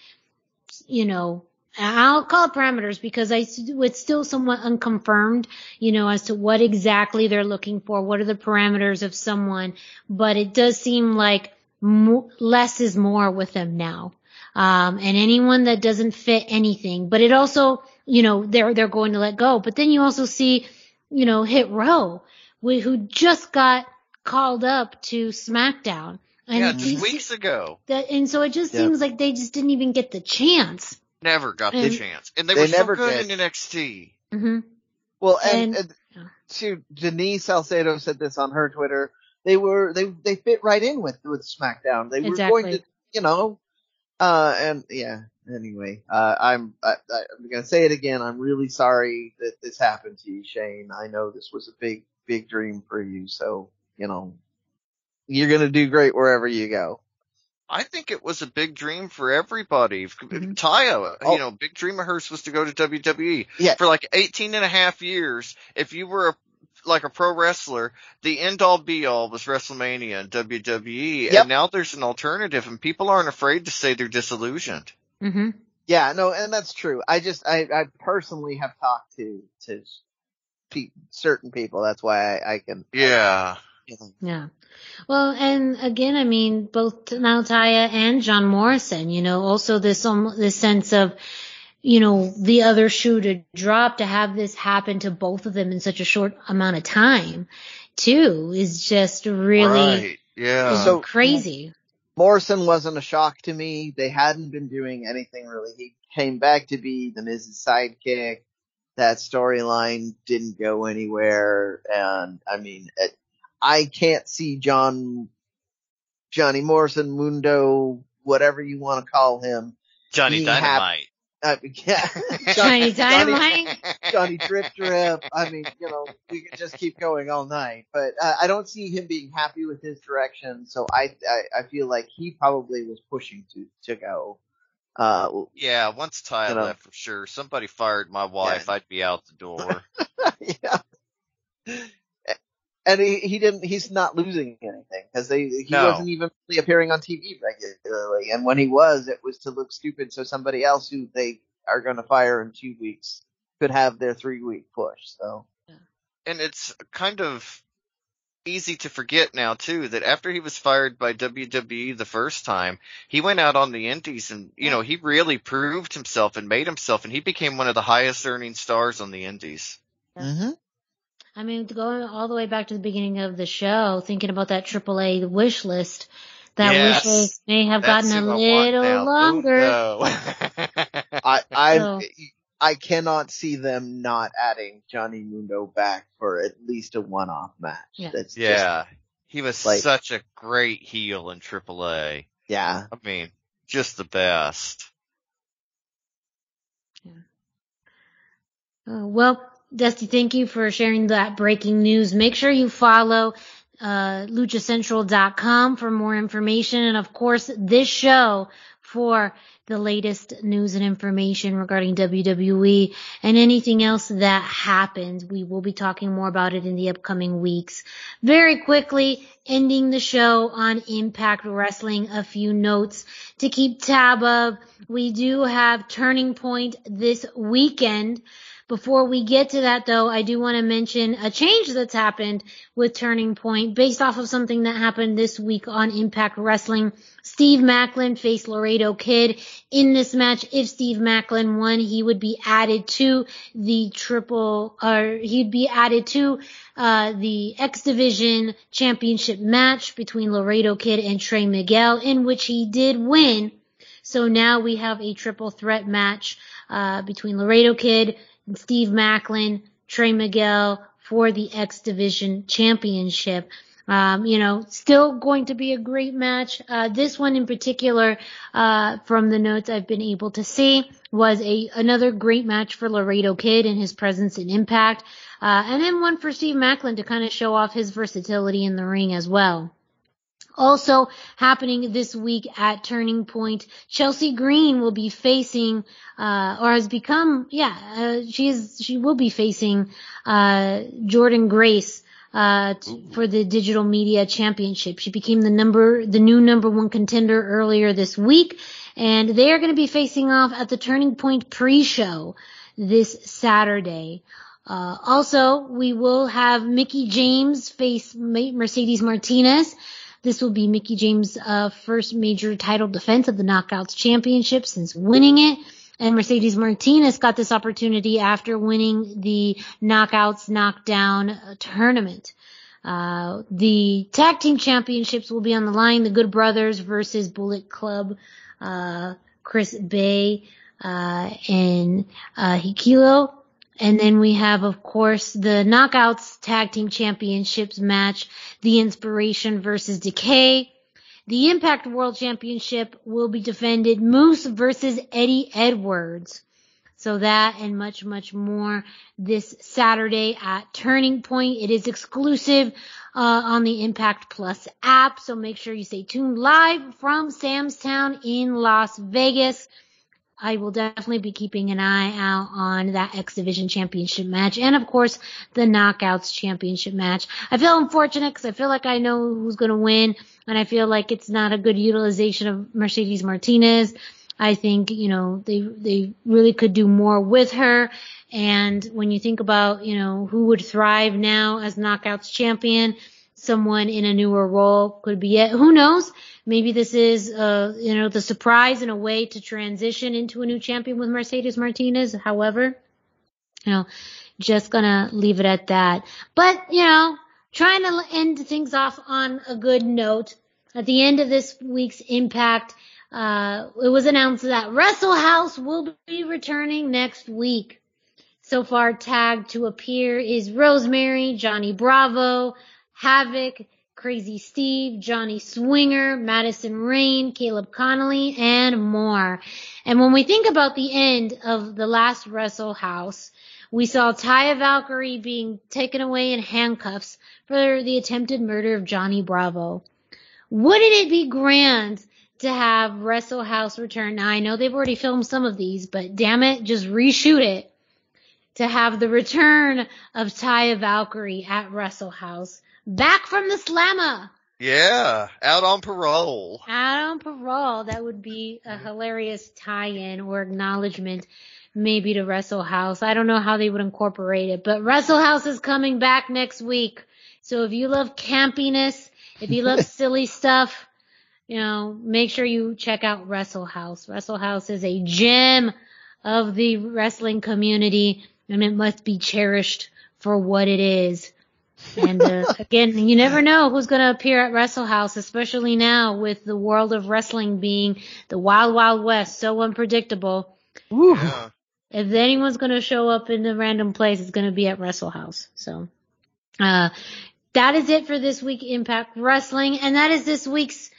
[SPEAKER 1] you know, I'll call it parameters because I, it's still somewhat unconfirmed, you know, as to what exactly they're looking for. What are the parameters of someone? But it does seem like mo- less is more with them now. Um, and anyone that doesn't fit anything, but it also, you know, they're, they're going to let go. But then you also see, you know, Hit Row, who just got called up to SmackDown. And
[SPEAKER 2] yeah,
[SPEAKER 1] it
[SPEAKER 2] just
[SPEAKER 1] just-
[SPEAKER 2] weeks ago.
[SPEAKER 1] that, and so it just
[SPEAKER 3] Yeah.
[SPEAKER 1] seems like they just didn't even get the chance.
[SPEAKER 2] Never got the chance. And they,
[SPEAKER 3] They
[SPEAKER 2] were so good
[SPEAKER 3] did.
[SPEAKER 2] in NXT.
[SPEAKER 1] hmm
[SPEAKER 3] Well, and,
[SPEAKER 1] And-
[SPEAKER 3] and
[SPEAKER 1] yeah.
[SPEAKER 3] to Denise Salcedo said this on her Twitter. They were they they fit right in with with SmackDown. They were going to you know, uh, and yeah. Anyway, uh, I'm I, I'm gonna say it again. I'm really sorry that this happened to you, Shane. I know this was a big big dream for you. So you know, you're gonna do great wherever you go.
[SPEAKER 2] I think it was a big dream for everybody.
[SPEAKER 1] Mhm.
[SPEAKER 2] Taya,
[SPEAKER 3] Oh.
[SPEAKER 2] you know, big dream of hers was to go to WWE.
[SPEAKER 3] Yeah.
[SPEAKER 2] For like 18 and a half years, if you were a, like a pro wrestler, the end all be all was WrestleMania and WWE.
[SPEAKER 3] Yep.
[SPEAKER 2] And now there's an alternative and people aren't afraid to say they're disillusioned.
[SPEAKER 1] hmm
[SPEAKER 3] Yeah, no, and that's true. I just I I personally have talked to to pe- certain people. That's why I, I can.
[SPEAKER 2] Yeah.
[SPEAKER 3] you know,
[SPEAKER 1] Yeah. Well, and again, I mean, both Nautaya and John Morrison, you know, also this, um, this sense of, you know, the other shoe to drop to have this happen to both of them in such a short amount of time too is just really
[SPEAKER 2] Right. Yeah.
[SPEAKER 3] So-
[SPEAKER 1] crazy.
[SPEAKER 3] Morrison wasn't a shock to me. They hadn't been doing anything really. He came back to be the Miz's sidekick. That storyline didn't go anywhere, and I mean, it, I can't see John, Johnny Morrison, Mundo, whatever you want to call him.
[SPEAKER 2] Johnny
[SPEAKER 3] Dynamite. had-
[SPEAKER 2] Dynamite.
[SPEAKER 3] Uh, yeah,
[SPEAKER 1] Johnny Dynamite?
[SPEAKER 3] Johnny Drip Drip. I mean, you know, we could just keep going all night. But uh, I don't see him being happy with his direction, so I, I I feel like he probably was pushing to to go. Uh,
[SPEAKER 2] yeah, once Ty you know, left for sure. Somebody fired my wife, yeah. I'd be out the door.
[SPEAKER 3] yeah. And he, he didn't. He's not losing anything because they he
[SPEAKER 2] no.
[SPEAKER 3] wasn't even really appearing on TV regularly. And when he was, it was to look stupid so somebody else who they are going to fire in two weeks could have their three week push. So,
[SPEAKER 2] and it's kind of easy to forget now too that after he was fired by WWE the first time, he went out on the indies and you know, he really proved himself and made himself and he became one of the highest earning stars on the indies.
[SPEAKER 3] Mm-hmm.
[SPEAKER 1] I mean, going all the way back to the beginning of the show, thinking about that AAA wish list, that
[SPEAKER 2] yes,
[SPEAKER 1] wish list may have gotten a little longer.
[SPEAKER 3] I, I, so. I cannot see them not adding Johnny Mundo back for at least a one-off match.
[SPEAKER 1] Yeah.
[SPEAKER 3] That's
[SPEAKER 2] yeah.
[SPEAKER 3] Just,
[SPEAKER 2] he was like, such a great heel in AAA.
[SPEAKER 3] Yeah.
[SPEAKER 2] I mean, just the best.
[SPEAKER 1] Yeah. Uh, well, Dusty, thank you for sharing that breaking news. Make sure you follow uh, luchacentral.com for more information. And of course, this show for the latest news and information regarding WWE and anything else that happens. We will be talking more about it in the upcoming weeks. Very quickly, ending the show on Impact Wrestling, a few notes to keep tab of. We do have Turning Point this weekend. Before we get to that though, I do want to mention a change that's happened with Turning Point based off of something that happened this week on Impact Wrestling. Steve Maclin faced Laredo Kid in this match. If Steve Maclin won, he would be added to the triple, or he'd be added to uh, the X Division Championship match between Laredo Kid and Trey Miguel, in which he did win. So now we have a triple threat match uh, between Laredo Kid, Steve Maclin, Trey Miguel for the X Division Championship. Um, you know, still going to be a great match. Uh, this one in particular, uh, from the notes I've been able to see, was a another great match for Laredo Kid and his presence and impact. Uh, and then one for Steve Maclin to kind of show off his versatility in the ring as well. Also happening this week at Turning Point, Chelsea Green will be facing, uh, or has become, yeah, uh, she is, she will be facing, uh, Jordynne Grace, uh, t- for the Digital Media Championship. She became the number, the new number one contender earlier this week, and they are going to be facing off at the Turning Point pre-show this Saturday. Uh, also, we will have Mickie James face Mercedes Martinez. This will be Mickie James' uh, first major title defense of the Knockouts Championship since winning it. And Mercedes Martinez got this opportunity after winning the Knockouts Knockdown uh, tournament. Uh, the tag team championships will be on the line. The Good Brothers versus Bullet Club, uh, Chris Bey, uh, and, uh, Hikuleo. And then we have, of course, the Knockouts Tag Team Championships match, The Inspiration versus Decay. The Impact World Championship will be defended Moose versus Eddie Edwards. So that and much, much more this Saturday at Turning Point. It is exclusive uh, on the Impact Plus app, so make sure you stay tuned live from Sam's Town in Las Vegas. I will definitely be keeping an eye out on that X Division Championship match and of course the Knockouts Championship match. I feel unfortunate because I feel like I know who's going to win and I feel like it's not a good utilization of Mercedes Martinez. I think, you know, they, they really could do more with her. And when you think about, you know, who would thrive now as Knockouts champion, someone in a newer role could be it. Who knows? Maybe this is, uh, you know, the surprise in a way to transition into a new champion with Mercedes Martinez. However, you know, just gonna leave it at that. But, you know, trying to end things off on a good note. At the end of this week's Impact, uh, it was announced that Wrestle House will be returning next week. So far tagged to appear is Rosemary, Johnny Bravo, Havoc, Crazy Steve, Johnny Swinger, Madison Rayne, Caleb Konley, and more. And when we think about the end of the last Wrestle House, we saw Taya Valkyrie being taken away in handcuffs for the attempted murder of Johnny Bravo. Wouldn't it be grand to have Wrestle House return? Now I know they've already filmed some of these, but damn it, just reshoot it to have the return of Taya Valkyrie at Wrestle House. Back from the slammer.
[SPEAKER 2] Yeah, out on parole.
[SPEAKER 1] Out on parole. That would be a mm-hmm. hilarious tie-in or acknowledgement maybe to Wrestle House. I don't know how they would incorporate it, but Wrestle House is coming back next week. So if you love campiness, if you love silly stuff, you know, make sure you check out Wrestle House. Wrestle House is a gem of the wrestling community and it must be cherished for what it is. And uh, again, you never know who's going to appear at Wrestle House, especially now with the world of wrestling being the wild, wild west, so unpredictable.
[SPEAKER 2] Yeah
[SPEAKER 1] if anyone's going to show up in a random place, it's going to be at Wrestle House. So, uh, that is it for this week Impact Wrestling, and that is this week's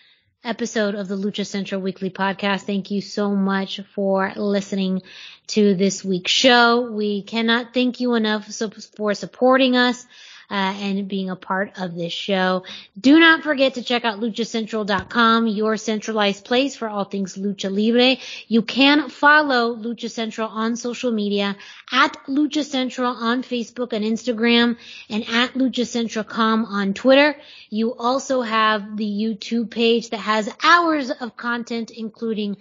[SPEAKER 1] episode of the Lucha Central Weekly Podcast. Thank you so much for listening to this week's show. We cannot thank you enough for supporting us uh, and being a part of this show. Do not forget to check out luchacentral.com, your centralized place for all things lucha libre. You can follow Lucha Central on social media at Lucha Central on Facebook and Instagram and at Lucha Central.com on Twitter. You also have the YouTube page that has hours of content, including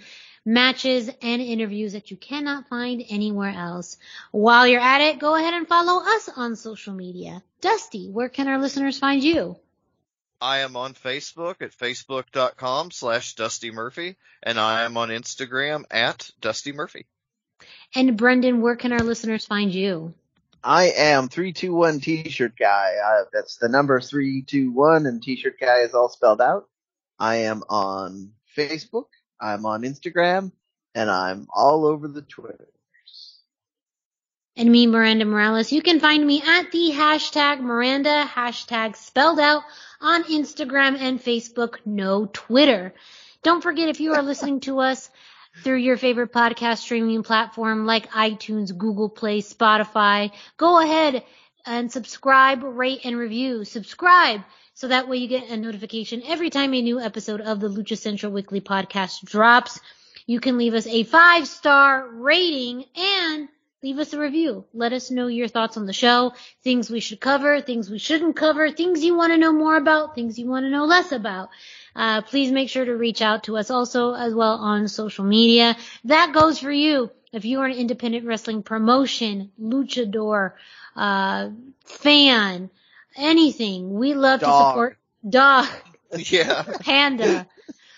[SPEAKER 1] matches, and interviews that you cannot find anywhere else. While you're at it, go ahead and follow us on social media. Dusty, where can our listeners find you?
[SPEAKER 2] I am on Facebook at facebook.com slash Dusty Murphy, and I am on Instagram at Dusty Murphy.
[SPEAKER 1] And Brendan, where can our listeners find you?
[SPEAKER 3] I am 321 T-shirt guy. Uh, that's the number 321 and T-shirt guy is all spelled out. I am on Facebook, I'm on Instagram, and I'm all over the Twitters.
[SPEAKER 1] And me, Miranda Morales. You can find me at the hashtag Miranda, hashtag spelled out on Instagram and Facebook, no Twitter. Don't forget if you are listening to us through your favorite podcast streaming platform like iTunes, Google Play, Spotify, go ahead and subscribe, rate, and review. Subscribe so that way you get a notification every time a new episode of the Lucha Central Weekly podcast drops. You can leave us a five star rating and leave us a review. Let us know your thoughts on the show, things we should cover, things we shouldn't cover, things you want to know more about, things you want to know less about. Uh, please make sure to reach out to us also as well on social media. That goes for you. If you are an independent wrestling promotion, luchador, uh, fan, anything. We love
[SPEAKER 3] dog.
[SPEAKER 1] to support dog.
[SPEAKER 2] Yeah.
[SPEAKER 1] Panda.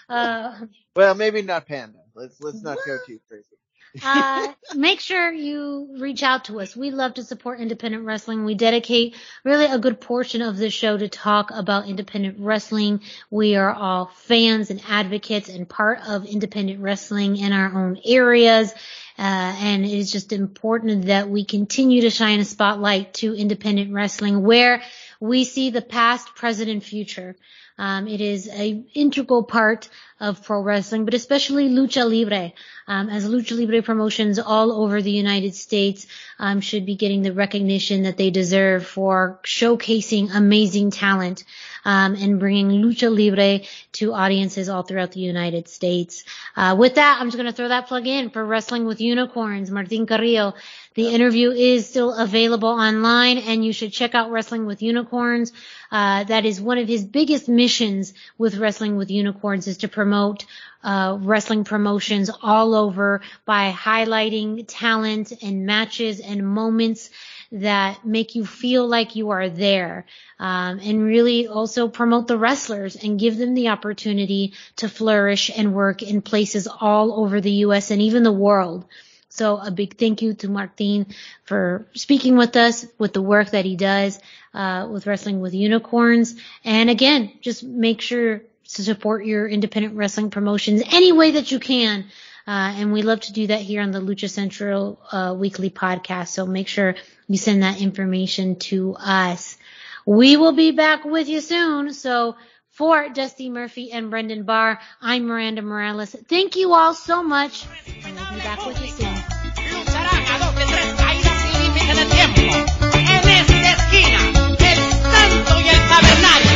[SPEAKER 1] Uh,
[SPEAKER 3] well, maybe not panda. Let's let's not go too crazy.
[SPEAKER 1] uh, make sure you reach out to us. We love to support independent wrestling. We dedicate really a good portion of this show to talk about independent wrestling. We are all fans and advocates and part of independent wrestling in our own areas. Uh, and it is just important that we continue to shine a spotlight to independent wrestling where we see the past, present, and future. Um, it is a integral part of pro wrestling, but especially lucha libre, um, as lucha libre promotions all over the United States um, should be getting the recognition that they deserve for showcasing amazing talent um, and bringing lucha libre to audiences all throughout the United States. Uh, with that, I'm just going to throw that plug in for Wrestling with Unicorns, Martin Carrillo. The interview is still available online and you should check out Wrestling with Unicorns. Uh, that is one of his biggest missions with Wrestling with Unicorns is to promote uh, wrestling promotions all over by highlighting talent and matches and moments that make you feel like you are there um, and really also promote the wrestlers and give them the opportunity to flourish and work in places all over the U.S. and even the world. So a big thank you to Martin for speaking with us with the work that he does uh, with Wrestling with Unicorns. And again, just make sure to support your independent wrestling promotions any way that you can. Uh, and we love to do that here on the Lucha Central uh, weekly podcast. So make sure you send that information to us. We will be back with you soon. So for Dusty Murphy and Brendan Barr, I'm Miranda Morales. Thank you all so much. And we'll be back with you soon. Sabe nada.